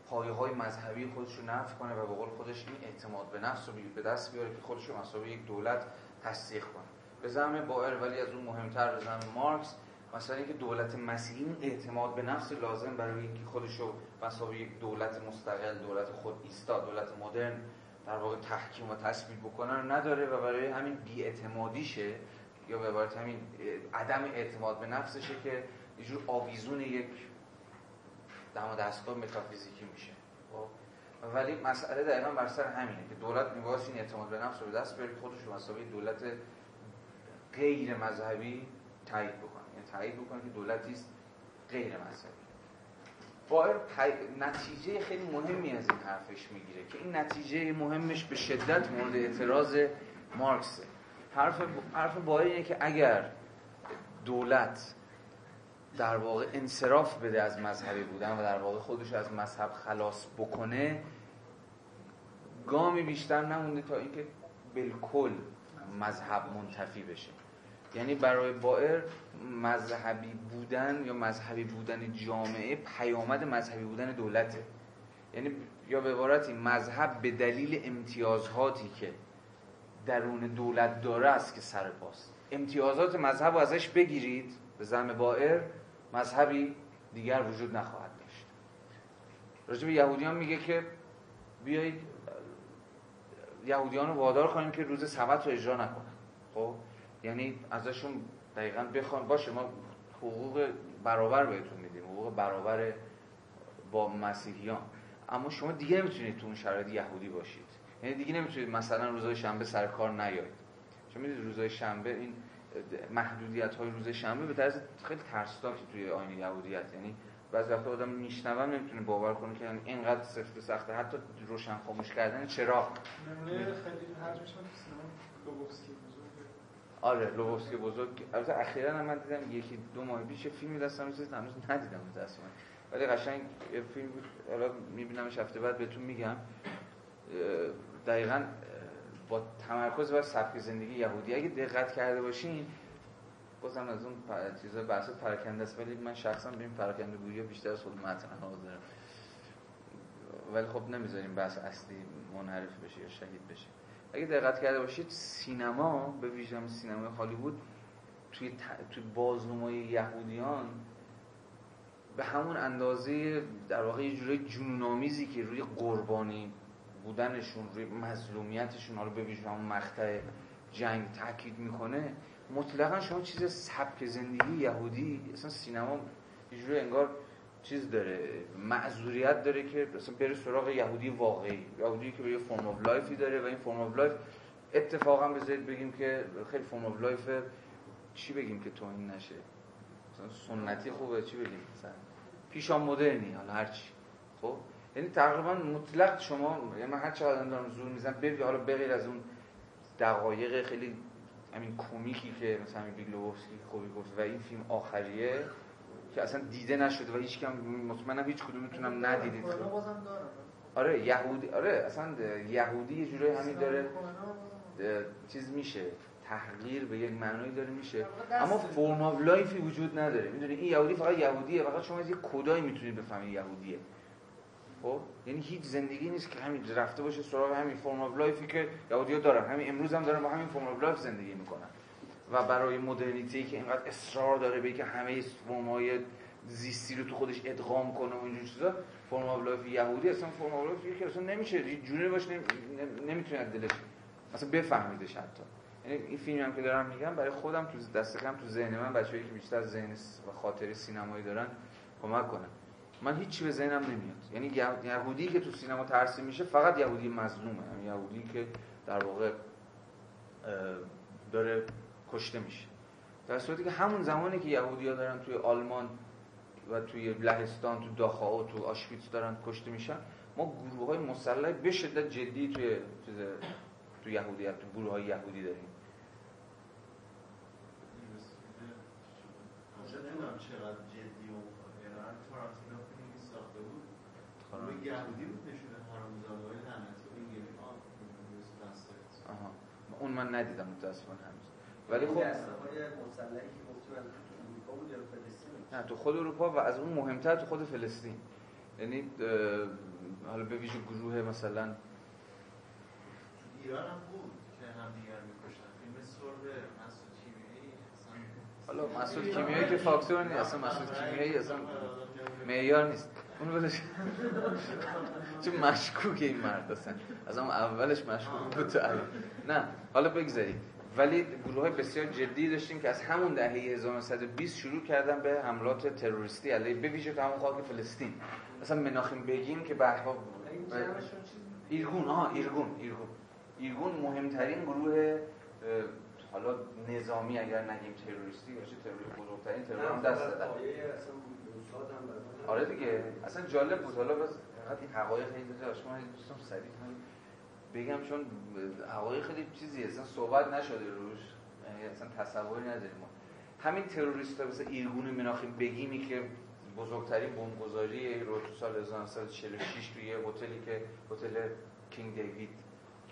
پایه های مذهبی خودش رو نفع کنه و به قول خودش این اعتماد به نفس رو به دست بیاره که خودش رو مسابقه یک دولت تصدیق کنه. به زعم بایر ولی از اون مهمتر به مارکس مثلا اینکه دولت مسیحی اعتماد به نفس لازم برای اینکه خودش رو مسابقه یک دولت مستقل دولت خود ایستاد دولت مدرن در واقع تحکیم و تثبیت بکنن نداره و برای همین بیاعتمادیشه یا به عبارت همین عدم اعتماد به نفسشه که یه جور آویزون یک دم دستگاه متافیزیکی میشه. خب؟ ولی مسئله دقیقا بر سر همینه که دولت میباید این اعتماد به نفس رو به دست بیاره خودش رو مسابقه دولت غیر مذهبی تایید بکنه. یعنی تایید بکنه که دولتی است غیر مذهبی. بایر نتیجه خیلی مهمی از این حرفش می‌گیره که این نتیجه مهمش به شدت مورد اعتراض مارکسه. حرف حرف بایر اینه که اگر دولت در واقع انصراف بده از مذهبی بودن و در واقع خودش از مذهب خلاص بکنه گامی بیشتر نمونده تا اینکه بالکل مذهب منتفی بشه. یعنی برای بائر مذهبی بودن یا مذهبی بودن جامعه پیامد مذهبی بودن دولته. یعنی یا به عبارتی مذهب به دلیل امتیازاتی که درون دولت داره است که سر پاست. امتیازات مذهب رو ازش بگیرید به زم بائر مذهبی دیگر وجود نخواهد داشت. راجب یهودیان میگه که بیایید یهودیان رو وادار کنیم که روز سبت رو اجرا نکنن. خب؟ یعنی ازشون دقیقا بخوان باشه ما حقوق برابر بهتون میدیم حقوق برابر با مسیحیان. اما شما دیگه نمی‌تونید تو اون شرایط یهودی باشید. یعنی دیگه نمی‌تونید مثلا روزهای شنبه سر کار نیایید شما می‌دونید روزهای شنبه این محدودیت های روز شنبه به طرز خیلی ترسناکی توی آین یهودیت. یعنی بعضی وقتا آدم میشنوم نمی‌تونه باور کنه که اینقدر سفت سخته. حتی روشن خاموش کردن چراغ. نمونه خیلی آره لوبوفسکی بزرگ. البته اخیرا هم من دیدم یکی دو ماه پیش فیلمی دستم چیز هنوز ندیدم متاسفانه ولی قشنگ فیلم بود حالا میبینمش هفته بعد بهتون میگم. دقیقا با تمرکز بر سبک زندگی یهودی. اگه دقت کرده باشین بازم از اون چیزا بحث پراکنده است. ولی من شخصا به این پراکنده گویی بیشتر از خود متن حاضرم ولی خب نمی‌ذاریم بحث اصلی منحرف بشه یا شهید بشه. اگه دقت کرده باشید سینما به ویژه سینمای هالیوود توی ت... توی بازنمای یهودیان به همون اندازه در واقع یه جورای جنونآمیزی که روی قربانی بودنشون روی مظلومیتشون حالا به ویژه همون مقطع جنگ تاکید می‌کنه مطلقا شما چیز سبک زندگی یهودی اصلا سینما یه جوری انگار چیز داره معذوریت داره که مثلا بره سراغ یهودی واقعی یهودی که یه form of life ی داره و این form of life اتفاقا بذارید بگیم که خیلی form of life چی بگیم که توهین نشه؟ مثلا سنتی خوبه چی بگیم؟ مثلا پیشا مدرنی حالا هر چی. خب؟ یعنی تقریبا مطلق شما یعنی من هر چقدر دارم زور می‌زنم ببین حالا بغیر از اون دقایق خیلی همین کمیکی که مثلا همین بیگلوفسکی خوبی گفت و این فیلم آخریه که اصلا دیده نشده و هیچ کم مطمئنم هیچ کدومتونم ندیدید. آره یهودی آره اصلا یهودی یه جورایی همین داره چیز میشه. تحقیر به یک معنایی داره میشه. اما form of life ی وجود نداره. می‌دونی این یهودی فقط یهودیه. فقط شما از یک کدایی می‌تونید بفهمید یهودیه. خب؟ یعنی هیچ زندگی نیست که همین رفته باشه سراغ همین form of life ی که یهودی‌ها دارن. همین امروز هم دارن با همین form of life زندگی می‌کنن. و برای مدرنیتی که اینقدر اصرار داره به که همه فرم‌های زیستی رو تو خودش ادغام کنه و اینجور چیزا فرم آف یهودی اصلا فرم آف که اصلا نمیشه جوری باشه نمی‌تونه دلش مثلا بفهمیدش حتی. یعنی این فیلمی هم که دارم میگم برای خودم تو دست کم تو ذهن من بچه‌ای که بیشتر ذهن و خاطره سینمایی دارن کمک کنن. من هیچی به ذهنم نمیاد. یعنی یهودی که تو سینما ترسیم میشه فقط یهودی مظلومه. یعنی یهودی که در واقع داره کشته میشه. در صورتی که همون زمانی که یهودی ها دارن توی آلمان و توی لهستان تو داخاو تو آشویتس دارن کشته میشن ما گروه های مسلح به شدت جدی توی چیز تو یهودیت تو گروه های یهودی داریم. چقدر جدی و تارانتینو فیلمی ساخته بود. روی یهودی بود نشونه حرامزاده های لعنتی و این آها. اون من ندیدم متاسفانه. ولی خب نه تو خود اروپا و از اون مهمتر تو خود فلسطین. یعنی حالا به ویژه گروه مثلا تو ایران هم بود که هم دیگر می‌کشن فیلم سرب مسعود کیمیایی حالا مسعود کیمیایی که فاکتور نیست اصلا مسعود کیمیایی اصلا معیار نیست. اون بودش چه مشکوک این مرد اصلا. از اون اولش مشکوک بود نه حالا بگذارید ولی گروه های بسیار جدی داشتیم که از همون دهه 1920 شروع کردن به حملات تروریستی علیه به ویژه همون خاک فلسطین. مثلا مناخیم بگیم که به ایرگون آها ایرگون ایرگون. ایرگون مهمترین گروه حالا نظامی اگر نگیم تروریستی باشه تروریست بزرگترین ترور هم دست دادن. آره دیگه اصلا جالب بود. حالا بس فقط این حقایق خیلی داشت من دوستم سریع بگم چون حقایق خیلی چیزی اصلا صحبت نشده روش. یعنی اصلا تصوری نداریم ما. همین تروریست ها مثل ایرگون مناخیم بگیمی که بزرگترین بمبگذاری رو تو سال 1946 توی یه هتلی که هتل کینگ دیوید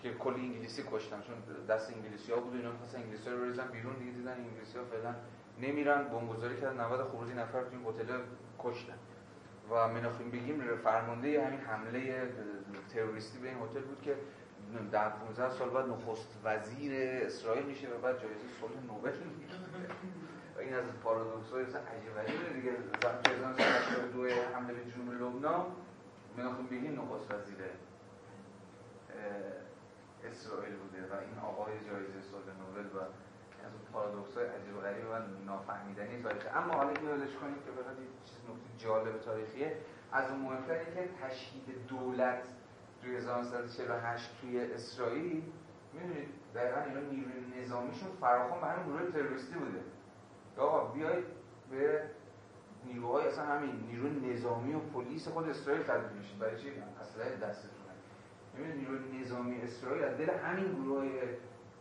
که کلی انگلیسی کشتن. چون دست انگلیسی ها بود اینا می‌خواستن انگلیسی رو بریزن بیرون دیگه دیدن انگلیسی ها فعلا نمیرن. بمبگذاری کردن. 90 خروجی نفر تو این هتل کشتن. و مناخیم بگیم فرمانده همین حمله تروریستی به این هتل بود که در 15 سال بعد نخست وزیر اسرائیل میشه و بعد جایزه صلح نوبل و این از پارادوکس های عجیب غریبه دیگه. زمان 1982 حمله به جنوب لبنان. مناخیم بگیم نخست وزیر اسرائیل بوده و این آقای جایزه صلح نوبل و از اون پارادوکس های عجیب غریب و نافهمیدنی تاریخی اما حالا اینو ولش کنیم که بخاطر یه چیز نکته جالب تاریخیه. از اون مهمتر که تشکیل دولت توی 1948 توی اسرائیل می‌دونید دقیقا اینا نیروی نظامیشون فراخوان به همین گروه تروریستی بوده. آقا بیاید به نیروهای اصلا همین نیروی نظامی و پلیس خود اسرائیل تبدیل میشید برای چی؟ اسلحه دستتونه می‌بینید نیروی نظامی اسرائیل از دل همین گروه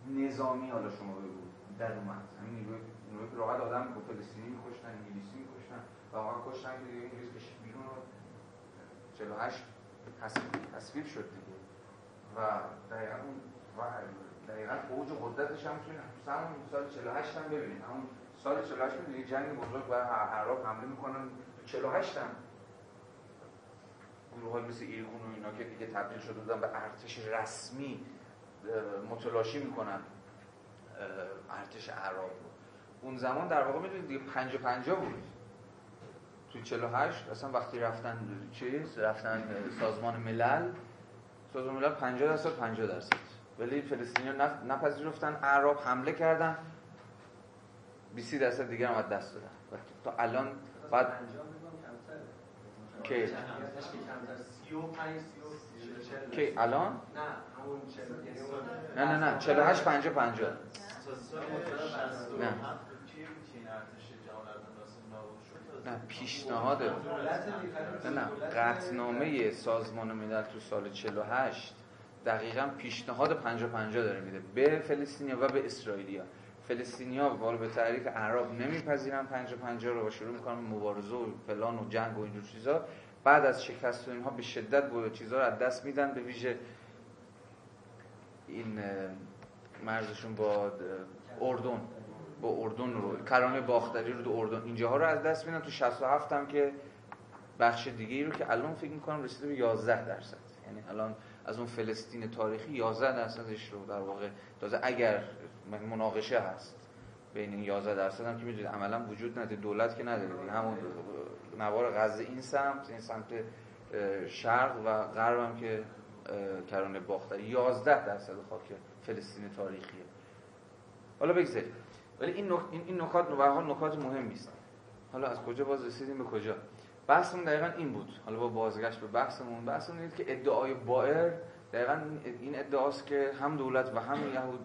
نظامی حالا شما بگو در اومد. همین نیروی نیروی که راحت آدم با فلسطینی میکشتن انگلیسی میکشتن و واقعا کشتن که دیگه انگلیس کشید بیرون و 48 تصویب شد دیگه و دقیقا اون و دقیقا اوج قدرتش هم توی همون سال 48 هم ببینید همون سال 48 هم دیگه جنگ بزرگ و عرب حمله می‌کنن. 48 هم گروه های مثل ایرگون و اینا که دیگه تبدیل شده بودن به ارتش رسمی متلاشی می‌کنن. ارتش عرب رو. اون زمان در واقع می‌دونید دیگه 50 50 بود. توی 48 اصلا وقتی رفتن چیز رفتن سازمان ملل. سازمان ملل 50 درصد 50 درصد. ولی فلسطینیان نف- نپذیرفتن عرب حمله کردن. 20 درصد دیگه هم دست دادن. و تا الان بعد که کمتر 35 30 که الان؟ نه همون 40 اون نه نه نه 48 50 50 تا سال نه. 67 کی بود که این ارتش جماعت ناصر نابود شد نه پیشنهاد نه نه قطنامه سازمان ملل تو سال 48 دقیقا پیشنهاد 50 50 داره میده. به فلسطینیا و به اسرائیلیا. فلسطینیا بالا به تحریک عرب نمیپذیرن 50 50 رو شروع می‌کنن مبارزه و فلان و جنگ و اینجور چیزا. بعد از شکست اینها به شدت با چیزا رو از دست میدن به ویژه این مرزشون با اردن. با اردن رو کرانه باختری رو دو اردن. اینجاها رو از دست میدن. تو 67 هم که بخش دیگه ای رو که الان فکر می‌کنم رسیده به 11 درصد. یعنی الان از اون فلسطین تاریخی 11 درصدش رو در واقع تازه اگر مناقشه هست بین این 11 درصد هم که می‌دونید عملا وجود نداره دولت که نداره همون نوار غزه این سمت این سمت شرق و غرب هم که کرانه باختری. 11 درصد خاک فلسطین تاریخیه. حالا بگذاریم. ولی این نک- این نکات به حال نکات مهمی است حالا از کجا باز رسیدیم به کجا؟ بحثمون دقیقا این بود. حالا با بازگشت به بحثمون بحثمون این که ادعای بائر دقیقا این ادعاست که هم دولت و هم یهود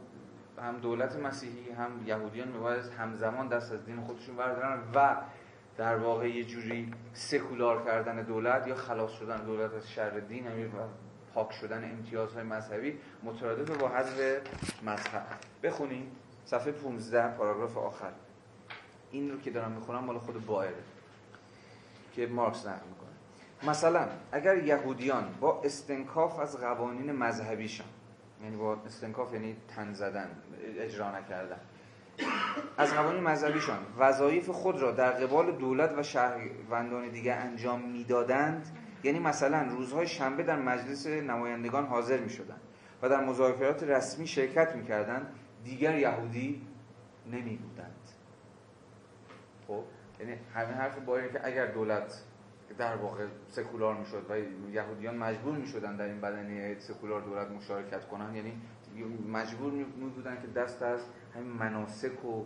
هم دولت مسیحی هم یهودیان میباید همزمان دست از دین خودشون بردارن و در واقع یه جوری سکولار کردن دولت یا خلاص شدن دولت از شر دین و پاک شدن امتیازهای مذهبی مترادف با حذف مذهب. بخونیم. صفحه 15 پاراگراف آخر. این رو که دارم می‌خونم مال خود بائره که مارکس نقل می‌کنه. مثلا اگر یهودیان با استنکاف از قوانین مذهبیشان یعنی با استنکاف یعنی تن زدن اجرا نکردن از قوانین مذهبیشان وظایف خود را در قبال دولت و شهروندان دیگر انجام می‌دادند یعنی مثلا روزهای شنبه در مجلس نمایندگان حاضر می شدند و در مذاکرات رسمی شرکت می کردند دیگر یهودی نمی بودند خب یعنی همین حرف با که اگر دولت در واقع سکولار می شد و یهودیان مجبور می شدن در این بدنه سکولار دولت مشارکت کنن یعنی مجبور می بودن که دست از همین مناسک و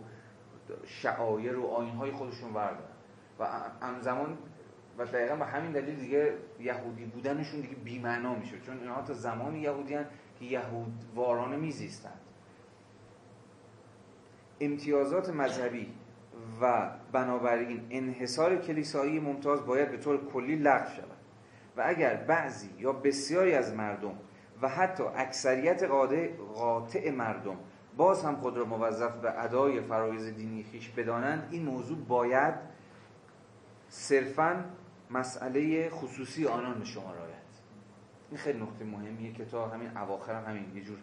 شعایر و آینهای خودشون بردارن. و همزمان و دقیقا به همین دلیل دیگه یهودی بودنشون دیگه بیمعنا میشه چون اینها تا زمانی یهودی که یهود وارانه میزیستند. امتیازات مذهبی و بنابراین انحصار کلیسایی ممتاز باید به طور کلی لغو شود. و اگر بعضی یا بسیاری از مردم و حتی اکثریت قاطع مردم باز هم خود را موظف به ادای فرایز دینی خیش بدانند این موضوع باید صرفا مسئله خصوصی آنان به شما این خیلی نکته مهمیه که تا همین اواخر هم همین یه جور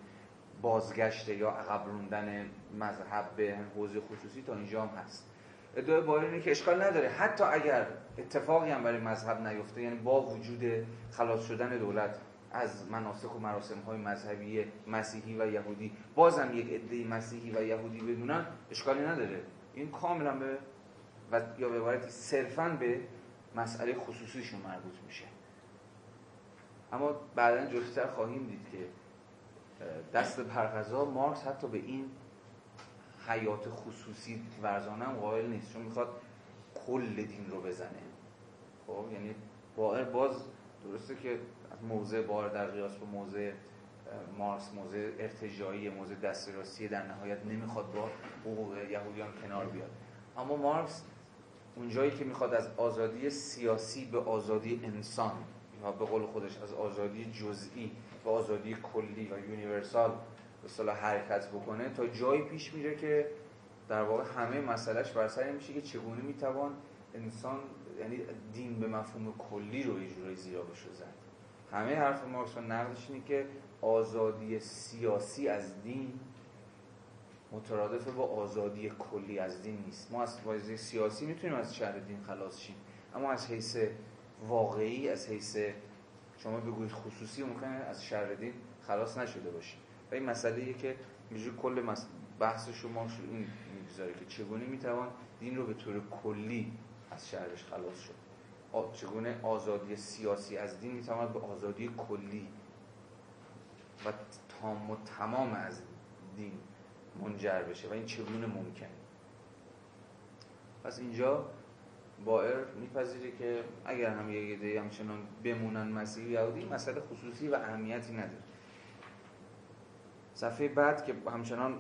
بازگشته یا عقب روندن مذهب به حوزه خصوصی تا اینجا هم هست. ادعای بار اینه که اشکال نداره. حتی اگر اتفاقی هم برای مذهب نیفته یعنی با وجود خلاص شدن دولت از مناسک و مراسم های مذهبی مسیحی و یهودی بازم یک عده مسیحی و یهودی بدونن اشکالی نداره. این کاملا به و یا به عبارتی صرفا به مسئله خصوصیشون مربوط میشه. اما بعدا جلوتر خواهیم دید که دست برغذا مارکس حتی به این حیات خصوصی ورزانم قائل نیست چون می‌خواد کل دین رو بزنه. خب یعنی بایر باز درسته که از موضع بائر در قیاس به موضع مارکس موضع ارتجاعی موضع دسترسی در نهایت نمی‌خواد با حقوق یهودیان کنار بیاد. اما مارکس اونجایی که می‌خواد از آزادی سیاسی به آزادی انسان یا به قول خودش از آزادی جزئی به آزادی کلی و universal به حرکت بکنه تا جایی پیش میره که در واقع همه مسئلهش بر سر میشه که چگونه می‌توان انسان یعنی دین به مفهوم کلی رو یه جورایی زیرا بشه زد. همه حرف مارکس و نقدش اینه که آزادی سیاسی از دین مترادف با آزادی کلی از دین نیست. ما از بازی سیاسی می‌تونیم از شهر دین خلاص شیم اما از حیث واقعی از حیث شما بگویید خصوصی ممکنه از شهر دین خلاص نشده باشیم و این مسئله که میجور کل بحث شما این می‌گذاره که چگونه می‌توان دین رو به طور کلی از شهرش خلاص شد. چگونه آزادی سیاسی از دین می‌تواند به آزادی کلی و تام و تمام از دین منجر بشه و این چگونه ممکنه پس اینجا بایر میپذیره که اگر هم یه همچنان بمونن مسیحی یهودی مسئله خصوصی و اهمیتی نداره. صفحه بعد که همچنان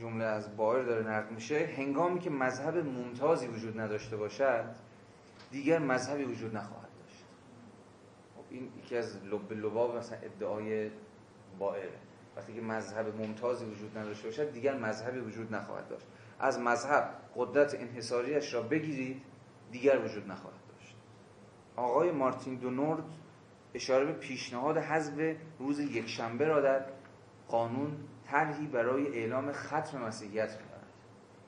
جمله از بایر داره نقل میشه هنگامی که مذهب ممتازی وجود نداشته باشد دیگر مذهبی وجود نخواهد داشت. خب این یکی از لب لباب مثلا ادعای بائره وقتی که مذهب ممتازی وجود نداشته باشد دیگر مذهبی وجود نخواهد داشت. از مذهب قدرت انحصاریش را بگیرید دیگر وجود نخواهد داشت. آقای مارتین دونورد اشاره به پیشنهاد حذف روز یکشنبه را در قانون طرحی برای اعلام ختم مسیحیت می‌کند.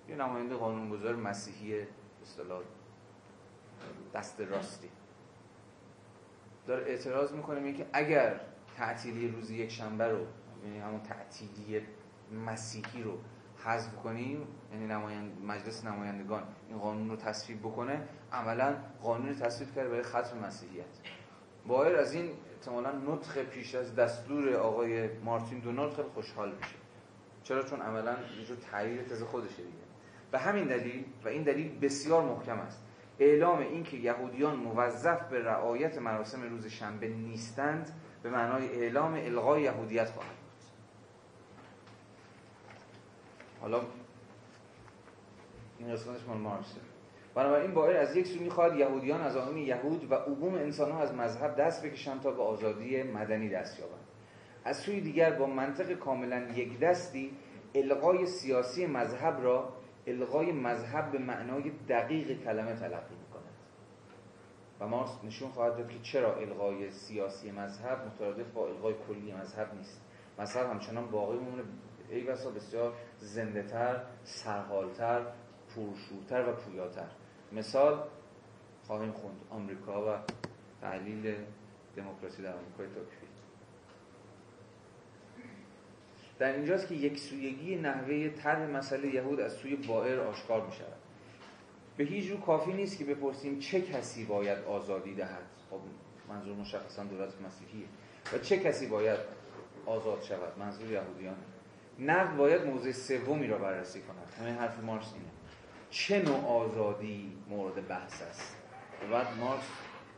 یه نماینده قانونگذار مسیحی اصطلاح دست راستی. داره اعتراض می‌کنه میگه اگر تعطیلی روز یک شنبه رو یعنی همون تعطیلی مسیحی رو حذف کنیم یعنی نمایند مجلس نمایندگان این قانون رو تصویب بکنه عملا قانون تصویب کرده برای ختم مسیحیت. بایر از این احتمالا نطخ پیش از دستور آقای مارتین دونالد خیلی خوشحال میشه چرا؟ چون عملا یه جور تغییر تز خودشه دیگه. به همین دلیل و این دلیل بسیار محکم است. اعلام اینکه یهودیان موظف به رعایت مراسم روز شنبه نیستند به معنای اعلام الغای یهودیت خواهد بود حالا این قسمتش مال مارکسه بنابراین بایر از یک سو می‌خواد یهودیان از آن یهود و عموم انسان ها از مذهب دست بکشند تا به آزادی مدنی دست یابند از سوی دیگر با منطق کاملا یک دستی الغای سیاسی مذهب را الغای مذهب به معنای دقیق کلمه تلقی می‌کند. و مارکس نشون خواهد داد که چرا الغای سیاسی مذهب مترادف با الغای کلی مذهب نیست. مذهب همچنان باقی میمونه ای بسا بسیار زنده تر سرحالتر پرشورتر و پویاتر. مثال خواهیم خوند. آمریکا و تحلیل دموکراسی در آمریکای توکفی در اینجاست که یک سویگی نحوه طرح مسئله یهود از سوی بائر آشکار می شود به هیچ رو کافی نیست که بپرسیم چه کسی باید آزادی دهد. خب منظور مشخصا دولت مسیحیه. و چه کسی باید آزاد شود؟ منظور یهودیان نقد باید موضع سومی را بررسی کند. همین حرف مارس اینه. چه نوع آزادی مورد بحث است؟ بعد مارکس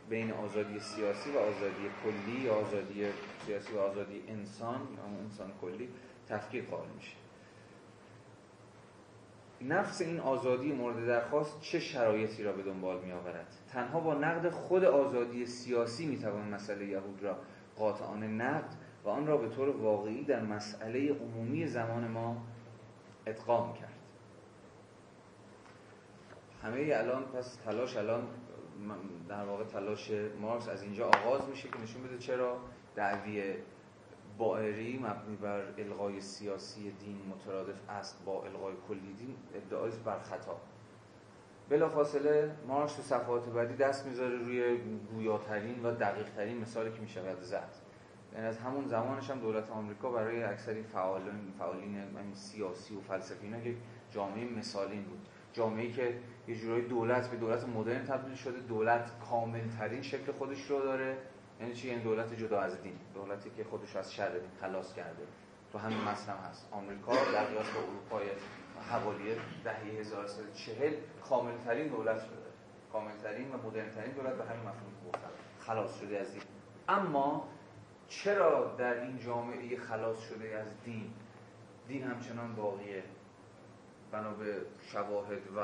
بین آزادی سیاسی و آزادی کلی یا آزادی سیاسی و آزادی انسان یا انسان کلی تفکیک قائل میشه. نفس این آزادی مورد درخواست چه شرایطی را به دنبال می آورد تنها با نقد خود آزادی سیاسی می توان مسئله یهود را قاطعانه نقد و آن را به طور واقعی در مسئله عمومی زمان ما ادغام کرد. همه الان پس تلاش الان در واقع تلاش مارکس از اینجا آغاز میشه که نشون بده چرا دعوی بائری مبنی بر الغای سیاسی دین مترادف است با الغای کلی دین ادعای بر خطا. بلا فاصله مارکس تو صفحات بعدی دست می‌ذاره روی گویاترین و دقیقترین مثالی که می‌شود زد. از همون زمانش هم دولت آمریکا برای اکثری فعالین فعالین سیاسی و فلسفی اینا یک جامعه مثالین بود. جامعه‌ای که یه جورایی دولت به دولت مدرن تبدیل شده دولت کاملترین شکل خودش رو داره. یعنی چی؟ یعنی دولت جدا از دین. دولتی که خودش از شر دین خلاص کرده. تو همین مثل هست. آمریکا در قیاس با اروپای حوالی دهه 1340 کاملترین دولت شده. کاملترین و مدرنترین دولت به همین مفهوم گفتن خلاص شده از دین. اما چرا در این جامعه خلاص شده از دین؟ دین همچنان باقیه. بنا به شواهد و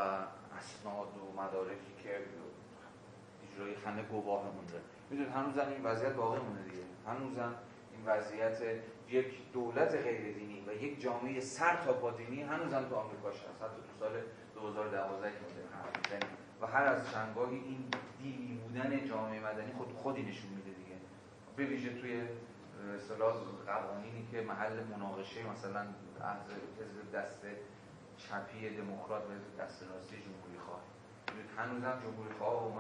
اسناد و مدارکی که اجرای خنه گواه مونده. می‌دونید هنوزم این وضعیت باقی مونده دیگه. هنوزم این وضعیت یک دولت غیر دینی و یک جامعه سر تا پا دینی هنوزم تو آمریکا هست حتی تو سال 2012 که مونده و هر از چندگاهی این دینی بودن جامعه مدنی خود خودی نشون میده به ویژه توی اصطلاح قوانینی که محل مناقشه مثلا حزب دست چپی دموکرات و دست راستی جمهوری خواه هنوزم جمهوری خواه و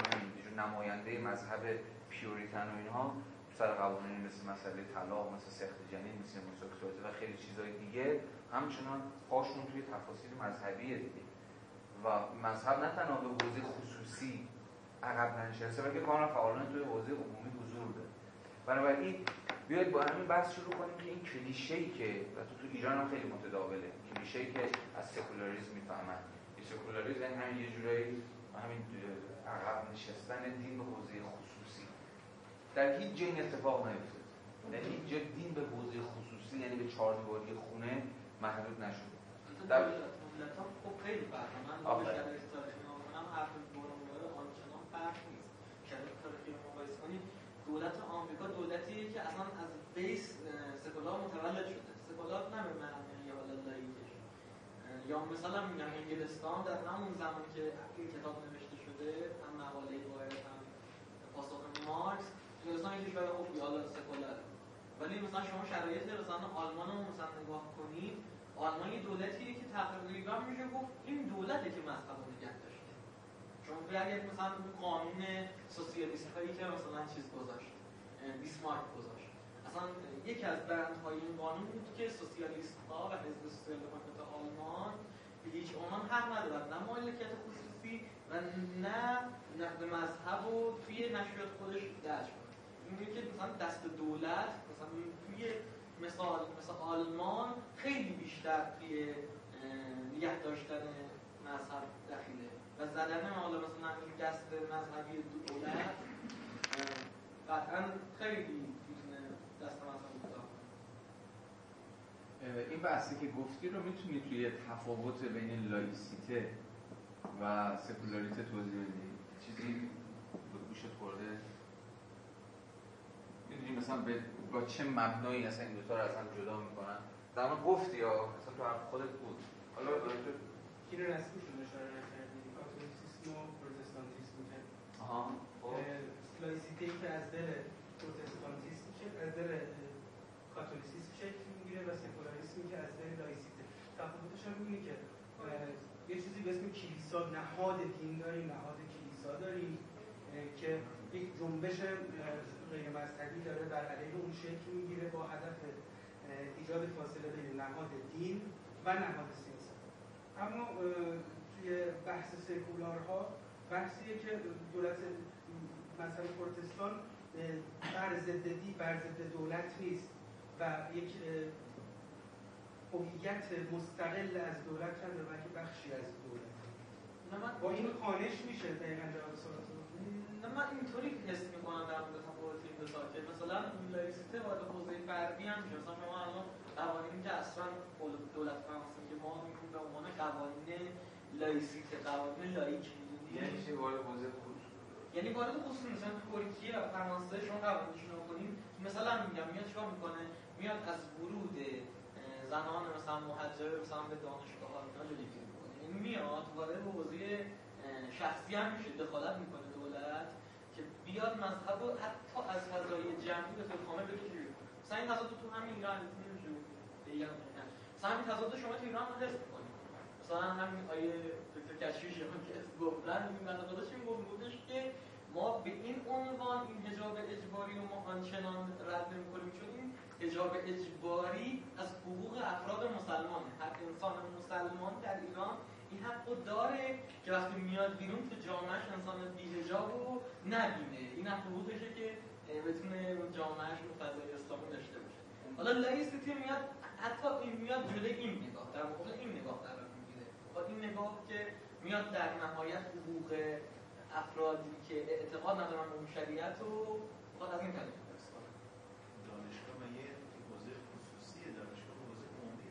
نماینده مذهب پیوریتن و اینها سر قوانین مثل مسئله طلاق مثل سخت جنین مثل هموسکسوالیته و خیلی چیزهای دیگه همچنان پاشون توی تفاصیل مذهبی دیگه. و مذهب نه تنها به حوزه خصوصی عقب ننشسته بلکه کاملا فعالان توی حوزه عمومی بنابراین بیاید با همین بحث شروع کنیم که این کلیشه ای که و تو تو ایران هم خیلی متداوله کلیشه ای که از سکولاریسم می‌فهمن این سکولاریسم یعنی همین یه جورایی همین عقب نشستن دین به حوزه خصوصی. در هیچ جای اتفاق نیفتاد. در هیچ جای دین به حوزه خصوصی یعنی به چهار دیواری خونه محدود نشده در خب خیلی فرق. من به تاریخی نامونم حرف برونگاه آنچنان فرق نیست که تاریخی مقایسه کنید دولت آمریکا دولتیه که اصلا از بیس سکولار متولد شده. سکولار نه به معنی یا لاییکش یا مثلا میگم انگلستان در همون زمان که این کتاب نوشته شده هم مقاله باید هم پاسخ مارکس انگلستان یه کشور خوب یا سکولار ولی مثلا شما شرایط مثلا آلمان رو مثلا نگاه کنید آلمان یه دولتیه که تقریبا میشه گفت این دولته که مذهب رو نگه چون اگر مثلا قانون سوسیالیست هایی که مثلا چیز گذاشت بیسمارک گذاشت. اصلا یکی از برندهای این قانون بود که سوسیالیست ها و حزب سوسیال دموکرات آلمان به هیچ عنوان حق ندارن. نه مالکیت خصوصی و نه نقد مذهب و توی نشریات خودش درج کنه این که مثلا دست دولت مثلا توی مثال مثل آلمان خیلی بیشتر توی نگه داشتن مذهب دخیله. و زدن حالا مثلا دست مذهبی دولت قطعا خیلی می‌تونه دست مذهبی کوتاه این بحثی که گفتی رو می‌تونی توی تفاوت بین لایسیته و سکولاریته توضیح بدی؟ چیزی به گوشت خورده؟ می‌دونی مثلا به با چه مبنایی اصلا این دوتا رو از هم جدا می‌کنن؟ در گفتی یا مثلا تو حرف خودت بود. حالا کی رو شد اشاره و پروتستانتیسم که آها لایسیته ای که از دل پروتستانتیسم از دل کاتولیسیسم شکل می‌گیره و سکولاریسمی که از دل لایسیته. تفاوتش هم اینه که یه چیزی به اسم کلیسا نهاد دین داریم نهاد کلیسا داریم که یک جنبش غیر مذهبی داره بر علیه اون شکل می‌گیره با هدف ایجاد فاصله بین نهاد دین و نهاد سیاست. اما بحث سکولارها بحثیه که دولت مثلا پروتستان بر ضد دی بر ضد دولت نیست و یک هویت مستقل از دولت هم بلکه بخشی از دولت. با این خانش میشه دقیقا جواب سوال نه من اینطوری حس می‌کنم در مورد تفاوت این دو که مثلا لایسیته وارد حوزه فردی هم میشه. مثلا شما الان قوانینی که اصلا دولت فرانسه که ما میگیم به عنوان قوانین لایسیته قوانین laïque یعنی چی؟ وارد حوزه یعنی وارد خصوص مثلا ترکیه و فرانسه شما قوانینشون رو کنین مثلا میگم میاد چیکار می‌کنه؟ میاد از ورود زنان مثلا مهاجر مثلا به دانشگاه ها اینا جلوگیری می‌کنه. یعنی میاد وارد حوزه شخصی هم میشه دخالت می‌کنه دولت که بیاد مذهب رو حتی از فضای جمعی به طور کامل بگیره مثلا این تضاد تو همین ایران مثلا همین تضاد شما تو ایران می‌کنید مثلا همین آیه دکتر کشفی شما که گفتن این بنده خدا چی گفتش که ما به این عنوان این حجاب اجباری رو ما آنچنان رد نمی‌کنیم چون این حجاب اجباری از حقوق افراد مسلمانه. هر انسان مسلمان در ایران این حق رو داره که وقتی میاد بیرون تو جامعهش انسان بیهجاب رو نبینه. این هم حقوقشه که بتونه جامعهش رو فضای اسلامی داشته باشه. حالا لایستیتی میاد حتی این میاد جلوی این نگاه در مقابل این نگاه قرار با این نگاه که میاد در نهایت حقوق افرادی که اعتقاد ندارن به شریعت رو بخواد از این طریق دانشگاه یه حوزه دانشگاه حوزه عمومی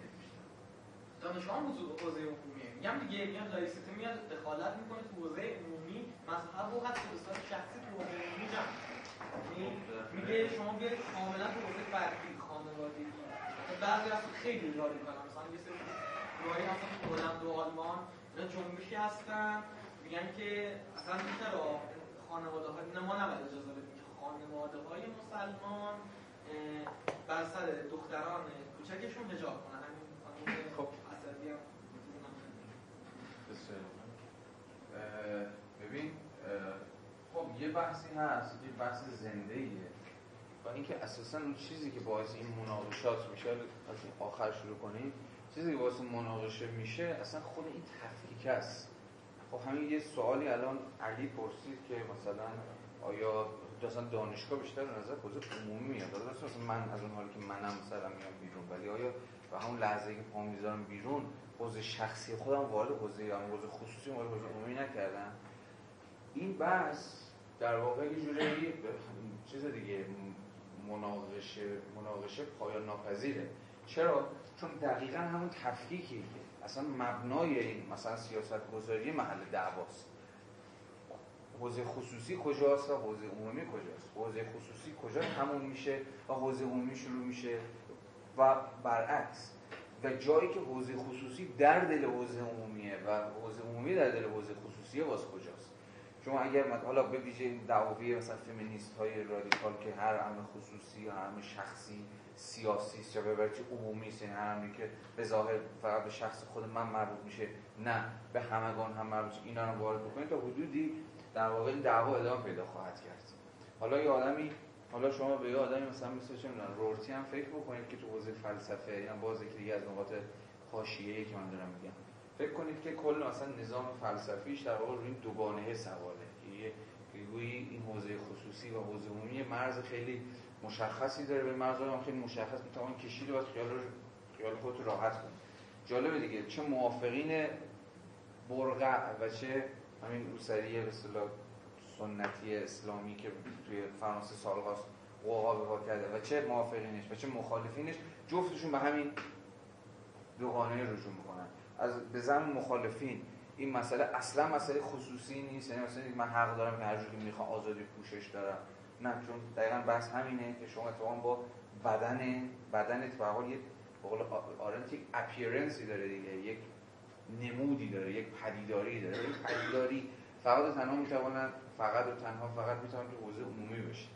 دانشگاه حوزه عمومیه. میگم دیگه میاد لایسیته میاد دخالت می‌کنه تو حوزه عمومی مذهب و حتی به شخصی تو حوزه عمومی جمع یعنی میگه شما بیاید کاملا تو حوزه فردی خانوادگی. بعضی از خیلی کنم مثلا یه سری جاری هستن تو هلند و آلمان اینا جنبشی هستن. میگن که اصلا چرا؟ خانواده های ما نباید اجازه بدیم که خانواده های مسلمان بر سر دختران کوچکشون حجاب کنن. همین خب. هم ببین خب یه بحثی هست یه بحث زنده ایه و اینکه اساسا اون چیزی که باعث این مناقشات میشه از آخر شروع کنیم چیزی باعث مناقشه میشه اصلا خود این تفکیک است. خب همین یه سوالی الان علی پرسید که مثلا آیا اصلا دانشگاه بیشتر نظر حوزه عمومی میاد؟ مثلا من از اون حالی که منم مثلا میام بیرون ولی آیا و همون لحظه که پام می‌ذارم بیرون حوزه شخصی خودم وارد حوزه یا حوزه خصوصی وارد حوزه عمومی نکردم؟ این بحث در واقع یه جوری چیز دیگه مناقشه مناقشه پایان ناپذیره. چرا؟ چون دقیقا همون تفکیکی اصلا مبنای این مثلا سیاست گذاری محل دعواست. حوزه خصوصی کجاست و حوزه عمومی کجاست؟ حوزه خصوصی کجا همون میشه و حوزه عمومی شروع میشه و برعکس. و جایی که حوزه خصوصی در دل حوزه عمومیه و حوزه عمومی در دل حوزه خصوصیه باز کجاست؟ شما اگر حالا به ویژه دعاوی مثلا فمینیست های رادیکال که هر امر خصوصی یا امر شخصی سیاسی است یا به عمومی است یعنی هر که به ظاهر فقط به شخص خود من مربوط میشه نه به همگان هم مربوط اینا رو وارد بکنید تا حدودی در واقع دعوا ادامه پیدا خواهد کرد. حالا یه آدمی حالا شما به یه آدمی مثلا مثل چه می‌دونم رورتی هم فکر بکنید که تو حوزه فلسفه یا باز دیگه از نقاط حاشیه‌ای که من دارم میگم. فکر کنید که کل مثلا نظام فلسفیش در واقع روی این دوگانه سواله که گویی این حوزه خصوصی و حوزه عمومی مرز خیلی مشخصی داره به هم خیلی مشخص می‌توان کشید و خیال رو خیال خودت راحت کنید جالبه دیگه چه موافقین برقع و چه همین روسریه به اصطلاح سنتی اسلامی که توی فرانسه سالهاست قوقا به کرده و چه موافقینش و چه مخالفینش جفتشون به همین دوگانه رجوع می‌کنن. از به زن مخالفین این مسئله اصلا مسئله خصوصی نیست یعنی مثلا من حق دارم که هر جوری می‌خوام آزادی پوشش دارم. نه چون دقیقا بحث همینه که شما اتفاقا با بدن بدن اتفاقا یه بقول آرنت یک appearance ی داره دیگه یک نمودی داره یک پدیداری داره. یک پدیداری فقط و تنها می‌توانن فقط و تنها فقط می‌تونن تو حوزه عمومی بشه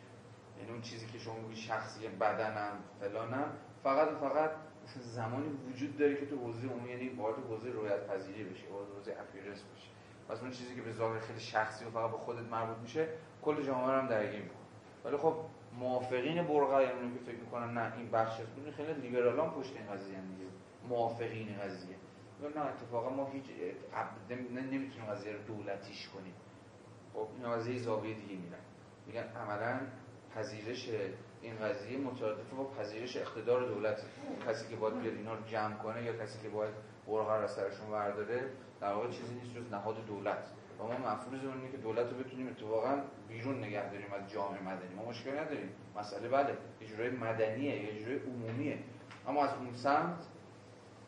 یعنی اون چیزی که شما میگی شخصی بدنم فلانم فقط و فقط زمانی وجود داره که تو حوزه عمومی یعنی وارد حوزه رویت پذیری بشه وارد حوزه appearance بشه پس اون چیزی که به ظاهر خیلی شخصی و فقط به خودت مربوط میشه کل جامعه رو هم درگیر می‌کنه. ولی خب موافقین برقا یعنی که فکر می‌کنن نه این بخش از خیلی لیبرالان پشت این قضیه دیگه. موافقین قضیه. نه اتفاقا ما هیچ نمی‌تونیم قضیه رو دولتیش کنیم. خب این قضیه زاویه دیگه میرن میگن عملا پذیرش این قضیه مترادف با پذیرش اقتدار دولت. کسی که باید بیاد اینا رو جمع کنه یا کسی که باید برغر از سرشون برداره در واقع چیزی نیست جز نهاد دولت. و ما مفروض اینه که دولت رو بتونیم اتفاقا بیرون نگه داریم از جامعه مدنی. ما مشکل نداریم. مسئله بله اجرای مدنیه یا اجرای عمومیه. اما از اون سمت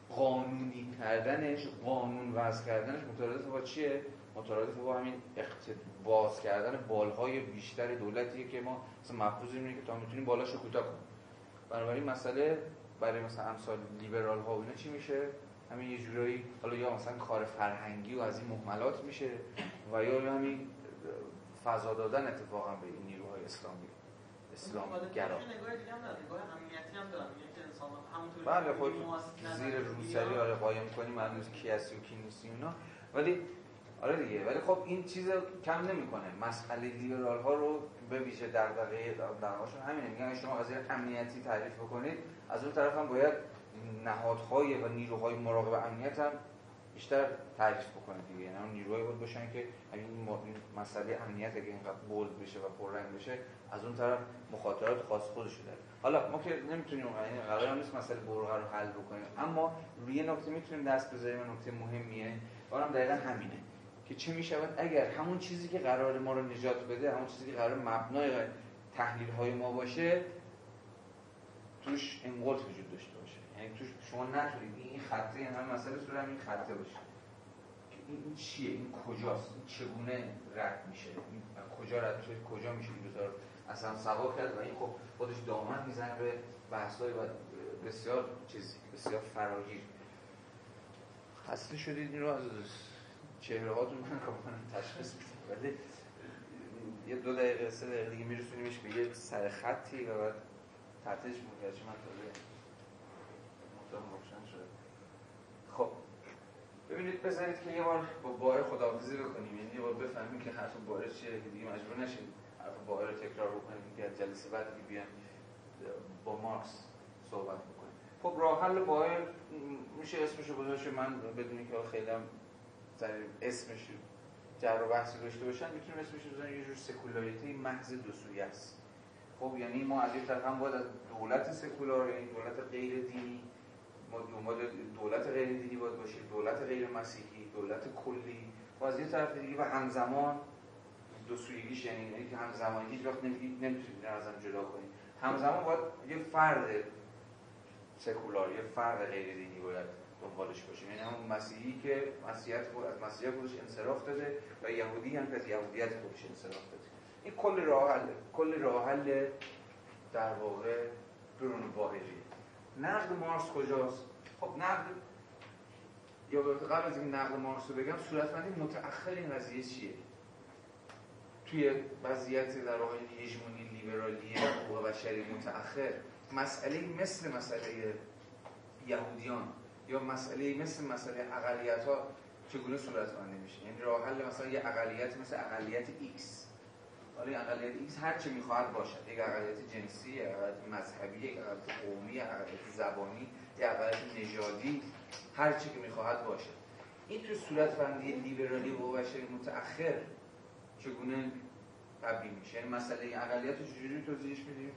قانونی کردنش قانون وضع کردنش مترادف با چیه؟ مترادف با همین باز کردن بالهای بیشتر دولتیه که ما مثلا مفروض اینه که تا می‌تونیم بالاش رو کوتاه کنیم. بنابراین مسئله برای مثلا امثال لیبرال ها اینا چی میشه؟ همین یه جورایی حالا یا مثلا کار فرهنگی و از این محملات میشه و یا همین فضا دادن اتفاقا به این نیروهای اسلامی اسلام گرا. بله خود زیر روسری آره قایم کنیم معلومه کی هستی و کی نیستی اونا ولی آره دیگه ولی خب این چیز کم نمی‌کنه. مسئله لیبرال ها رو به ویژه دغدغه دغدغه‌شون همینه. میگن شما از امنیتی تعریف بکنید از اون طرف هم باید نهادهای و نیروهای مراقب امنیت هم بیشتر تعریف بکنید دیگه. یعنی نیروهایی بود باشن که این مسئله امنیت اگه اینقدر بولد بشه و پررنگ بشه از اون طرف مخاطرات خاص خودشو داره. حالا ما که نمی‌تونیم یعنی قرار نیست مسئله برغه رو حل بکنیم. اما روی نکته می‌تونیم دست بذاریم نکته مهمیه. اونم دقیقا همینه که چه می‌شود اگر همون چیزی که قرار ما رو نجات بده همون چیزی که قرار مبنای تحلیل های ما باشه توش انقلت وجود داشته یعنی توش شما نتونید. این خطه یعنی مسئله سور این خطه باشه. این چیه؟ این کجاست؟ این چگونه رد میشه؟ این کجا رد میشه؟ کجا میشه این بذار اصلا سوا کرد؟ و این خب خودش دامن می‌زنه به بحث‌های بسیار چیزی بسیار فراگیر. خسته شدید این رو از چهره هاتون من کاملا تشخیص میدم. ولی یه دو دقیقه سه دقیقه دیگه میرسونیمش به یه سر خطی و بعد تحتش متوجه من تازه روشن شده. خب ببینید بذارید که یه بار با بار خداحافظی بکنیم. یعنی یه بار بفهمیم که حرف بار چیه که دیگه مجبور نشیم حرف بار رو تکرار بکنیم که جلسه بعد دیگه بیان با مارکس صحبت بکنیم. خب راه حل بایر میشه اسمشو گذاشت من بدونی که خیلی هم اسمش جر و بحثی داشته باشن می‌تونیم اسمش رو یه جور سکولاریتی محض دو سویه است. خب یعنی ما از یک طرف هم باید از دولت سکولار یعنی دولت غیر دینی ما دنبال دولت غیر دینی باید باشیم دولت غیر مسیحی دولت کلی. و از یه طرف دیگه و همزمان دو سویگیش یعنی که همزمانی هیچ وقت نمی‌تونید از هم جدا کنید همزمان باید یه فرد سکولار یه فرد غیر دینی باید دنبالش باشیم. یعنی همون مسیحی که مسیحیت از مسیحیت خودش انصراف داده و یهودی هم که از یهودیت خودش انصراف داده. این کل راه کل راه در واقع برون باهری. نقد مارس کجاست؟ خب نقد یا قبل از این نقد مارس رو بگم صورتمندی متأخر این قضیه چیه؟ توی وضعیت در واقع هژمونی لیبرالی حقوق بشری متأخر مسئله مثل مسئله یهودیان یا مسئله مثل مسئله اقلیت ها چگونه صورتمندی میشه؟ یعنی راه حل مثلا یه اقلیت مثل اقلیت X. حالا این اقلیت X هر چی می‌خواهد باشد. یک اقلیت جنسی یک اقلیت مذهبی یک اقلیت قومی یک اقلیت زبانی یک اقلیت نژادی هر چی که می‌خواهد باشد. این تو صورتبندی لیبرالی و بشری متأخر چگونه تبدیل میشه؟ یعنی مسئله اقلیت رو چجوری توضیحش میدیم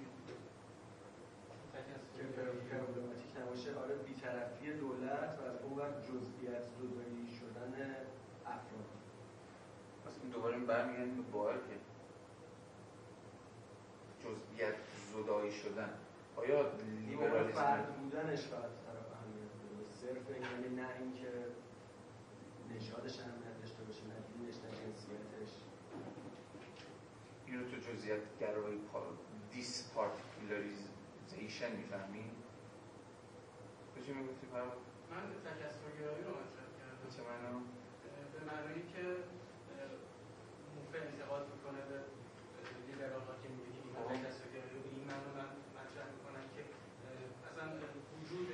نباشه. آره بیطرفی دولت و از اون وقت جزئیت زدایی شدن افراد. پس این دوباره برمیگردیم به باور که جزئیت زدایی شدن. آیا لیبرالیسم فرد بودنش باید طرف اهمیت صرف یعنی نه اینکه نژادش اهمیت داشته باشه نه دینش نه جنسیتش. اینو تو جزئیات گرایی دیس پارتیکولاریزیشن می‌فهمی؟ چی می‌گفتی فرما؟ من تکسرگرایی رو مطرح کردم. چه معنا؟ به معنایی که موفق انتقاد می‌کنه به لیبرال ها که میگه که این تکسرگرایی رو به این معنا مطرح می‌کنن که اصلا وجود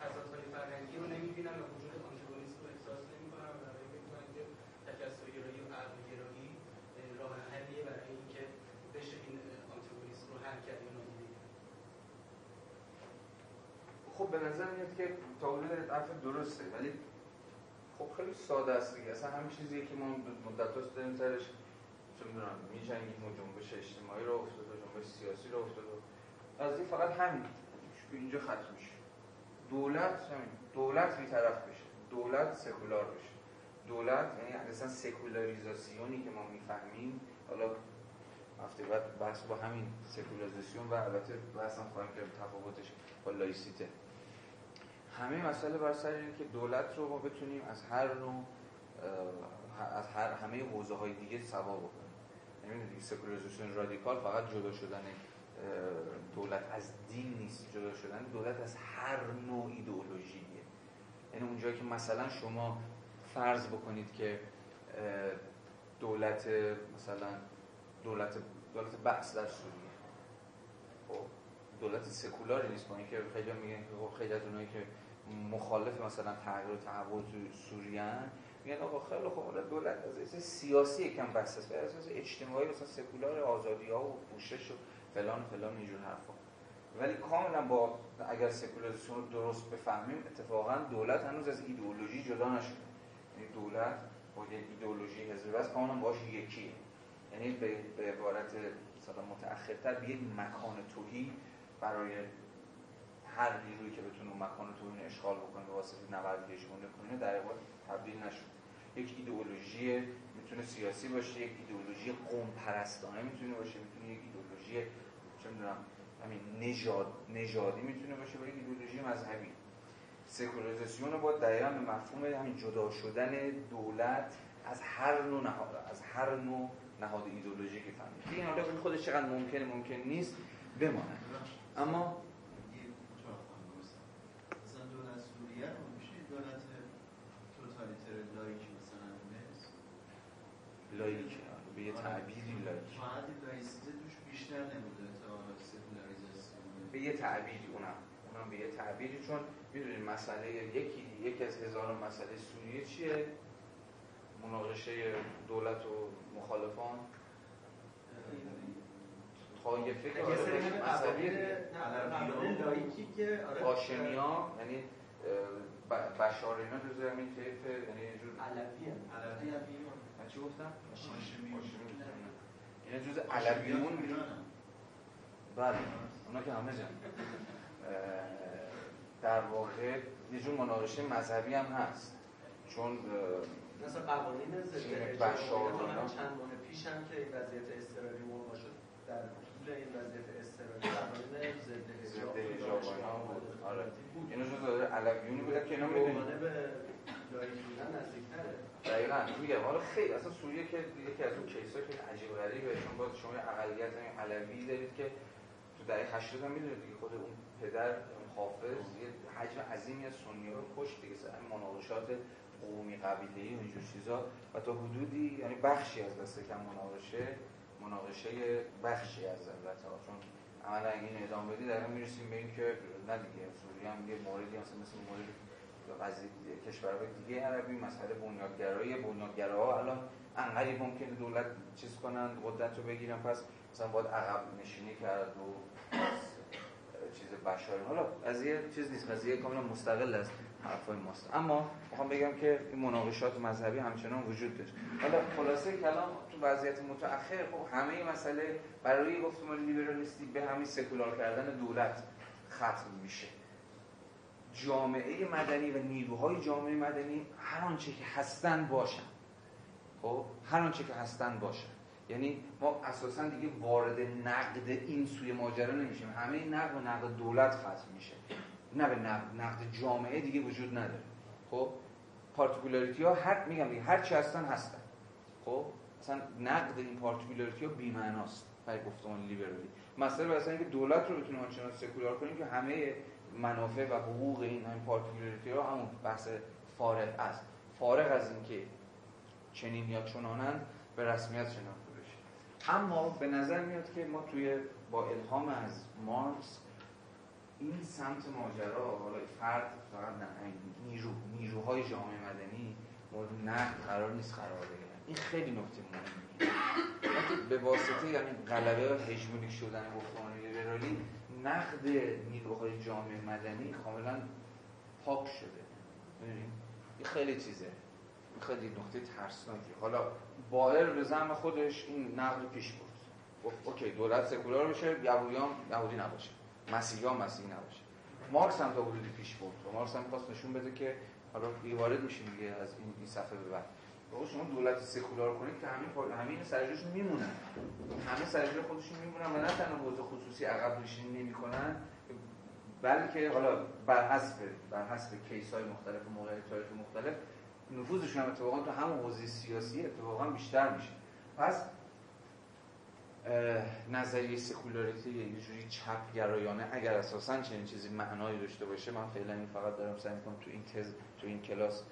تضادهای فرهنگی رو نمی‌بینن و وجود آنتگونیسم رو احساس نمی‌کنن و برای می‌کنن که تکسرگرایی و عقلگرایی راه حلیه برای اینکه بشه این آنتگونیسم رو حل کرد خب به نظر میاد که تا حدود حرف درسته ولی خب خیلی ساده است دیگه. اصلا همین چیزی که ما مدت هاست داریم سرش چه می‌دونم میجنگیم و جنبش اجتماعی رو افتاد و جنبش سیاسی رو افتاد و قضیه فقط همین. اینجا ختم میشه. دولت همین دولت بیطرف بشه. دولت سکولار بشه. دولت یعنی اصلا سکولاریزاسیونی که ما می‌فهمیم. حالا هفته بعد بحث با همین سکولاریزاسیون و البته بحثم خواهیم کرد تفاوتش با لایسیته. همه مسئله بر سر اینه که دولت رو ما بتونیم از هر نوع از هر همه حوزه های دیگه سوا بکنیم. یعنی سکولاریزاسیون رادیکال فقط جدا شدن دولت از دین نیست جدا شدن دولت از هر نوع ایدئولوژیه. یعنی اونجایی که مثلا شما فرض بکنید که دولت مثلا دولت دولت بحث در سوریه. خب؟ دولت سکولاری نیست با اینکه خیلی میگن که خب خیلی از اونایی که مخالف مثلا تغییر و تحول تو سوریه میگن آقا خیلی خب دولت از سیاسی یکم بحث است از اساس اجتماعی مثلا سکولار آزادی ها و پوشش و فلان و فلان اینجور حرفا. ولی کاملا با اگر سکولاریسم رو درست بفهمیم اتفاقا دولت هنوز از ایدئولوژی جدا نشده. یعنی دولت با ایدئولوژی حزبی بس کاملا باش یکیه. یعنی به عبارت مثلا متأخرتر به یک مکان توهی برای هر نیرویی که بتونه اون مکان توهی اشغال بکنه به واسطه هژمونی کنه در واقع تبدیل نشد. یک ایدئولوژی می‌تونه سیاسی باشه یک ایدئولوژی قوم پرستانه می‌تونه باشه می‌تونه یک ایدئولوژی چه می‌دونم همین نژاد نژادی می‌تونه باشه و یک ایدئولوژی مذهبی. سکولاریزاسیون رو با دقیقا به مفهوم همین جدا شدن دولت از هر نوع نهاد از هر نوع نهاد ایدئولوژیکی فهمید. این حالا خودش چقدر ممکنه ممکن نیست بمانه اما لایک به یه تعبیری لایک فقط توش بیشتر نمیده تا سکولاریزاسیون. به یه تعبیری اونم. اونم به یه تعبیری چون می‌دونید مسئله یکی یکی از هزاران مسئله سوریه چیه؟ مناقشه دولت و مخالفان. طایفه که مذهبی لایکی که هاشمی ها یعنی بشار اینا جزء همین طیف یعنی یه جور علوی علوی من چی گفتم؟ هاشمی اینا جزء علویون بله اونا که همه جن در واقع یه جور مناقشه مذهبی هم هست. چون مثلا قوانین ضد بشار چند ماه پیش هم که این وضعیت اضطراری مرغا شد در طول این وضعیت اضطراری قوانین ضد حجاب بود آره. اینا جزء علویونی بودن که اینا می‌دونید به نزدیک‌تره. دقیقاً. میگم. حالا خیلی اصلا سوریه که یکی از اون کیس‌ها که عجیب غریبه. چون باز شما اقلیت همین علوی دارید که تو دهه 80 هم می‌دونید دیگه. خود اون پدر اون حافظ یه حجم عظیمی از سنی‌ها رو کشت دیگه. سر مناقشات قومی قبیله‌ای و اینجور چیزا. و تا حدودی یعنی بخشی از دست کم مناقشه مناقشه بخشی از البته چون عملا اگه این ادامه بدی در می‌رسیم به اینکه نه دیگه سوریه هم یه موردی مثلا مثل مورد قضیه کشورهای دیگه عربی مسئله بنیادگرایی بنیادگراها الان انقدر ممکنه دولت چیز کنن قدرت رو بگیرن پس مثلا باید عقب نشینی کرد و چیز بشاری. حالا قضیه چیز نیست قضیه کاملا مستقل از حرفای ماست. اما می‌خوام بگم که این مناقشات مذهبی همچنان وجود داره حالا خلاصه کلام وضعیت متأخر خب همه مسئله برای گفتمان لیبرالیستی به همین سکولار کردن دولت ختم میشه. جامعه مدنی و نیروهای جامعه مدنی هر آنچه که هستن باشن. خب هر آنچه که هستن باشن. یعنی ما اساسا دیگه وارد نقد این سوی ماجرا نمیشیم. همه نقد و نقد دولت ختم میشه. نه به نقد نقد جامعه دیگه وجود نداره. خب particularity ها هر میگم هر چی هستن هستن. خب مثلا نقد این particularity ها بی‌معناست برای گفتمان لیبرالی. مسئله واسه اینکه دولت رو بتونیم آنچنان سکولار کنیم که همه منافع و حقوق این همین particularity ها همون بحث فارغ است فارغ از اینکه چنین یا چنانند به رسمیت شناخته بشه. اما به نظر میاد که ما توی با الهام از مارکس این سمت ماجرا حالا فرد فقط نه نیرو نیروهای جامعه مدنی مورد نقد قرار نیست قرار بگیرن این خیلی نکته مهمه به واسطه یعنی غلبه و هژمونیک شدن گفتمان لیبرالی نقد نیروهای جامعه مدنی کاملا پاک شده. این خیلی چیزه. خیلی نقطه ترسناکی حالا بایر به زم خودش این نقد پیش برد. گفت اوکی دولت سکولار بشه یهودیان یهودی نباشه. مسیحی ها مسیحی نباشه. مارکس هم تا حدودی پیش برد. مارکس هم خواست نشون بده که حالا وارد میشیم دیگه از این, این صفحه به بعد. شما دولت سکولار کنید که همین همین سرجاشون میمونن همه سرجای خودشون میمونن و نه تنها حوزه خصوصی عقب نشینی نمی‌کنن بلکه حالا بر حسب بر حسب case های مختلف و تاریخ مختلف نفوذشون هم اتفاقا تو همون حوزه سیاسی اتفاقا بیشتر میشه. پس نظریه secularity یه جوری چپ گرایانه اگر اساسا چنین چیزی معنایی داشته باشه من فعلا این فقط دارم سعی می‌کنم تو این تز تو این کلاس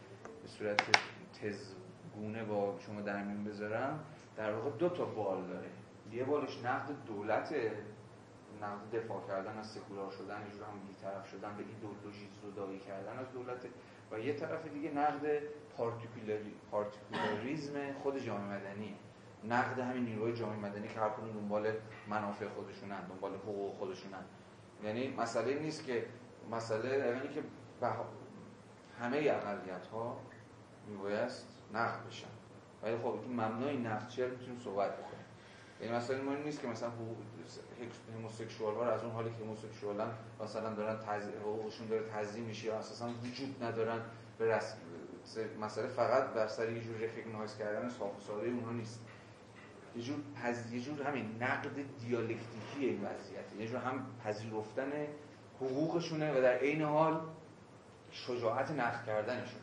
به صورت تزگونه با شما در میون بذارم در واقع دو تا بال داره. یه بالش نقد دولت نقد دفاع کردن از سکولار شدن یه هم بیطرف شدن به ایدئولوژی زدایی کردن از دولت. و یه طرف دیگه نقد پارتیکولاریزم خود جامعه مدنی. نقد همین نیروی جامعه مدنی که هر کدوم دنبال منافع خودشونن دنبال حقوق خودشونن. یعنی مسئله نیست که مسئله یعنی که همه اقلیت ها میبایست نقد بشن. ولی خب مبنای نقد چه می‌تونیم صحبت بکنیم؟ یعنی مثلا مهم نیست که مثلا هموسکشوال ها از اون حالی که هموسکشوالن مثلا دارن حقوقشون داره تضییع میشه یا اساسا وجود ندارن به رسم مسئله فقط بر سر یه جور ریکگنایز کردن صاف و ساده اونها نیست. یه جور, پز... یه جور همین نقد دیالکتیکی این وضعیت. یه جور هم پذیرفتن حقوقشونه و در عین حال شجاعت نقد کردنشون.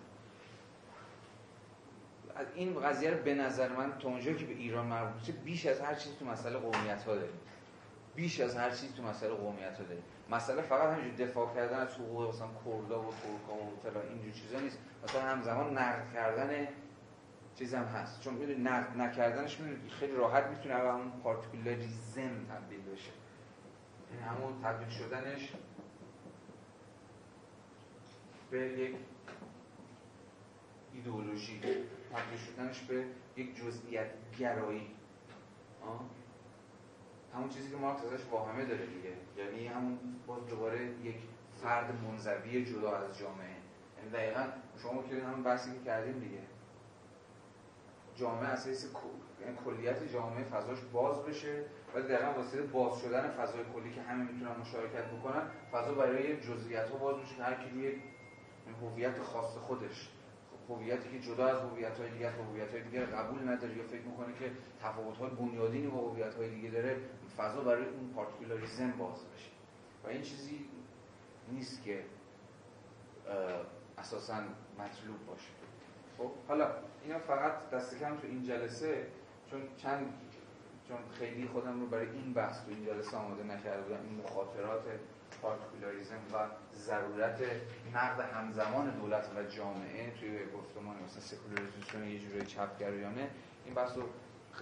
از این قضیه رو به نظر من تا که به ایران مربوطه بیش از هر چیزی تو مسئله قومیت ها داریم. بیش از هر چیزی تو مسئله قومیت ها داریم. مسئله فقط همینجور دفاع کردن از حقوق مثلا کردا و ترکا و فلان اینجور چیزا نیست. مثلا همزمان نقد کردن چیز هم هست. چون می‌دونی نقد نکردنش می‌دونی خیلی راحت می‌تونه به همون پارتیکولاریزم تبدیل بشه. این همون تبدیل شدنش به یک ایدئولوژی. تبدیل شدنش به یک جزئیت گرایی. همون چیزی که مارکس ازش واهمه داره دیگه. یعنی همون باز دوباره یک فرد منزوی جدا از جامعه. یعنی دقیقا شما که همون بحثی که کردیم دیگه. جامعه اساس یعنی کلیت جامعه فضاش باز بشه ولی دقیقا واسه باز شدن فضای کلی که همه می‌تونن مشارکت بکنن فضا برای جزئیات باز میشه هر کی یک هویت خاص خودش هویتی که جدا از هویت های دیگر هویت های دیگر قبول نداره یا فکر می‌کنه که تفاوت های بنیادینی با هویت های دیگه داره فضا برای اون پارتیکولاریزم باز بشه و این چیزی نیست که اساسا مطلوب باشه. خب حالا اینا فقط دست کم تو این جلسه چون چند چون خیلی خودم رو برای این بحث تو این جلسه آماده نکرده بودم این مخاطرات particularism و ضرورت نقد همزمان دولت و جامعه توی گفتمان مثلا secularization یه جوری چپگرایانه این بحث رو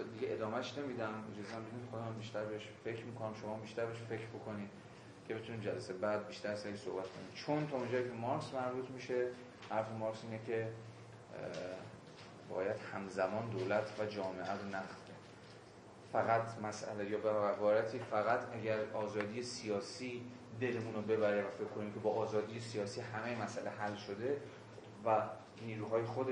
دیگه ادامهش نمیدم. اجازه میدم خودم بیشتر بهش فکر می‌کنم. شما بیشتر بهش فکر بکنید که بتونیم جلسه بعد بیشتر سری صحبت کنیم. چون تا اونجایی که مارکس مربوط میشه حرف مارکس اینه که باید همزمان دولت و جامعه رو نقد فقط مسئله یا به فقط اگر آزادی سیاسی دلمون رو ببره و فکر کنیم که با آزادی سیاسی همه مسئله حل شده و نیروهای خود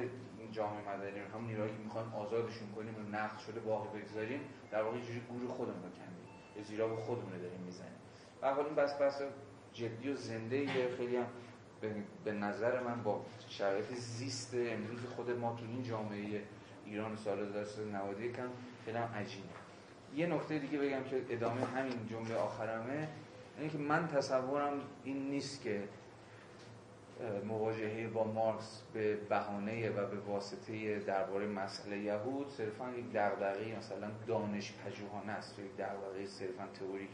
جامعه مدنی رو هم نیروهایی که می‌خوایم آزادشون کنیم و نقد شده باقی بگذاریم در واقع جوری گور خودمون رو کندیم. زیرا به خودمون داریم می‌زنیم. و این بس بس جدی و زنده خیلی هم به نظر من با شرایط زیست امروز خود ما تو این جامعه ایران سال 1990 کم خیلی هم عجیبه. یه نکته دیگه بگم که ادامه همین جمله آخرمه. اینه که من تصورم این نیست که مواجهه با مارکس به بهانه و به واسطه درباره مسئله یهود صرفا یک دغدغه مثلا دانش پژوهانه است یک دغدغه صرفا تئوریک.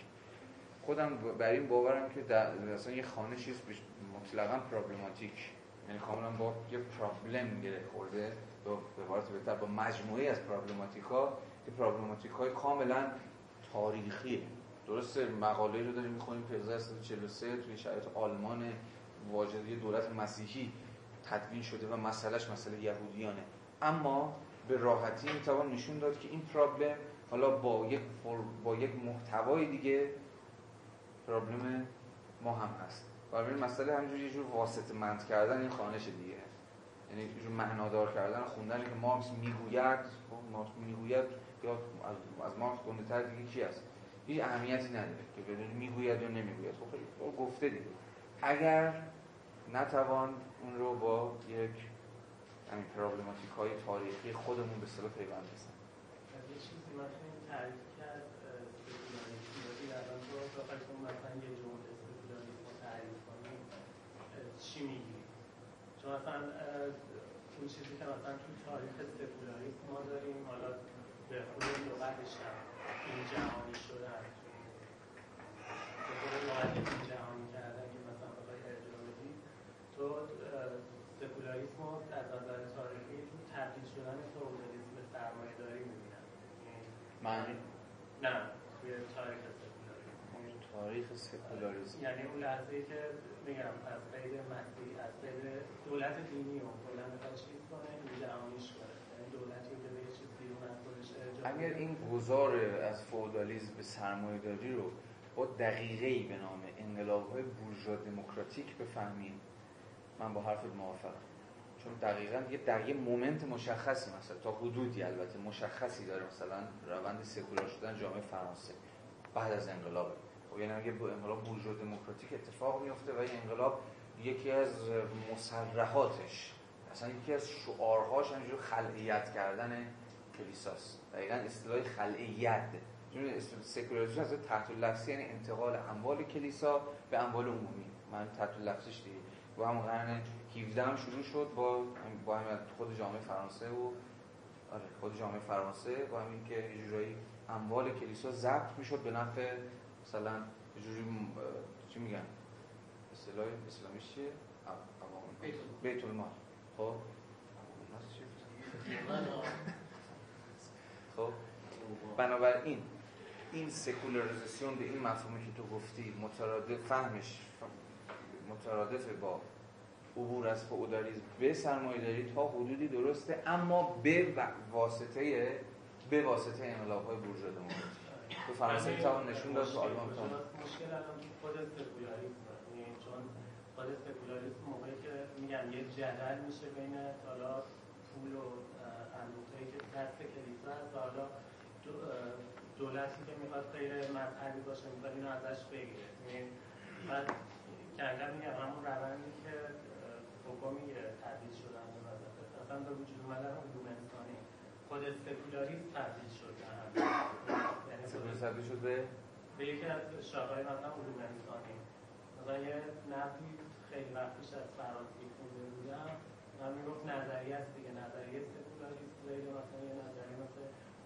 خودم بر این باورم که اصلا یه خانه چیز مطلقا پرابلماتیک. یعنی کاملا با یه پرابلم گره خورده به عبارت بهتر با مجموعه از پرابلماتیک ها که پرابلماتیک کاملا تاریخیه. درسته مقاله رو داریم می‌خونیم که 1343 توی شرایط آلمان واجدی دولت مسیحی تدوین شده و مسئلهش مسئله یهودیانه. اما به راحتی می‌توان نشون داد که این پرابلم حالا با یک با یک محتوای دیگه پرابلم ما هم هست. و این مسئله همینجوری یه جور واسطه مند کردن این خانش دیگه. یعنی یه جور معنادار کردن خوندن که مارکس می‌گوید خب، مارکس می‌گوید یا از مارکس گنده تر دیگه کی هست؟ هیچ اهمیتی نداره که بدون می‌گوید یا نمی‌گوید. خب خیلی گفته دیگه. اگر نتوان اون رو با یک همین پرابلماتیک های تاریخی خودمون به صلاح پیوند بزن یه چیزی این تعریف کرد الان چی میگی؟ چون مثلا اون چیزی که مثلا تو تاریخ سکولاریسم ما داریم حالا به خود لغتش هم. این جهانی شدن به این جهانی کردن که مثلا بخوای ارجاع بدی تو سکولاریسم رو از نظر تاریخی تو تبدیل شدن فئودالیسم به سرمایه داری می‌بینن معنی نه توی تاریخ سکولاریسم تاریخ سکولاریسم یعنی اون لحظه که میگم از قید مسیح از قید دولت دینی و کلا می‌خواد چیز کنه این جهانیش کنه یعنی دولتی که به یه چیز بیرون از خودش ارجاع اگر این گذار از فئودالیسم به سرمایه‌داری رو با دقیقه‌ای به نام انقلاب‌های بورژوا دموکراتیک بفهمیم من با حرف موافقم. چون دقیقا یه در یه مومنت مشخصی مثلا تا حدودی البته مشخصی داره مثلا روند سکولار شدن جامعه فرانسه بعد از انقلاب. و یعنی اگه با انقلاب بورژوا دموکراتیک اتفاق میفته و این انقلاب یکی از مسرحاتش اصلا یکی از شعارهاش همینجور خلعیت کردن کلیساست. دقیقا اصطلاح خلعیت. چون سکولاریسم از تحت لفظی یعنی انتقال اموال کلیسا به اموال عمومی. من تحت لفظش دیگه. با هم قرن 17 هم شروع شد با با هم خود جامعه فرانسه و آره خود جامعه فرانسه با همین که یه جورایی اموال کلیسا ضبط می‌شد به نفع مثلا یه جوری چی میگن؟ اصطلاح اسلامیش چیه؟ بیت المال. خب. خب؟ بنابراین این سکولاریزاسیون به این مفهومی که تو گفتی مترادف فهمش مترادف با عبور از فئودالیسم به سرمایه‌داری تا حدودی درسته اما به واسطه به واسطه انقلاب‌های بورژوا دموکراتیک. تو فرانسه می‌توان نشون داد که آلمان مشکل الان خود سکولاریسم یعنی چون خود سکولاریسم موقعی که میگم یه جدل میشه بین حالا پول و اندوخته‌ای که دست و حالا دولتی که می‌خواد غیر مذهبی باشه می‌خواد اینو ازش بگیره. یعنی بعد کلا میگم همون روندی که میگه تبدیل شدن به مذهب. اصلا به وجود اومدن علوم انسانی خود سکولاریسم تبدیل شد یعنی تبدیل شد به به یکی از شاخه‌های مثلا علوم انسانی مثلا یه نفی خیلی وقت پیش از فرانسی خونده بودم. من می‌گفت نظریه است دیگه. نظریه سکولاریسم غیر مثلا یه نظریه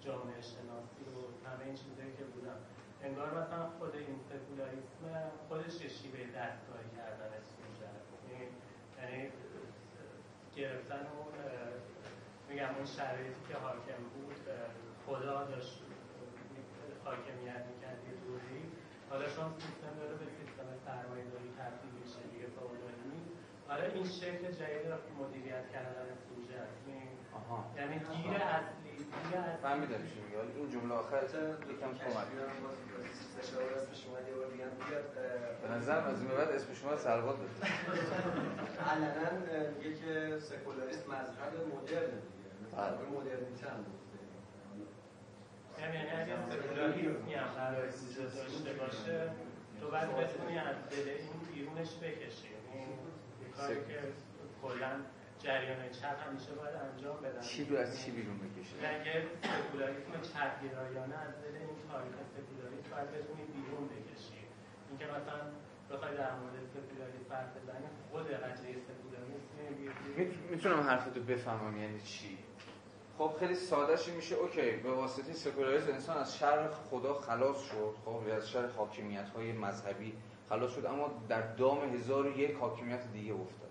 جامعه شناسی و همه این چیزایی که بودم انگار مثلا خود این سکولاریسم خودش یه شیوه دستگاهی کردن اسمونجه یعنی گرفتن اون میگم اون شرایطی که حاکم بود خدا داشت حاکمیت می‌کرد یه دوری حالا چون سیستم داره به سیستم سرمایه داری تبدیل میشه دیگه فئودالی نیست آره این شکل جدید مدیریت کردن سوژه است یعنی اصلی گیر اصلی فهمیدم چی میگه. این جمله آخر یکم کمک به نظر از این بعد اسم شما سلوات بده علنا میگه که سکولاریسم مذهب مدرن دیگه. مدرنیته هم یعنی اگه سکولاریسمی هم قرار داشته باشه تو باید بتونی از دل این بیرونش بکشی. یعنی کاری که کلا جریان چپ همیشه باید انجام بدن. چی رو از چی بیرون بکشه؟ اگه سکولاریسم چپگرایانه از دل این تاریخ سکولاریسم باید بتونی بیرون بکشی. اینکه مثلا بخوای در مورد سکولاریسم حرف بزنی خود قضیه سکولاریسم می‌تونم حرفتو بفهمم یعنی چی؟ خب خیلی سادهش میشه اوکی به واسطه سکولاریسم انسان از شر خدا خلاص شد. خب از شر حاکمیت های مذهبی خلاص شد اما در دام هزار و یک حاکمیت دیگه افتاد.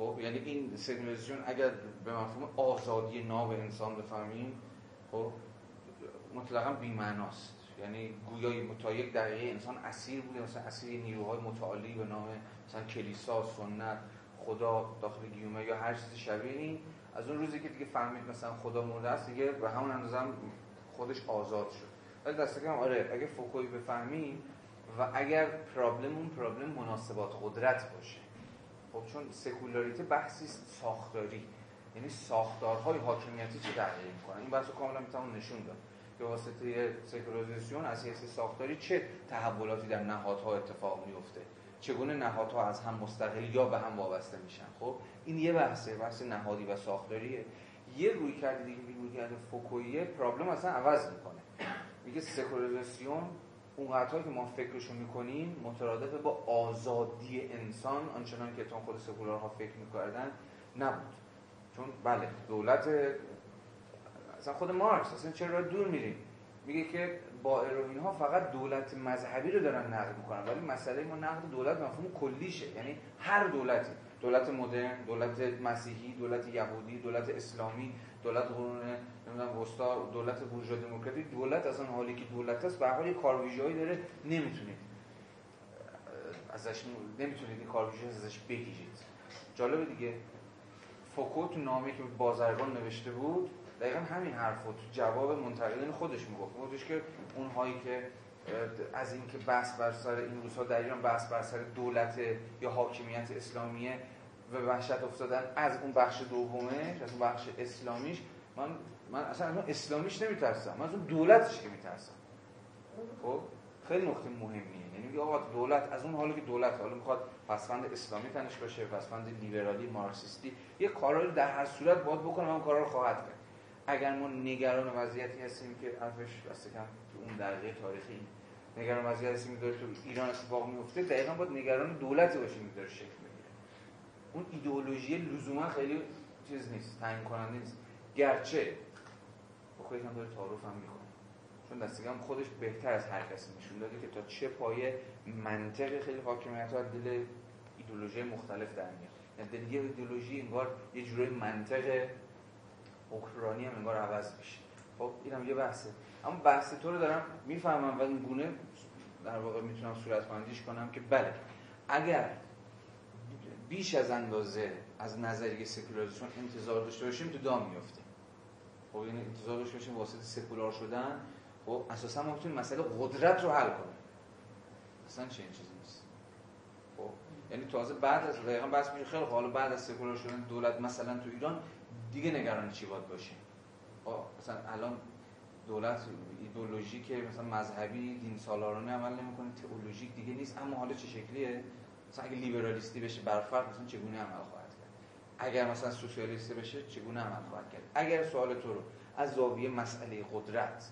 خب یعنی این secularization اگر به مفهوم آزادی ناب انسان بفهمیم خب مطلقا بی‌معناست. یعنی گویای تا یک دقیقه انسان اسیر بوده مثلا اسیر نیروهای متعالی به نام مثلا کلیسا سنت خدا داخل گیومه یا هر چیز شبیه این از اون روزی که دیگه فهمید مثلا خدا مرده است دیگه به همون اندازه خودش آزاد شد. ولی دست کم آره اگه فوکوی بفهمیم و اگر پرابلم اون پرابلم مناسبات قدرت باشه. خب چون سکولاریته بحثی ساختاری. یعنی ساختارهای حاکمیتی چه تغییر می‌کنن؟ این بحثو کاملا می‌تونم نشون داد به واسطه secularization از حیث ساختاری چه تحولاتی در نهادها اتفاق میفته چگونه نهادها از هم مستقل یا به هم وابسته میشن؟ خب این یه بحثه بحث نهادی و ساختاریه. یه رویکرد دیگه رویکرد فوکویه problem اصلا عوض می‌کنه. میگه اونقدرها که ما فکرشو می‌کنیم مترادف با آزادی انسان آنچنان که خود سکولارها فکر می‌کردن نبود. چون بله دولت اصلا خود مارکس اصلا چرا دور میریم؟ میگه که با ها فقط دولت مذهبی رو دارن نقد می‌کنن ولی مسئله ما نقد دولت مفهوم کلیشه. یعنی هر دولتی دولت مدرن دولت مسیحی دولت یهودی دولت اسلامی دولت قرون نمی‌دونم وسطا دولت بورژوا دموکراتیک دولت اصلا حالی که دولت است به حال یه داره نمی‌تونید ازش نمی‌تونید این کارویژه ازش بگیرید. جالب دیگه. فوکو تو نامه که بازرگان نوشته بود دقیقا همین حرف تو جواب منتقدین خودش می‌گفت. گفتش که اونهایی که از اینکه بحث بر سر این روزها در ایران بحث بر سر دولت یا حاکمیت اسلامیه و وحشت افتادن از اون بخش دومش از اون بخش اسلامیش من من اصلا از اون اسلامیش نمیترسم. من از اون دولتش که میترسم. خب؟ خیلی نقطه مهمیه. یعنی آقا دولت از اون حالی که دولت حالا می‌خواد پسفند اسلامی تنش باشه پسفند لیبرالی مارکسیستی یه کارایی در هر صورت باید بکنه اون کارا رو خواهد کرد. اگر ما نگران وضعیتی هستیم که حرفش دست کم تو اون دقیقه تاریخی نگران وضعیتی هستیم که داره تو ایران اتفاق میفته دقیقا باید نگران دولتی باشیم که داره شکل اون ایدئولوژی لزوما خیلی چیز نیست تعیین کننده نیست. گرچه با خودش هم داره تعارف هم می‌کنه. چون دستگاه خودش بهتر از هر کسی نشون داده که تا چه پایه منطق خیلی حاکمیت ها دل ایدئولوژی مختلف در میاد. یعنی دل یه ایدئولوژی انگار یه جورای منطق اوکرانی هم انگار عوض میشه. خب اینم یه بحثه. اما بحث تو رو دارم می‌فهمم و این گونه در واقع می‌تونم صورت کنم که بله اگر بیش از اندازه از نظریه سکولاریزم انتظار داشته باشیم تو دام میافتیم. خب این انتظار داشته باشیم واسه سکولار شدن. خب اساسا ما می‌تونیم مسئله قدرت رو حل کنیم. اصلا چه این چیزی نیست. خب یعنی تازه بعد از دقیقا بحث میشه خیلی حالا بعد از سکولار شدن دولت مثلا تو ایران دیگه نگران چی باید باشیم خب، مثلا الان دولت ایدولوژی که مثلا مذهبی دین سالارانه عمل نمی‌کنه تئولوژیک دیگه نیست اما حالا چه شکلیه؟ مثلا اگه لیبرالیستی بشه برفرض مثلا چگونه عمل خواهد کرد؟ اگر مثلا سوسیالیستی بشه چگونه عمل خواهد کرد؟ اگر سوال تو رو از زاویه مسئله قدرت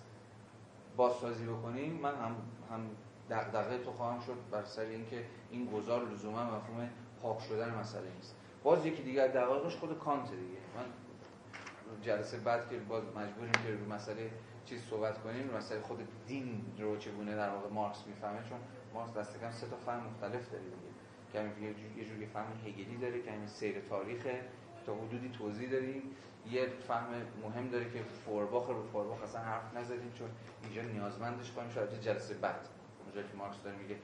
بازسازی بکنیم من هم هم دغدغه تو خواهم شد بر سر اینکه این گذار لزوما مفهوم پاک شدن مسئله نیست. باز یکی دیگر دقایقش خود کانت دیگه. من جلسه بعد که باز مجبوریم که رو مسئله چیز صحبت کنیم مسئله خود دین رو چگونه در واقع مارکس می‌فهمه چون مارکس دست کم سه تا فهم مختلف داره دیگه. که یه جوری فهم هگلی داره که همین سیر تاریخ تا حدودی توضیح داریم یه فهم مهم داره که فورباخ رو فورباخ اصلا حرف نزدیم چون اینجا نیازمندش کنیم. شاید جلسه بعد. اونجا که مارکس داره میگه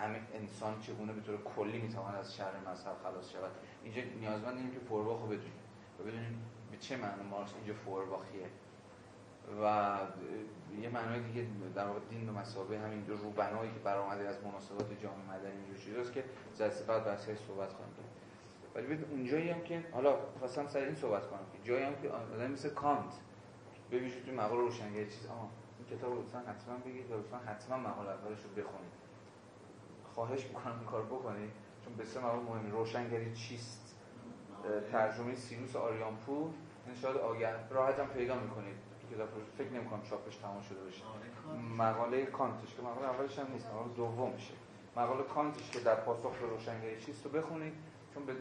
همه انسان چگونه به طور کلی می‌تواند از شر مذهب خلاص شود. اینجا نیازمند اینیم که فورباخ رو بدونیم. و بدونیم به چه معنی مارکس اینجا فورباخیه. و یه معنای دیگه در واقع دین به مسابقه همین دو روبنایی که برآمده از مناسبات جامعه مدنی اینجور چیزاست که جلسه بعد بحث صحبت خواهیم ولی ببین اونجایی هم که حالا خواستم سر این صحبت کنم که جایی هم که آدم مثل کانت به ویژه تو مقاله روشنگری چیز آها این کتاب رو لطفا حتما بگید و لطفا حتما مقاله اولش رو بخونید. خواهش می‌کنم این کار بکنید چون بسیار مقاله مهمی روشنگری چیست؟ ترجمه سیروس آریانپور. این شاید آگه راحت هم پیدا می‌کنید. کتاب فکر نمی کنم چاپش تمام شده باشه. مقاله کانتش. که مقاله اولش هم نیست مقاله دومشه. مقاله کانتش که در پاسخ به روشنگری چیست رو بخونید چون به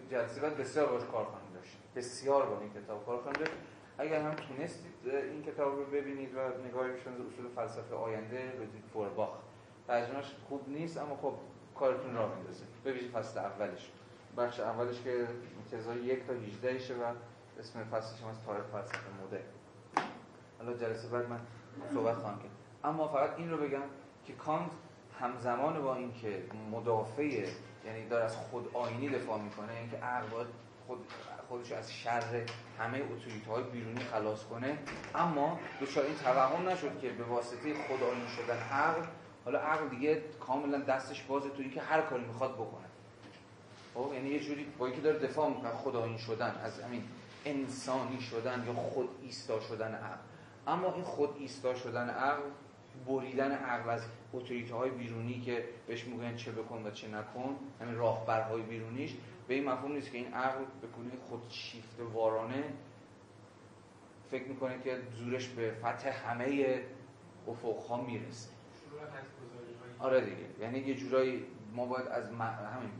بعد بسیار باش کار خواهیم داشت. بسیار با این کتاب کار خواهیم داشت. اگر هم تونستید این کتاب رو ببینید و نگاهی بشونید اصول فلسفه آینده بدید فورباخ ترجمهش خوب نیست اما خب کارتون را میندازه. ببینید فصل اولش. بخش اولش که امتیازهای یک تا 18 شه و اسم فصلش از تاریخ فلسفه مدرن حالا جلسه بعد من صحبت خواهم کرد. اما فقط این رو بگم که کانت همزمان با اینکه مدافع یعنی داره از خود آینی دفاع می‌کنه اینکه عقل باید خود خودش از شر همه اتوریته های بیرونی خلاص کنه. اما دچار این توهم نشد که به واسطه خود آینی شدن عقل حالا عقل دیگه کاملا دستش بازه توی که هر کاری می‌خواد بکنه. خب یعنی یه جوری با اینکه داره دفاع می‌کنه خود آین شدن از همین انسانی شدن یا خود ایستا شدن عقل. اما این خود ایستا شدن عقل بریدن عقل از اتوریته های بیرونی که بهش میگن چه بکن و چه نکن همین راهبرهای بیرونیش به این مفهوم نیست که این عقل به خود شیفت وارانه. فکر می‌کنه که زورش به فتح همه افقها می‌رسه. آره دیگه. یعنی یه جورایی ما باید از همین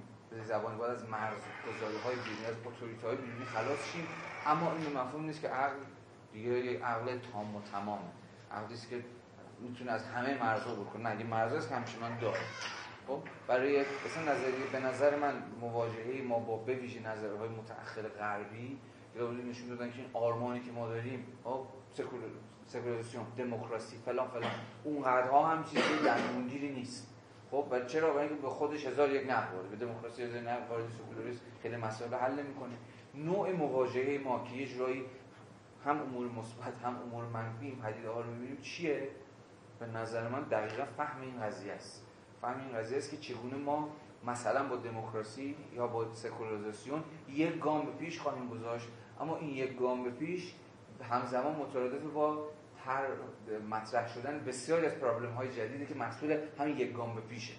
زبانی باید از مرز گذاری های بیرونی از اتوریته های بیرونی خلاص شیم. اما این مفهوم نیست که عقل دیگه یه عقل تام و تمامه عقلی که می‌تونه از همه مرزها بکنه نه اگه مرزها است همچنان داره. خب برای مثلا نظری به نظر من مواجهه ما با بویژه نظرهای متأخر غربی یا نشون دادن که این آرمانی که ما داریم خب سکولاریسیون دموکراسی فلان فلان اونقدرها هم چیزی درمونگیری نیست. خب و چرا؟ برای اینکه به خودش هزار یک نقد وارد به دموکراسی هزار نقد وارد سکولاریسم خیلی مسائل حل نمی‌کنه. نوع مواجهه ما که یه جورایی هم امور مثبت هم امور منفی این پدیده ها رو می‌بینیم. چیه؟ به نظر من دقیقا فهم این قضیه است. فهم این قضیه است که چگونه ما مثلا با دموکراسی یا با سکولاریزاسیون یک گام به پیش خواهیم گذاشت. اما این یک گام به پیش همزمان مترادف با هر مطرح شدن بسیاری از پرابلم های جدیدی که محصول همین یک گام به پیشه.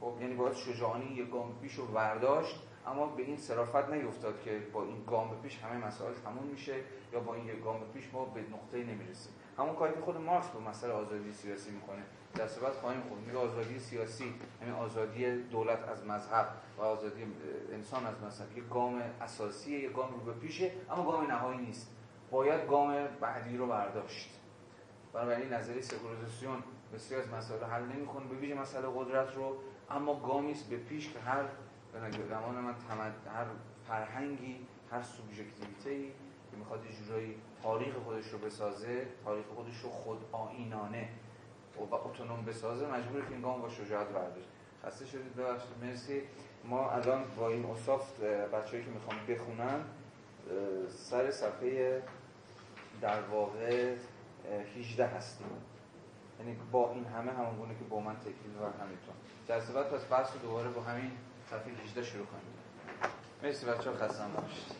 خب یعنی باید شجاعانی یک گام پیش رو برداشت. اما به این صرافت نیفتاد که با این گام به پیش همه مسائل تموم میشه یا با این یک گام به پیش ما به نقطه نمی‌رسیم. همون کاری که خود مارکس به مسئله آزادی سیاسی می‌کنه. در صورت خواهیم خود میگه آزادی سیاسی همین آزادی دولت از مذهب و آزادی انسان از مذهب. یک گام اساسیه یک گام رو به پیشه اما گام نهایی نیست. باید گام بعدی رو برداشت. بنابراین نظری سکولاریزاسیون بسیار از مسائل حل نمی‌کنه. به ویژه مسئله قدرت رو اما گامی است به پیش که هر زمان من. هر فرهنگی هر سوبژکتیویته که می‌خواد یه جورایی تاریخ خودش رو بسازه تاریخ خودش رو خود آینانه و اتونوم بسازه مجبور که گام با شجاعت برداشت خسته شدید ببخشید مرسی. ما الان با این اصاف بچه‌ای که می‌خوام بخونن سر صفحه در واقع 18 هستیم. یعنی با این همه همون گونه که با من تکیل و همینطور. جذبت پس بحث دوباره با همین صفحه 18 شروع کنیم. مرسی بچه ها خستم باشید.